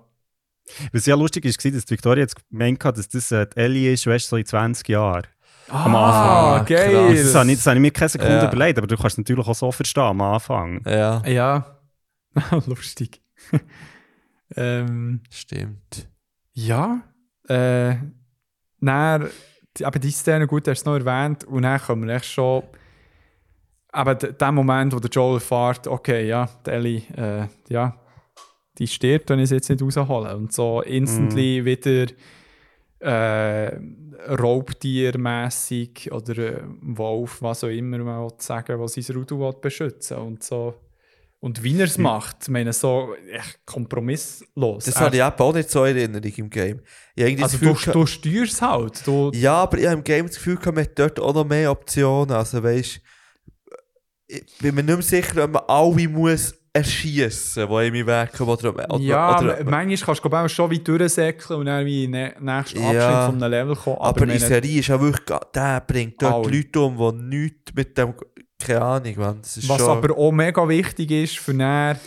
Was ja lustig ist, war, dass die Victoria jetzt gemeint hat, dass das die Ellie ist, weißt du, so in 20 Jahren. Am Ah, Anfang. geil. Das habe, ich, das habe ich mir keine Sekunde Ja. überlegt, aber du kannst es natürlich auch so verstehen am Anfang. Ja, Ja. Lustig. ähm, stimmt. ja. Äh, dann, die, aber die Szene, gut, hast du es noch erwähnt, und dann kommen wir echt schon. Aber der Moment, wo der Joel erfährt, okay, ja, die Ellie, äh, ja, die stirbt, wenn ich sie jetzt nicht rausholen. Und so instantly wieder äh, Raubtiermässig oder äh, Wolf, was auch immer man sagen was sein Rudel beschützen und so. Und wie er es macht, ich meine, so echt kompromisslos. Das habe ich eben auch nicht so in Erinnerung im Game. Ich also du, Gefühl du steuerst es halt. Du, Ja, aber ich habe im Game das Gefühl, man hat dort auch noch mehr Optionen. Also weißt ich bin mir nicht mehr sicher, ob man alle muss erschießen, die in meinen Weg kommen. Oder, oder, ja, oder, manchmal kannst du ich, auch schon wie durchsäckeln und dann wie in den nächsten Ja. Abschnitt von einem Level kommen. aber, ich die Serie ist auch wirklich, der bringt dort Alle. Leute um, die nichts mit dem, keine Ahnung, man. Das ist was schon, aber auch mega wichtig ist für dann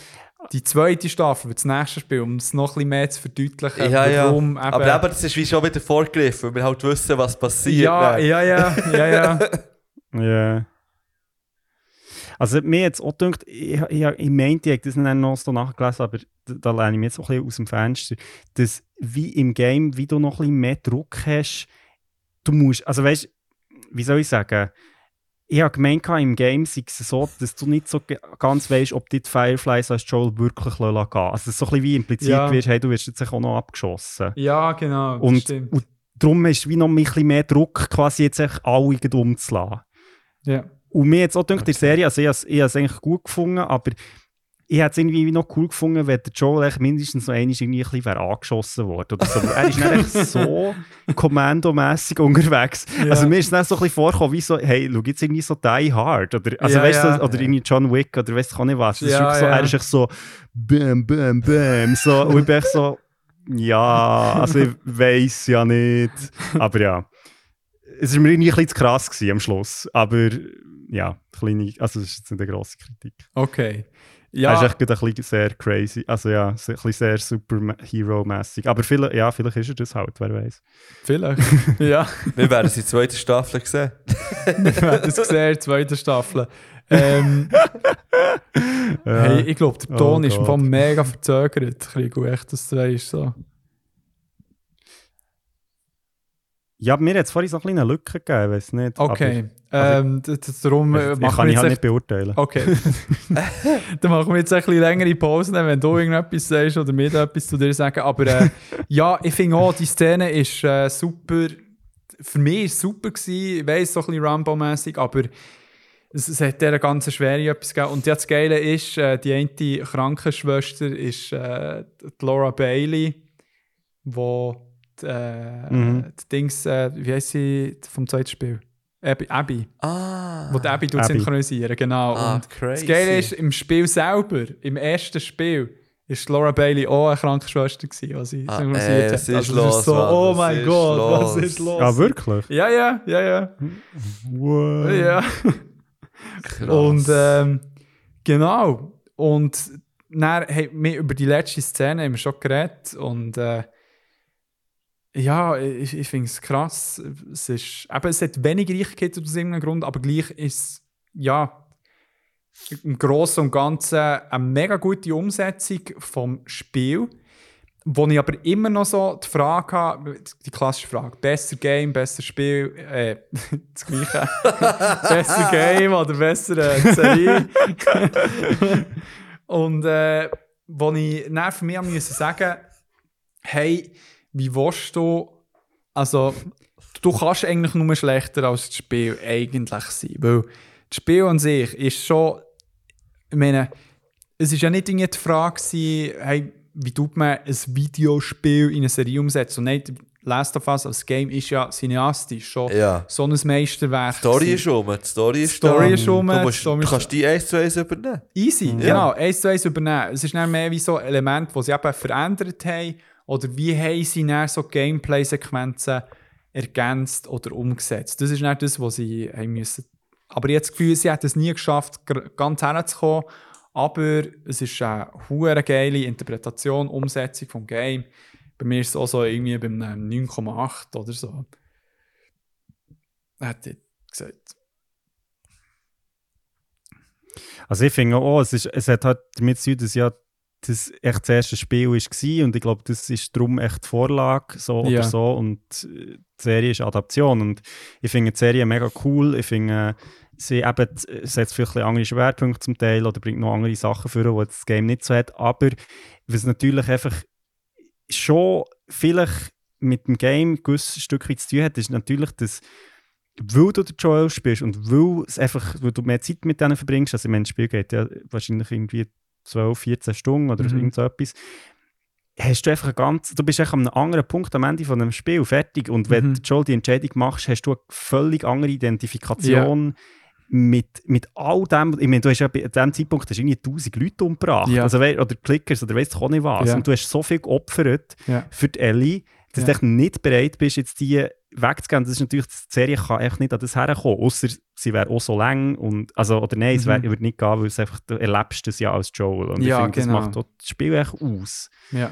die zweite Staffel, für das nächste Spiel, um es noch ein bisschen mehr zu verdeutlichen, ja, ja. warum aber eben, das ist wie schon wieder vorgegriffen, weil wir halt wissen, was passiert. ja, dann. ja, ja, ja, ja. Ja. Also mir jetzt auch gedacht, ich, ich, ich meinte, ich habe das dann noch so nachgelesen, aber da, da lehne ich mich jetzt auch ein bisschen aus dem Fenster, dass wie im Game, wie du noch ein bisschen mehr Druck hast, du musst, also weißt wie soll ich sagen, ich habe gemeint, im Game sei es so, dass du nicht so ganz weißt, ob die Fireflies als Joel wirklich gehen lassen. Also dass so ein bisschen wie impliziert Ja. wirst, hey, du wirst jetzt auch noch abgeschossen. ja, genau. Und, und darum ist wie noch ein bisschen mehr Druck, quasi jetzt alle umzulassen. ja. Und mir jetzt auch gedacht, die Serie, also ich habe es eigentlich gut gefunden, aber ich hätte es irgendwie noch cool gefunden, wenn der Joel echt mindestens noch einmal irgendwie ein bisschen wäre angeschossen worden oder so. er ist nicht echt so kommandomässig unterwegs. Also mir ist es dann so ein bisschen vorgekommen, wie so, hey, schau jetzt irgendwie so Die Hard oder, also Ja, weißt du, ja. oder irgendwie John Wick oder weißt du auch nicht was. Das ist Ja, wirklich so, ja. er ist echt so bam, bam, bam, so, und ich bin echt so, ja, also ich weiss ja nicht, aber ja. Es war mir irgendwie ein bisschen zu krass gewesen am Schluss, aber ja, kleine, also es ist jetzt nicht eine grosse Kritik. Okay. Er Ja, ist echt ein bisschen sehr crazy. Also ja, ein bisschen sehr Superhero-mässig. Aber vielleicht, ja, vielleicht ist er das halt, wer weiß. vielleicht. ja, Wir werden es in der zweiten Staffel sehen. wir haben es gesehen, in der zweiten Staffel. Ähm, hey, ich glaube, der Oh Ton ist im Gott. Mega verzögert. Krieg echt, dass du weißt. So. Ja, mir hat es vorhin so eine kleine Lücke gegeben, ich weiß nicht. Okay, ähm, d- d- darum äh, ich machen kann ich halt nicht beurteilen. Okay. Dann machen wir jetzt ein bisschen längere Pausen, wenn du irgendetwas sagst oder mir etwas zu dir sagen. Aber äh, ja, ich finde auch, die Szene ist äh, super. Für mich ist es super gewesen. Ich weiss, so ein bisschen Rambo-mässig, aber es, es hat dieser ganzen Schwere etwas gegeben. Und ja, das Geile ist, äh, die eine Krankenschwester ist äh, die Laura Bailey, wo die, äh, Mhm. die Dings, äh, wie heißt sie vom zweiten Spiel? Abby. Abby. Ah. Wo die Abby, tut Abby. synchronisieren, genau. Ah, Und crazy. das Geile ist, im Spiel selber, im ersten Spiel, ist Laura Bailey auch eine Krankenschwester gewesen, als sie Ah, synchronisiert ey, hat. was ist Also, los, ist so, Mann? oh Was mein Gott, was los? ist los? Ah, wirklich? Ja, ja, ja, ja. Wow. ja. Krass. Und ähm, genau. Und dann haben wir über die letzte Szene haben wir schon geredet und äh, ja, ich, ich finde es krass. Es, ist, eben, es hat wenig Reichkeit aus irgendeinem Grund, aber gleich ist es ja im Großen und Ganzen eine mega gute Umsetzung vom Spiel. Wo ich aber immer noch so die Frage habe, die klassische Frage, besser Game, besser Spiel, äh, das Gleiche. besser Game oder besser äh, Serie. Und äh, wo ich dann für mich sagen hey, wie willst du, also du kannst eigentlich nur schlechter als das Spiel eigentlich sein, weil das Spiel an sich ist schon, ich meine, es ist ja nicht die Frage gewesen, hey, wie tut man ein Videospiel in eine Serie umsetzen und nicht Last of Us als Game ist ja cineastisch schon Ja. so ein Meisterwerk Die Story ist um. Die Story ist Story da. ist um, Du, musst, Story kannst die 1 zu 1 übernehmen. Easy, genau. Eins zu eins übernehmen. Es ist dann mehr wie so Elemente, die sie eben verändert haben. Oder wie haben sie dann so Gameplay-Sequenzen ergänzt oder umgesetzt. Das ist nicht das, was sie haben müssen. Aber jetzt das Gefühl, sie hat es nie geschafft, ganz herzukommen. Aber es ist eine hure geile Interpretation, Umsetzung vom Game. Bei mir ist es auch so irgendwie bei einem 9,8 oder so. Hätte ich gesagt. Also ich finde auch, es, ist, es hat halt damit zu tun, dass das echt das erste Spiel war und ich glaube, das ist darum echt Vorlage so Ja. oder so. Und äh, die Serie ist Adaption und ich finde die Serie mega cool, ich finde sie eben setzt vielleicht andere Schwerpunkte zum Teil oder bringt noch andere Sachen für, die das Game nicht so hat, aber was natürlich einfach schon vielleicht mit dem Game ein gewisses zu tun hat, ist natürlich, dass weil du den Joel spielst und weil, es einfach, weil du mehr Zeit mit denen verbringst, also ich meine, das Spiel geht ja wahrscheinlich irgendwie 12, 14 Stunden oder Mhm. irgend so etwas, hast du einfach einen ganz, du bist einfach an einem anderen Punkt am Ende von einem Spiel fertig und wenn Mhm. du Joel die Entscheidung machst, hast du eine völlig andere Identifikation mit, mit all dem, ich meine, du hast ja bei diesem Zeitpunkt hast irgendwie 1000 Leute umgebracht, Ja. also, oder Clickers oder weißt du auch nicht was Ja. und du hast so viel geopfert für die Ellie, dass du nicht bereit bist, jetzt die wegzugeben. Das ist natürlich, die Serie kann echt nicht an das herkommen, außer sie wäre auch so lang und, also, oder nein, es Mhm. würde nicht gehen, weil es einfach, du erlebst das ja als Joel und Ja, ich finde, genau. das macht auch das Spiel echt aus. Ja.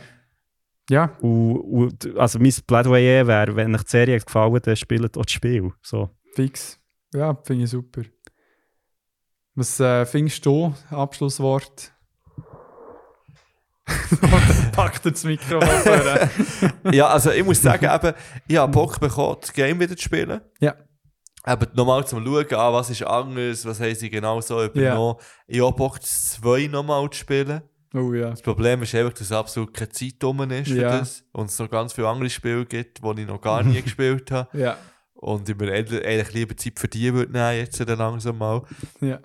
Ja, Und, und, also mein Plädoyer wäre, wenn euch die Serie gefallen dann spielt auch das Spiel. So. Fix. Ja, finde ich super. Was äh, findest du? Abschlusswort. Packt er das Mikrofon ja, also ich muss sagen, eben, ich habe Bock bekommen, das Game wieder zu spielen. Ja. Eben nochmal zum Schauen, ah, was ist anders, was haben sie genau so übernommen. Ich habe Bock, das 2 nochmal zu spielen. Oh ja. Das Problem ist einfach, dass absolut keine Zeit rum ist für Ja. das. Und es noch ganz viele andere Spiele gibt, die ich noch gar nie gespielt habe. Ja. Und ich mir eigentlich eigentlich lieber Zeit für die würde nehmen, jetzt dann langsam mal. Ja.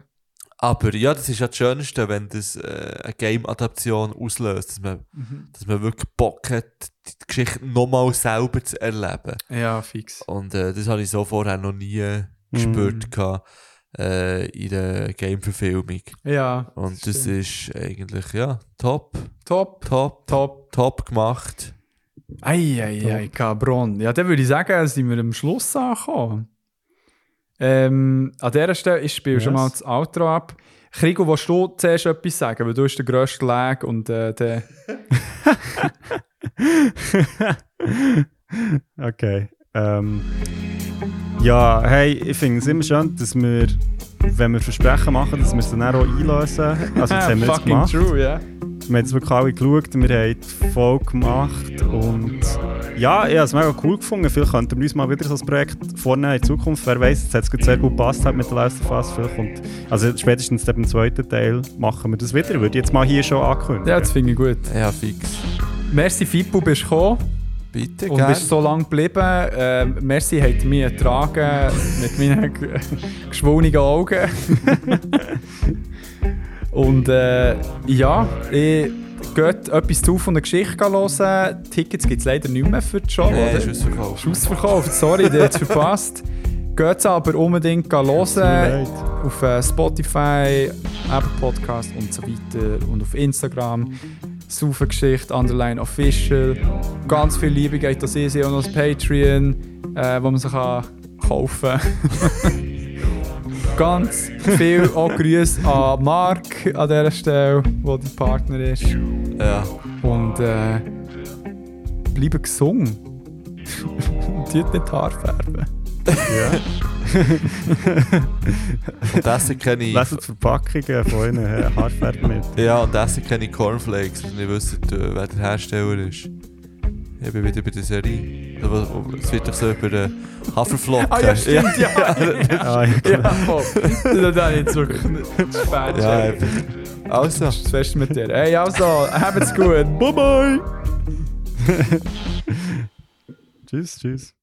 Aber ja, das ist ja das Schönste, wenn das äh, eine Game-Adaption auslöst, dass man, dass man wirklich Bock hat, die Geschichte nochmal selber zu erleben. Ja, fix. Und äh, das habe ich so vorher noch nie gespürt gehabt, äh, in der Game-Verfilmung. Ja. Und das stimmt. ist eigentlich, ja, top, top, top, top. top gemacht. Eieiei, Cabron. Ja, dann würde ich sagen, sind wir am Schluss angekommen. Ähm, an dieser Stelle, ich spiele schon Yes. mal das Outro ab. Krigo, willst du zuerst etwas sagen? Weil du bist der grösste Lag und äh, der... Okay. Ähm, ja, hey, ich finde es immer schön, dass wir, wenn wir Versprechen machen, dass wir es dann auch einlösen. Also, das haben wir jetzt gemacht. true, ja. Wir haben jetzt wirklich alle geschaut, wir haben die Folge gemacht und ja, ich habe es mega cool gefunden. Vielleicht könnten wir uns mal wieder so ein Projekt vornehmen in Zukunft. Wer weiß, jetzt hat es gerade sehr gut gepasst halt mit der Last of Us. Vielleicht kommt, also spätestens beim zweiten Teil machen wir das wieder. Würde ich jetzt mal hier schon ankündigen. Ja, das finde ich gut. Ja, fix. Merci, Fippo, bist du gekommen Bitte, und gerne. bist so lange geblieben. Ähm, merci, hat mich ertragen mit meinen g- geschwollenen Augen. und äh, ja, ich geht etwas zu von der Geschichte hören. Tickets gibt es leider nicht mehr für die Show, Nee, oder? ist ausverkauft. Ist ausverkauft, sorry, der hat es verpasst. Geht es aber unbedingt hören. Auf äh, Spotify, Apple Podcast und so weiter. Und auf Instagram. Saufengeschichte, Underline Official. Ganz viel Liebe geht das easy und das Patreon, äh, wo man sich kann kaufen kann. Ganz viel auch Grüße an Marc an dieser Stelle, wo der Partner ist. Ja. Und äh, bleiben gesungen. Tut nicht Haar färben. Ja. Und essen kenne ich... Leset die Verpackungen von ihnen, äh, Haarfärben mit. Ja, und essen kenne ich Cornflakes, wenn ihr wisst, äh, wer der Hersteller ist. Ich bin wieder bei der Serie. Es wird doch so über den Haferflocken. Ah ja, stimmt, ja. Ah, ja, Ja, voll. Das habe ich jetzt wirklich spät. Ja, einfach. Also, Das Fest mit dir. Hey, also, habt's gut. Bye bye. Tschüss, tschüss.